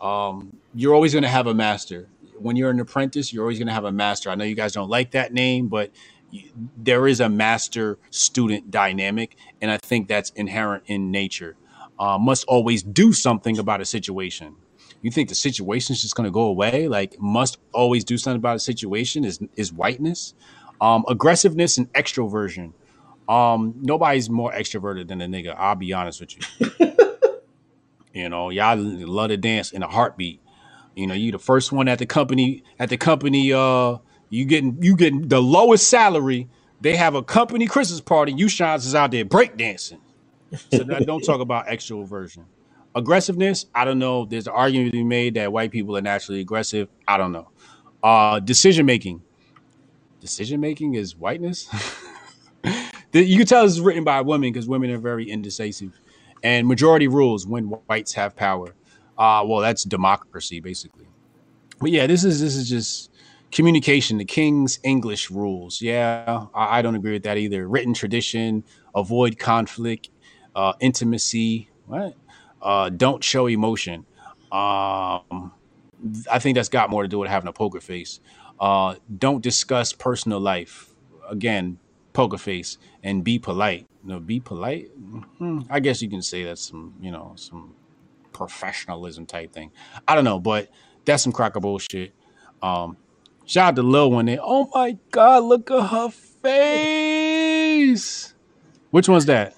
[SPEAKER 5] um, you're always going to have a master. When you're an apprentice, you're always going to have a master. I know you guys don't like that name, but there is a master student dynamic, and I think that's inherent in nature. Uh, must always do something about a situation. You think the situation is just going to go away? Like must always do something about a situation is is whiteness, um, aggressiveness, and extroversion. Um, nobody's more extroverted than a nigga. I'll be honest with you. You know, y'all love to dance in a heartbeat. You know, you the first one at the company at the company. Uh, you getting you getting the lowest salary. They have a company Christmas party. You shines is out there breakdancing. So don't talk about extroversion. Aggressiveness, I don't know. There's an argument to be made that white people are naturally aggressive. I don't know. Uh, decision making. Decision making is whiteness. you can tell this is written by women because women are very indecisive and majority rules when whites have power. Uh, well, that's democracy basically. But yeah, this is this is just communication. The king's English rules. Yeah, I, I don't agree with that either. Written tradition, avoid conflict, uh, intimacy. What? Uh, don't show emotion. Um, I think that's got more to do with having a poker face. Uh, don't discuss personal life. Again, poker face and be polite. You No, be polite. Mm-hmm. I guess you can say that's some, you know, some professionalism type thing. I don't know, but that's some cracker bullshit. Um, shout out to Lil one there. Oh my god, look at her face. Which one's that?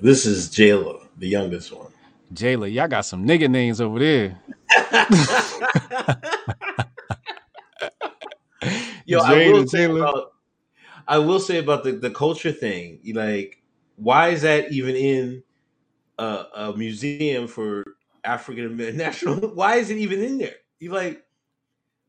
[SPEAKER 3] This is Jayla, the youngest one.
[SPEAKER 5] Jayla, y'all got some nigga names over there.
[SPEAKER 3] Yo, I will say about I will say about the, the culture thing, like, why is that even in a, a museum for African American national? Why is it even in there? You like,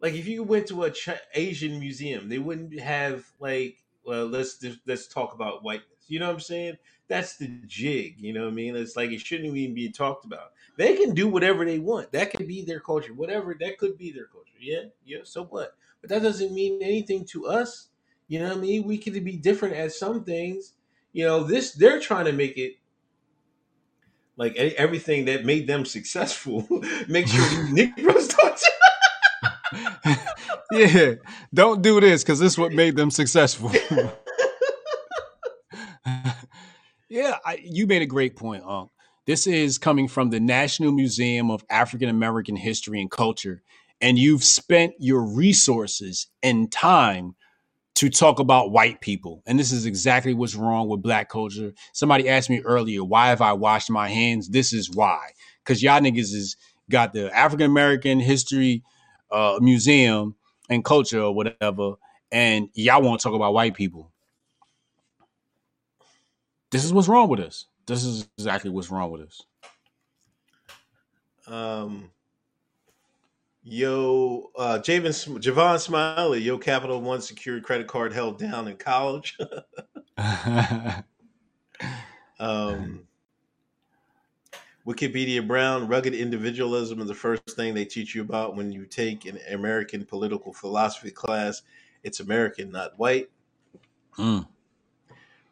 [SPEAKER 3] like if you went to a Ch- Asian museum, they wouldn't have like, well, let's let's talk about whiteness. You know what I'm saying? That's the jig. You know what I mean? It's like it shouldn't even be talked about. They can do whatever they want. That could be their culture. Whatever that could be their culture. Yeah, yeah. So what? But that doesn't mean anything to us you know what I mean? We could be different at some things. You know, this they're trying to make it like everything that made them successful. make sure Negroes don't.
[SPEAKER 5] yeah, don't do this because this is what made them successful. Yeah, I, you made a great point, Unc. This is coming from the National Museum of African American History and Culture, and you've spent your resources and time to talk about white people. And this is exactly what's wrong with black culture. Somebody asked me earlier, why have I washed my hands? This is why. Because y'all niggas is got the African American History uh, Museum and culture or whatever, and y'all want to talk about white people. This is what's wrong with us. This is exactly what's wrong with us.
[SPEAKER 3] Um, yo, uh, Javen, Javon Smiley, yo, Capital One secured credit card held down in college. um, Wikipedia Brown, rugged individualism is the first thing they teach you about when you take an American political philosophy class. It's American, not white.
[SPEAKER 5] Mm.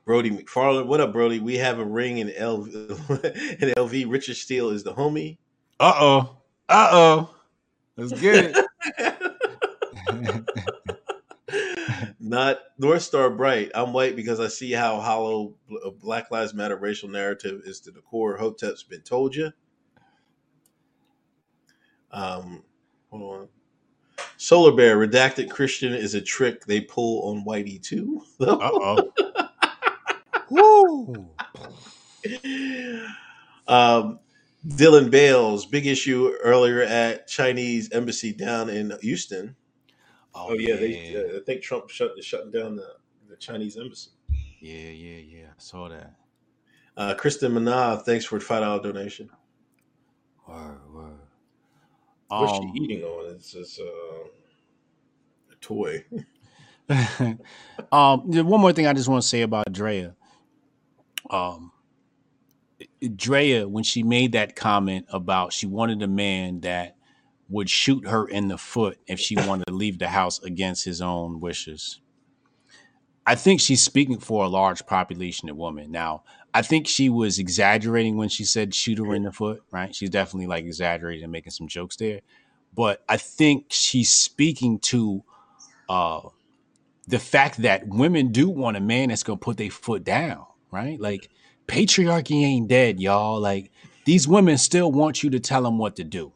[SPEAKER 3] Brody McFarland, what up, Brody? We have a ring in LV. in LV. Richard Steele is the homie.
[SPEAKER 5] Uh oh. Uh oh. Let's get it.
[SPEAKER 3] Not North Star Bright. I'm white because I see how hollow a Black Lives Matter racial narrative is to the core. Hotep's been told you. Um, hold on. Solar Bear, redacted Christian is a trick they pull on Whitey too.
[SPEAKER 5] Uh oh. Woo.
[SPEAKER 3] um, Dylan Bales, big issue earlier at Chinese embassy down in Houston. Oh, yeah, they, uh, I think Trump shut shutting down the, the Chinese embassy.
[SPEAKER 5] Yeah, yeah, yeah. I saw that.
[SPEAKER 3] Uh, Kristen Manav, thanks for the five dollar donation.
[SPEAKER 5] Word, word.
[SPEAKER 3] What's
[SPEAKER 5] Um,
[SPEAKER 3] she eating on? It's just uh, a toy.
[SPEAKER 5] um, one more thing I just want to say about Drea. Um, Drea, when she made that comment about she wanted a man that would shoot her in the foot if she wanted to leave the house against his own wishes. I think she's speaking for a large population of women. Now, I think she was exaggerating when she said shoot her in the foot, right? She's definitely like exaggerating and making some jokes there. But I think she's speaking to uh the fact that women do want a man that's gonna put their foot down, right? Like patriarchy ain't dead, y'all. Like these women still want you to tell them what to do.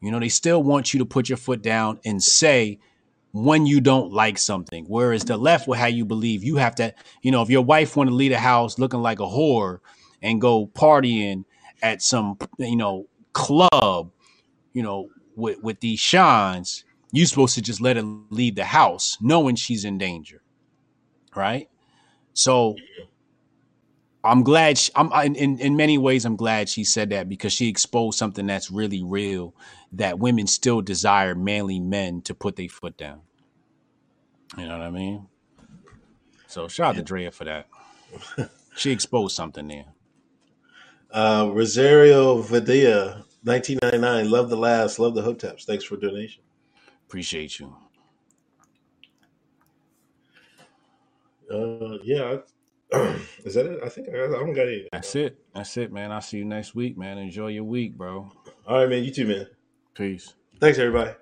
[SPEAKER 5] You know, they still want you to put your foot down and say when you don't like something. Whereas the left will have you believe you have to, you know, if your wife want to leave the house looking like a whore and go partying at some, you know, club, you know, with with these shines, you're supposed to just let her leave the house knowing she's in danger. Right? So I'm glad she, I'm in, in in many ways I'm glad she said that because she exposed something that's really real that women still desire manly men to put their foot down. You know what I mean? So shout out to Drea for that. she exposed something there.
[SPEAKER 3] Uh, Rosario Videa, 1999. Love the last. Love the hoteps. Thanks for donation.
[SPEAKER 5] Appreciate you.
[SPEAKER 3] Uh, yeah. Is that it? I think I, I don't got it.
[SPEAKER 5] That's it. That's it, man. I'll see you next week, man. Enjoy your week, bro.
[SPEAKER 3] All right, man. You too, man.
[SPEAKER 5] Peace.
[SPEAKER 3] Thanks, everybody.